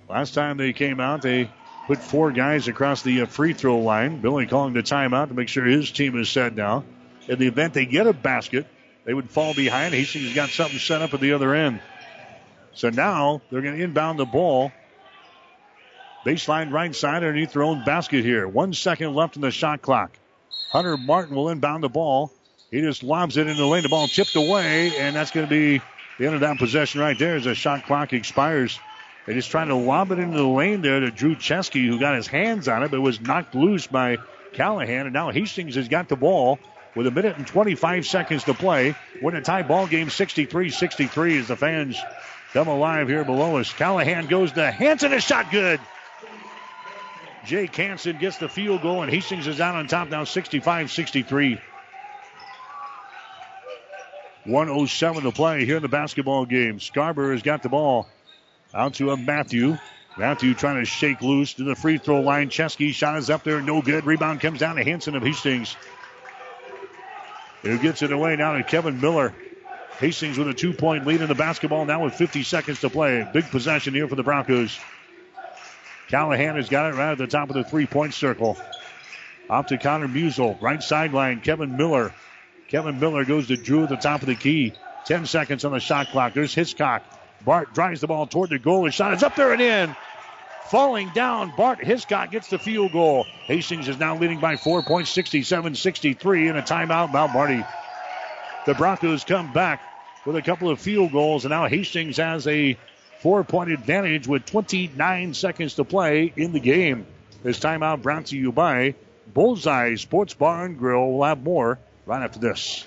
Last time they came out, they put four guys across the uh, free throw line. Billy calling the timeout to make sure his team is set now. In the event they get a basket, they would fall behind. Hastings has got something set up at the other end. So now they're going to inbound the ball. Baseline right side underneath their own basket here. One second left in the shot clock. Hunter Martin will inbound the ball. He just lobs it into the lane. The ball tipped away, and that's going to be the end of that possession right there as the shot clock expires. They just trying to lob it into the lane there to Drew Chesky, who got his hands on it, but was knocked loose by Callahan. And now Hastings has got the ball with a minute and 25 seconds to play. Win a tie ball game 63 63 as the fans come alive here below us. Callahan goes to Hansen, a shot good. Jake Hansen gets the field goal, and Hastings is out on top now 65 63. 107 to play here in the basketball game. Scarborough has got the ball out to a Matthew. Matthew trying to shake loose to the free throw line. Chesky shot is up there, no good. Rebound comes down to Hansen of Hastings. Who gets it away now to Kevin Miller. Hastings with a two point lead in the basketball now with 50 seconds to play. Big possession here for the Broncos. Callahan has got it right at the top of the three point circle. Off to Connor Musel. Right sideline, Kevin Miller. Kevin Miller goes to Drew at the top of the key. 10 seconds on the shot clock. There's Hiscock. Bart drives the ball toward the goal. His shot is up there and in. Falling down, Bart Hiscock gets the field goal. Hastings is now leading by four points, 67 63, in a timeout. Mount Marty. The Broncos come back with a couple of field goals, and now Hastings has a four point advantage with 29 seconds to play in the game. This timeout brought to you by Bullseye Sports Bar and Grill. We'll have more right after this.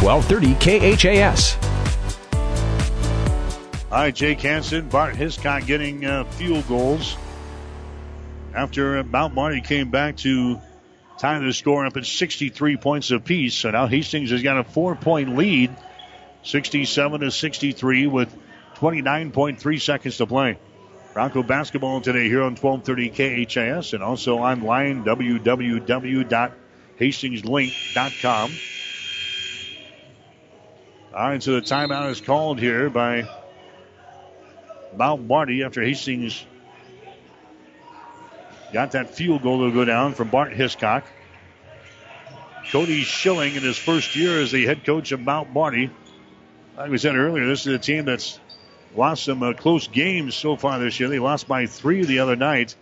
1230 KHAS. Right, Jake Hansen, Bart Hiscock getting uh, field goals after Mount Marty came back to tie the score up at 63 points apiece. So now Hastings has got a four-point lead, 67 to 63, with 29.3 seconds to play. Bronco basketball today here on 1230 KHAS and also online www.hastingslink.com. All right, so the timeout is called here by Mount Marty after Hastings got that field goal to go down from Bart Hiscock. Cody Schilling in his first year as the head coach of Mount Marty. Like we said earlier, this is a team that's lost some uh, close games so far this year. They lost by three the other night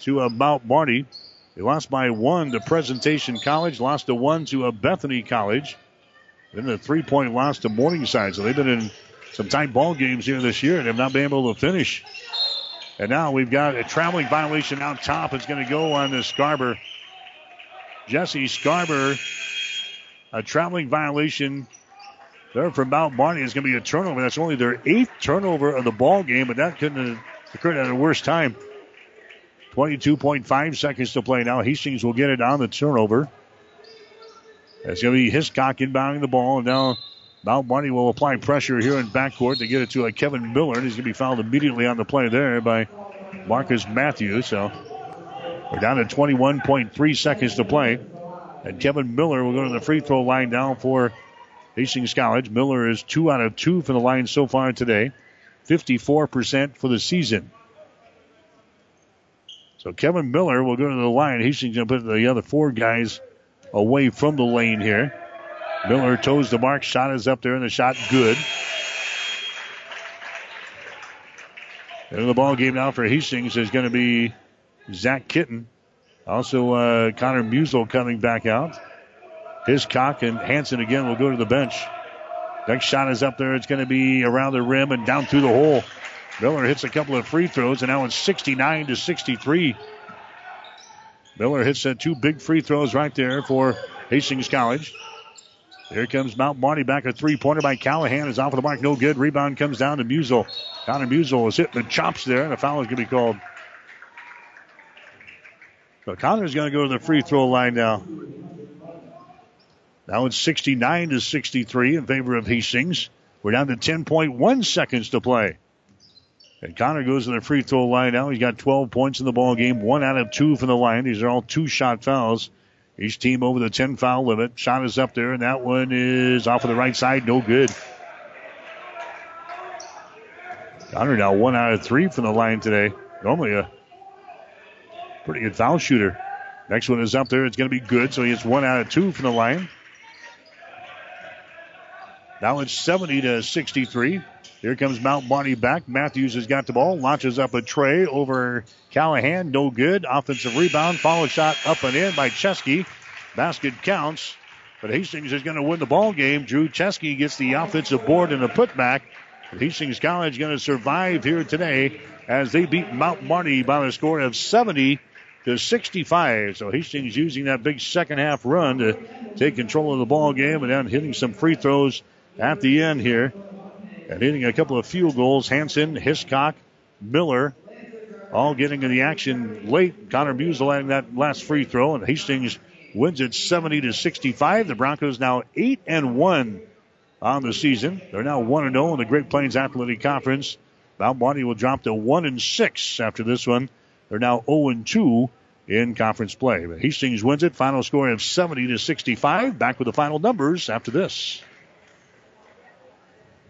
to uh, Mount Marty. They lost by one to Presentation College, lost to one to uh, Bethany College. Then a three point loss to Morningside. So they've been in some tight ball games here this year and have not been able to finish. And now we've got a traveling violation out top. It's going to go on to Scarborough. Jesse Scarborough, a traveling violation there from Mount Marty is going to be a turnover. That's only their eighth turnover of the ball game, but that couldn't have occurred at a worse time. 22.5 seconds to play now. Hastings will get it on the turnover. It's going to be Hiscock inbounding the ball, and now Mount Marty will apply pressure here in backcourt to get it to a Kevin Miller, and he's going to be fouled immediately on the play there by Marcus Matthews. So we're down to 21.3 seconds to play. And Kevin Miller will go to the free throw line now for Hastings College. Miller is two out of two for the line so far today, 54% for the season. So Kevin Miller will go to the line. Hastings going to put the other four guys away from the lane here. Miller toes the mark. Shot is up there, and the shot good. And the ball game now for Hastings is going to be Zach Kitten. Also, uh, Connor Musel coming back out. Hiscock and Hansen again will go to the bench. Next shot is up there. It's going to be around the rim and down through the hole. Miller hits a couple of free throws, and now it's 69 to 63. Miller hits uh, two big free throws right there for Hastings College. Here comes Mount Marty back. A three pointer by Callahan is off of the mark. No good. Rebound comes down to Musel. Connor Musel is hitting the chops there, and a foul is going to be called So Connor's going to go to the free throw line now. Now it's 69 to 63 in favor of Hastings. We're down to 10.1 seconds to play. And Connor goes to the free throw line now. He's got 12 points in the ball game, one out of two from the line. These are all two shot fouls. Each team over the 10 foul limit. Shot is up there, and that one is off of the right side. No good. Connor now one out of three from the line today. Normally a pretty good foul shooter. Next one is up there. It's going to be good. So he has one out of two from the line. Now it's 70 to 63. Here comes Mount Marty back. Matthews has got the ball, launches up a tray over Callahan. No good. Offensive rebound. Follow shot up and in by Chesky. Basket counts. But Hastings is going to win the ball game. Drew Chesky gets the offensive board and a putback. Hastings College going to survive here today as they beat Mount Marty by the score of 70 to 65. So Hastings using that big second half run to take control of the ball game and then hitting some free throws at the end here. And hitting a couple of field goals. Hansen, Hiscock, Miller, all getting in the action late. Connor Musel adding that last free throw, and Hastings wins it 70 to 65. The Broncos now 8 and 1 on the season. They're now 1 and 0 in the Great Plains Athletic Conference. Mount Marty will drop to 1 and 6 after this one. They're now 0 and 2 in conference play. But Hastings wins it. Final score of 70 to 65. Back with the final numbers after this.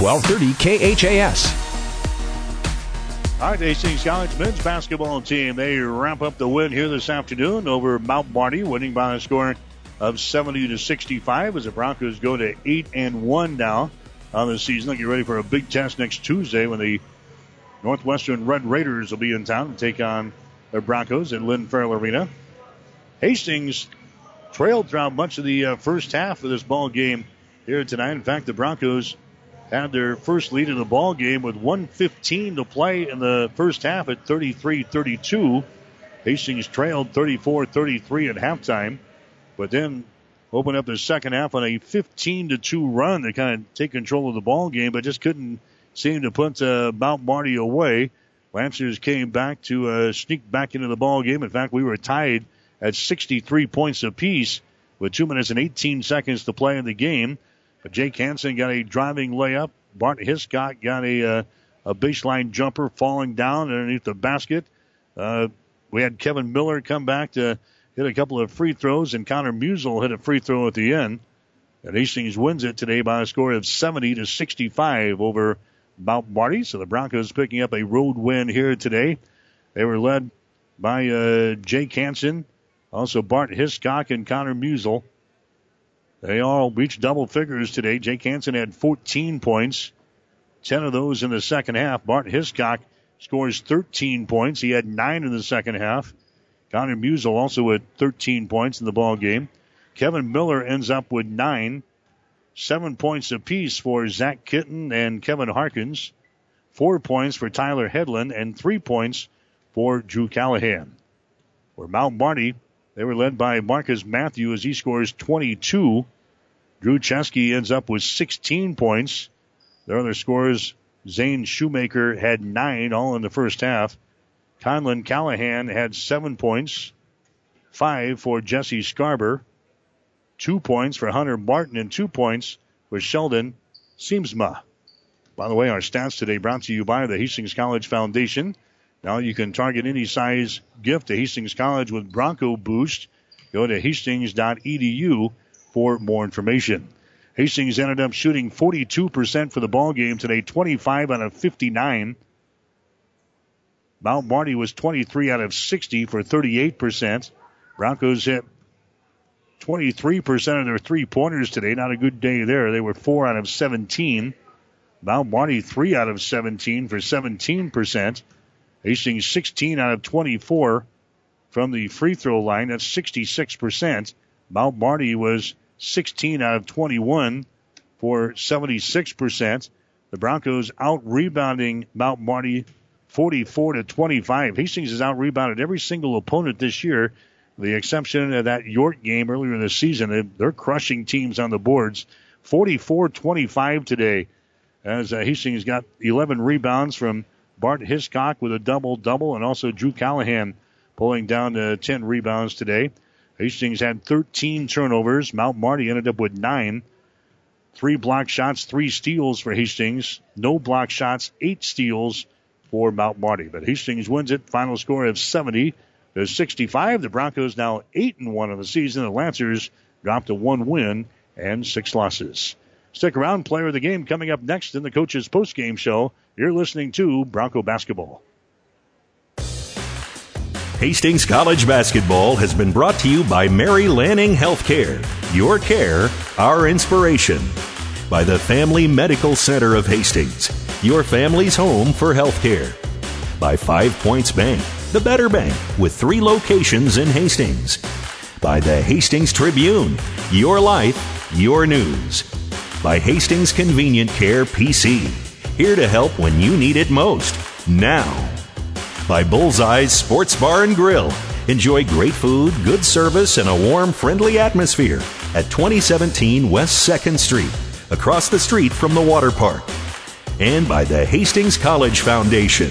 1230 KHAS. All right, Hastings College men's basketball team. They wrap up the win here this afternoon over Mount Marty, winning by a score of 70 to 65 as the Broncos go to 8 and 1 now on the season. They'll get ready for a big test next Tuesday when the Northwestern Red Raiders will be in town to take on the Broncos at Lynn Farrell Arena. Hastings trailed throughout much of the uh, first half of this ball game here tonight. In fact, the Broncos had their first lead in the ball game with 115 to play in the first half at 33-32. Hastings trailed 34-33 at halftime, but then opened up the second half on a 15 to 2 run to kind of take control of the ball game, but just couldn't seem to put uh, Mount Marty away. Lancers came back to uh, sneak back into the ball game. In fact, we were tied at 63 points apiece with two minutes and 18 seconds to play in the game. But Jake Hansen got a driving layup. Bart Hiscock got a uh, a baseline jumper falling down underneath the basket. Uh, we had Kevin Miller come back to hit a couple of free throws, and Connor Musel hit a free throw at the end. And Hastings wins it today by a score of 70 to 65 over Mount Marty. So the Broncos picking up a road win here today. They were led by uh, Jake Hansen, also Bart Hiscock and Connor Musel. They all reached double figures today. Jake Hansen had 14 points, 10 of those in the second half. Bart Hiscock scores 13 points. He had nine in the second half. Connor Musel also had 13 points in the ball game. Kevin Miller ends up with nine, seven points apiece for Zach Kitten and Kevin Harkins, four points for Tyler Hedlund, and three points for Drew Callahan. For Mount Marty, they were led by Marcus Matthew as he scores 22. Drew Chesky ends up with 16 points. Their other scores, Zane Shoemaker had nine, all in the first half. Conlon Callahan had seven points, five for Jesse Scarber, two points for Hunter Martin, and two points for Sheldon Siemonsma. By the way, our stats today brought to you by the Hastings College Foundation. Now you can target any size gift to Hastings College with Bronco Boost. Go to hastings.edu for more information. Hastings ended up shooting 42% for the ball game today, 25 out of 59. Mount Marty was 23 out of 60 for 38%. Broncos hit 23% of their three pointers today. Not a good day there. They were 4 out of 17. Mount Marty 3 out of 17 for 17%. Hastings 16 out of 24 from the free throw line. That's 66%. Mount Marty was 16 out of 21 for 76%. The Broncos out rebounding Mount Marty 44 to 25. Hastings has out rebounded every single opponent this year, the exception of that York game earlier in the season. They're crushing teams on the boards. 44 25 today, as uh, Hastings got 11 rebounds from Bart Hiscock with a double double, and also Drew Callahan pulling down to 10 rebounds today. Hastings had 13 turnovers. Mount Marty ended up with nine. Three block shots, three steals for Hastings. No block shots, eight steals for Mount Marty. But Hastings wins it. Final score of 70 to 65. The Broncos now 8 and 1 of the season. The Lancers dropped to one win and six losses. Stick around, player of the game coming up next in the coach's post-game show. You're listening to Bronco Basketball. Hastings College basketball has been brought to you by Mary Lanning Healthcare. Your care, our inspiration. By the Family Medical Center of Hastings, your family's home for healthcare. By Five Points Bank, the better bank with three locations in Hastings. By the Hastings Tribune, your life, your news. By Hastings Convenient Care PC, here to help when you need it most. Now by Bullseye's Sports Bar and Grill. Enjoy great food, good service, and a warm, friendly atmosphere at 2017 West 2nd Street, across the street from the water park. And by the Hastings College Foundation.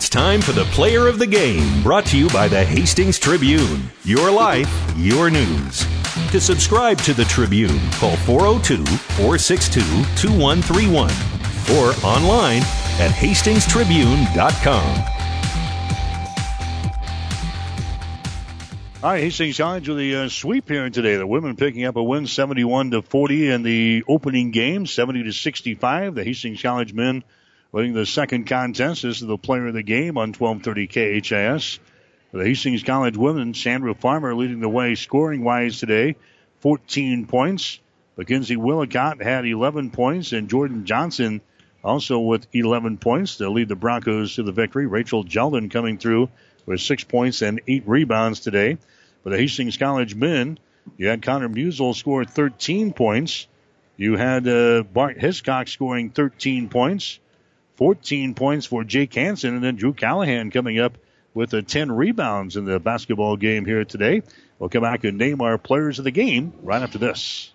It's time for the player of the game, brought to you by the Hastings Tribune. Your life, your news. To subscribe to the Tribune, call 402 462 2131 or online at hastingstribune.com. All right, Hastings College with a uh, sweep here today. The women picking up a win, 71 to 40 in the opening game, 70 to 65. The Hastings College men winning the second contest. This is the player of the game on 1230 KHAS. The Hastings College women, Sandra Farmer leading the way scoring wise today, 14 points. Mackenzie Willicott had 11 points, and Jordan Johnson also with 11 points to lead the Broncos to the victory. Rachel Jeldon coming through with six points and eight rebounds today. For the Hastings College men, you had Connor Musel score 13 points. You had uh, Bart Hiscock scoring 13 points. 14 points for Jake Hansen, and then Drew Callahan coming up with a 10 rebounds in the basketball game here today. We'll come back and name our players of the game right after this.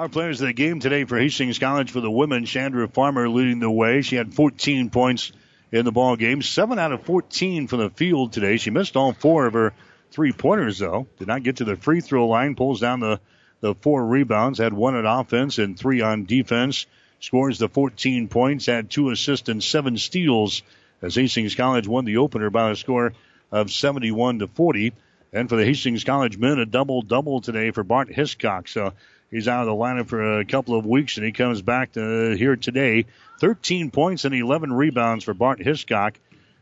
Our players of the game today for Hastings College for the women, Chandra Farmer leading the way. She had 14 points in the ball game, seven out of 14 from the field today. She missed all four of her three pointers though. Did not get to the free throw line. Pulls down the the four rebounds. Had one on offense and three on defense. Scores the 14 points. Had two assists and seven steals as Hastings College won the opener by a score of 71 to 40. And for the Hastings College men, a double double today for Bart Hiscock. So He's out of the lineup for a couple of weeks, and he comes back to uh, here today. 13 points and 11 rebounds for Bart Hiscock.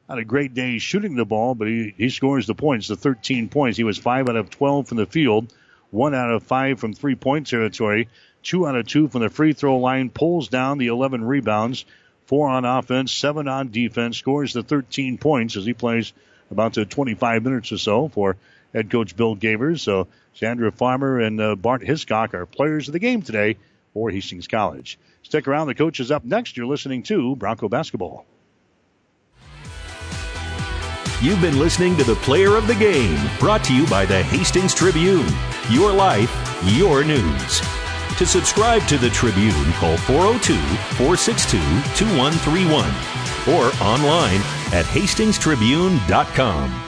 Had a great day shooting the ball, but he, he scores the points, the 13 points. He was 5 out of 12 from the field, 1 out of 5 from three point territory, 2 out of 2 from the free throw line, pulls down the 11 rebounds, 4 on offense, 7 on defense, scores the 13 points as he plays about to 25 minutes or so for head coach Bill Gavers. So Sandra Farmer and uh, Bart Hiscock are players of the game today for Hastings College. Stick around. The coach is up next. You're listening to Bronco Basketball. You've been listening to the Player of the Game, brought to you by the Hastings Tribune. Your life, your news. To subscribe to the Tribune, call 402 462 2131 or online at hastingstribune.com.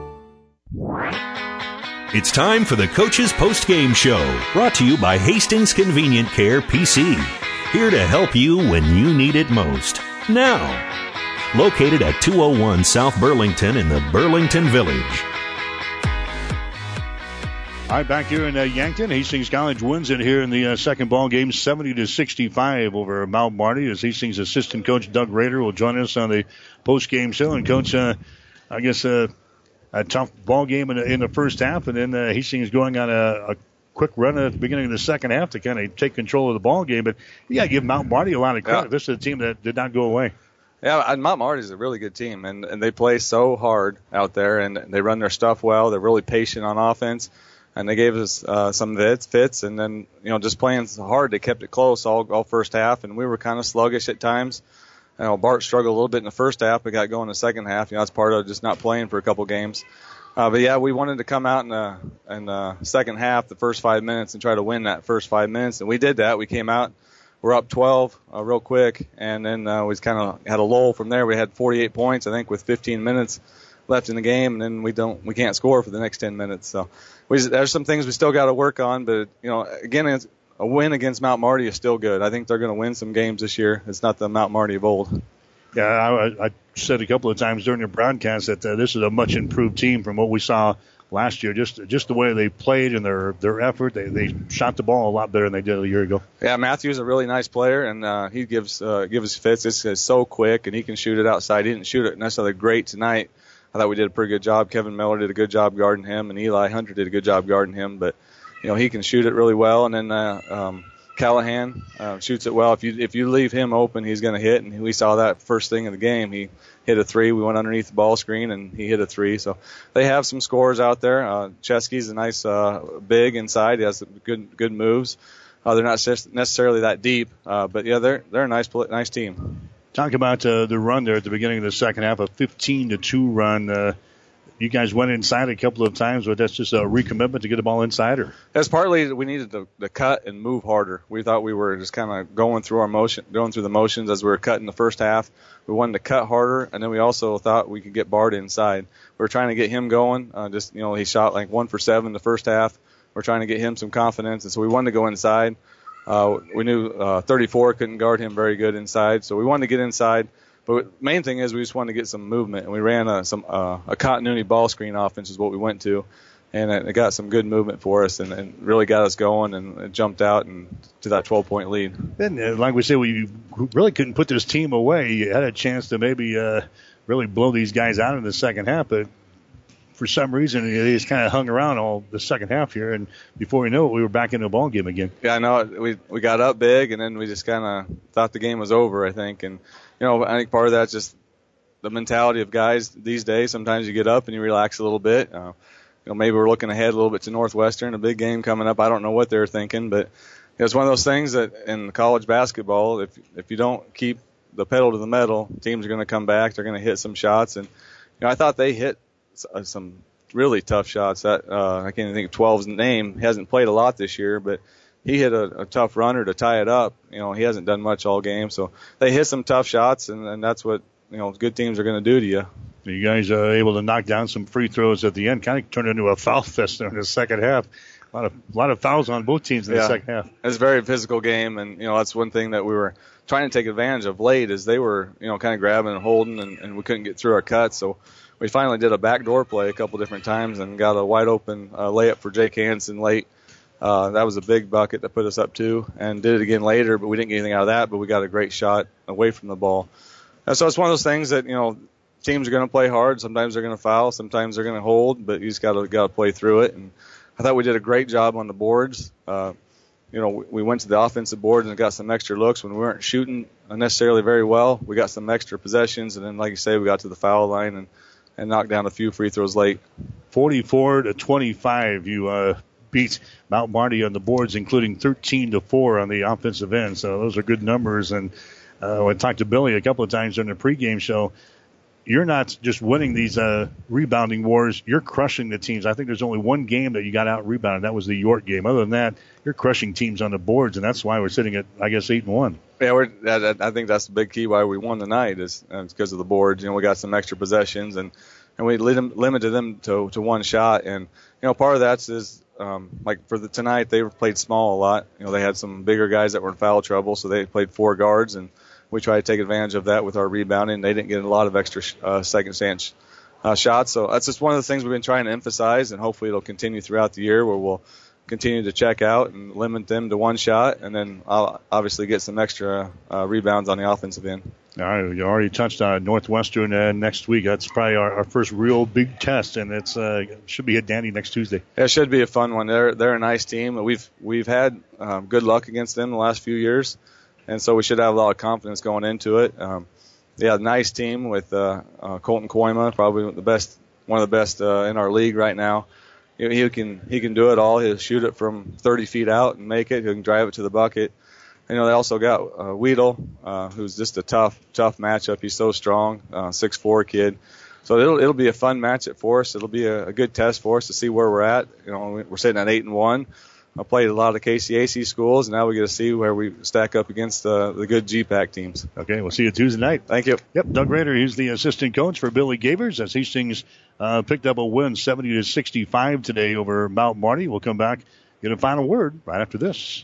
It's time for the Coach's Post Game Show, brought to you by Hastings Convenient Care PC. Here to help you when you need it most. Now, located at 201 South Burlington in the Burlington Village. All right, back here in uh, Yankton, Hastings College wins it here in the uh, second ball game, 70 to 65 over Mount Marty. As Hastings assistant coach Doug Rader will join us on the post game show. And coach, uh, I guess uh, a tough ball game in the, in the first half, and then uh, Hastings going on a, a quick run at the beginning of the second half to kind of take control of the ball game. But you got to give Mount Marty a lot of credit. Yeah. This is a team that did not go away. Yeah, and Mount Marty is a really good team, and, and they play so hard out there, and they run their stuff well. They're really patient on offense, and they gave us uh, some fits, fits, and then you know just playing hard. They kept it close all all first half, and we were kind of sluggish at times. You know, Bart struggled a little bit in the first half, but got going in the second half. You know, that's part of just not playing for a couple games. Uh, but yeah, we wanted to come out in the in the second half, the first five minutes, and try to win that first five minutes, and we did that. We came out, we're up 12 uh, real quick, and then uh, we kind of had a lull from there. We had 48 points, I think, with 15 minutes left in the game, and then we don't we can't score for the next 10 minutes. So we, there's some things we still got to work on, but you know, again, it's, a win against Mount Marty is still good. I think they're going to win some games this year. It's not the Mount Marty of old. Yeah, I, I said a couple of times during the broadcast that uh, this is a much improved team from what we saw last year. Just just the way they played and their their effort, they they shot the ball a lot better than they did a year ago. Yeah, Matthew's a really nice player, and uh, he gives uh, gives fits. This is so quick, and he can shoot it outside. He didn't shoot it necessarily great tonight. I thought we did a pretty good job. Kevin Miller did a good job guarding him, and Eli Hunter did a good job guarding him. But you know he can shoot it really well, and then. Uh, um, Callahan uh, shoots it well. If you if you leave him open, he's going to hit, and we saw that first thing in the game. He hit a three. We went underneath the ball screen, and he hit a three. So they have some scores out there. Uh, Chesky's a nice uh, big inside. He has good good moves. Uh, they're not necessarily that deep, uh, but yeah, they're they're a nice nice team. Talk about uh, the run there at the beginning of the second half, a 15 to two run. Uh, you guys went inside a couple of times, but that's just a recommitment to get the ball inside, or that's partly we needed to, to cut and move harder. We thought we were just kind of going through our motion, going through the motions as we were cutting the first half. We wanted to cut harder, and then we also thought we could get Bart inside. We were trying to get him going. Uh, just you know, he shot like one for seven the first half. We're trying to get him some confidence, and so we wanted to go inside. Uh, we knew uh, 34 couldn't guard him very good inside, so we wanted to get inside. But main thing is we just wanted to get some movement, and we ran a, some uh, a continuity ball screen offense is what we went to, and it, it got some good movement for us, and, and really got us going, and it jumped out and to that 12 point lead. And uh, like we said, we really couldn't put this team away. You had a chance to maybe uh, really blow these guys out in the second half, but for some reason they just kind of hung around all the second half here, and before we know it, we were back in the ball game again. Yeah, I know. We we got up big, and then we just kind of thought the game was over. I think, and you know, I think part of that's just the mentality of guys these days. Sometimes you get up and you relax a little bit. Uh, you know, maybe we're looking ahead a little bit to Northwestern, a big game coming up. I don't know what they're thinking, but it's one of those things that in college basketball, if if you don't keep the pedal to the metal, teams are going to come back. They're going to hit some shots, and you know, I thought they hit uh, some really tough shots. That uh, I can't even think of 12's name. He hasn't played a lot this year, but he hit a, a tough runner to tie it up. You know, he hasn't done much all game, so they hit some tough shots, and, and that's what you know good teams are going to do to you. You guys are able to knock down some free throws at the end. Kind of turned into a foul fest there in the second half. A lot of a lot of fouls on both teams in yeah. the second half. It's a very physical game, and you know that's one thing that we were trying to take advantage of late is they were you know kind of grabbing and holding, and, and we couldn't get through our cuts. So we finally did a backdoor play a couple different times and got a wide open uh, layup for Jake Hansen late. Uh, that was a big bucket that put us up two, and did it again later, but we didn't get anything out of that. But we got a great shot away from the ball. And so it's one of those things that you know teams are going to play hard. Sometimes they're going to foul, sometimes they're going to hold, but you just got to got to play through it. And I thought we did a great job on the boards. Uh, you know, we, we went to the offensive boards and got some extra looks when we weren't shooting necessarily very well. We got some extra possessions, and then, like you say, we got to the foul line and and knocked down a few free throws late. 44 to 25, you uh, beat Mount Marty on the boards, including 13 to four on the offensive end. So those are good numbers. And uh, I talked to Billy a couple of times during the pregame show. You're not just winning these uh, rebounding wars; you're crushing the teams. I think there's only one game that you got out rebounded. That was the York game. Other than that, you're crushing teams on the boards, and that's why we're sitting at, I guess, eight and one. Yeah, we're, I think that's the big key why we won the night is uh, because of the boards. You know, we got some extra possessions and and we lim- limited them to to one shot. And you know, part of that is um, like for the tonight they played small a lot. You know, they had some bigger guys that were in foul trouble, so they played four guards, and we tried to take advantage of that with our rebounding. They didn't get a lot of extra uh, second chance uh, shots, so that's just one of the things we've been trying to emphasize, and hopefully it'll continue throughout the year where we'll continue to check out and limit them to one shot, and then I'll obviously get some extra uh, rebounds on the offensive end. All right, you already touched on Northwestern uh, next week. That's probably our, our, first real big test, and it's uh, should be a dandy next Tuesday. It should be a fun one. They're they're a nice team. We've we've had um, good luck against them the last few years, and so we should have a lot of confidence going into it. Um, yeah, nice team with uh, uh, Colton Kooima, probably the best, one of the best uh, in our league right now. Know, he can he can do it all. He'll shoot it from 30 feet out and make it. He can drive it to the bucket you know, they also got uh, Weedle, uh, who's just a tough, tough matchup. He's so strong, uh, six four kid. So it'll it'll be a fun matchup for us. It'll be a, a good test for us to see where we're at. You know, we're sitting at eight and one. I played a lot of KCAC schools, and now we get to see where we stack up against uh, the good GPAC teams. Okay, we'll see you Tuesday night. Thank you. Yep, Doug Rader, he's the assistant coach for Billy Gavers as Hastings uh, picked up a win 70 to 65 today over Mount Marty. We'll come back, get a final word right after this.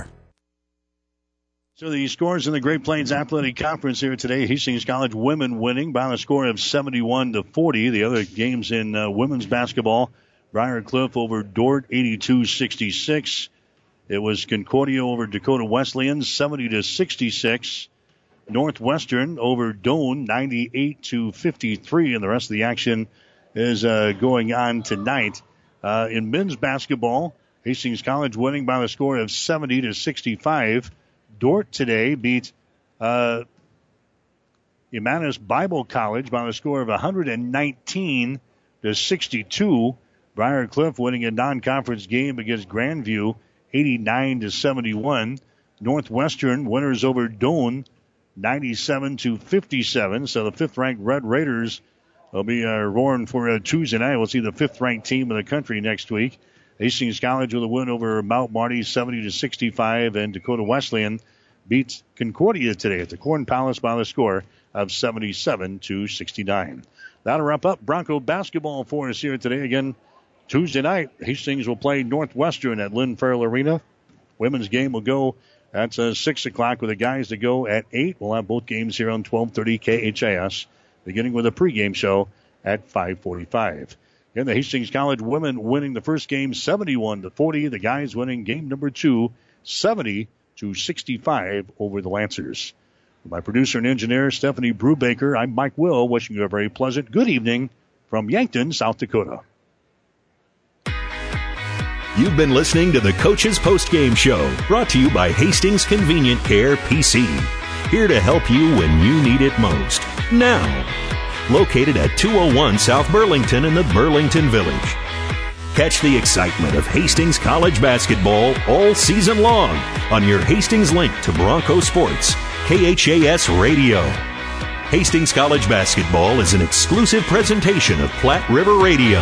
So the scores in the Great Plains Athletic Conference here today: Hastings College women winning by a score of 71 to 40. The other games in uh, women's basketball: Briar Cliff over Dordt 82-66. It was Concordia over Dakota Wesleyan 70 to 66. Northwestern over Doane 98 to 53, and the rest of the action is uh, going on tonight. Uh, in men's basketball, Hastings College winning by a score of 70 to 65. Dordt today beat uh, Bible College by a score of 119 to 62. Briar Cliff winning a non-conference game against Grandview, 89 to 71. Northwestern winners over Doane, 97 to 57. So the fifth-ranked Red Raiders will be uh, roaring for uh, Tuesday night. We'll see the fifth-ranked team in the country next week. Hastings College with a win over Mount Marty, 70 to 65, and Dakota Wesleyan beats Concordia today at the Corn Palace by the score of 77 to 69. That'll wrap up Bronco basketball for us here today. Again, Tuesday night, Hastings will play Northwestern at Lynn Farrell Arena. Women's game will go at uh, 6 o'clock with the guys to go at 8. We'll have both games here on 1230 KHAS, beginning with a pregame show at 545. And the Hastings College women winning the first game 71 to 40. The guys winning game number two 70 to 65 over the Lancers. My producer and engineer Stephanie Brubaker, I'm Mike Will, wishing you a very pleasant good evening from Yankton, South Dakota. You've been listening to the Coach's Postgame Show, brought to you by Hastings Convenient Care PC. Here to help you when you need it most. Now, located at 201 South Burlington in the Burlington Village. Catch the excitement of Hastings College basketball all season long on your Hastings link to Bronco Sports, KHAS Radio. Hastings College basketball is an exclusive presentation of Platte River Radio.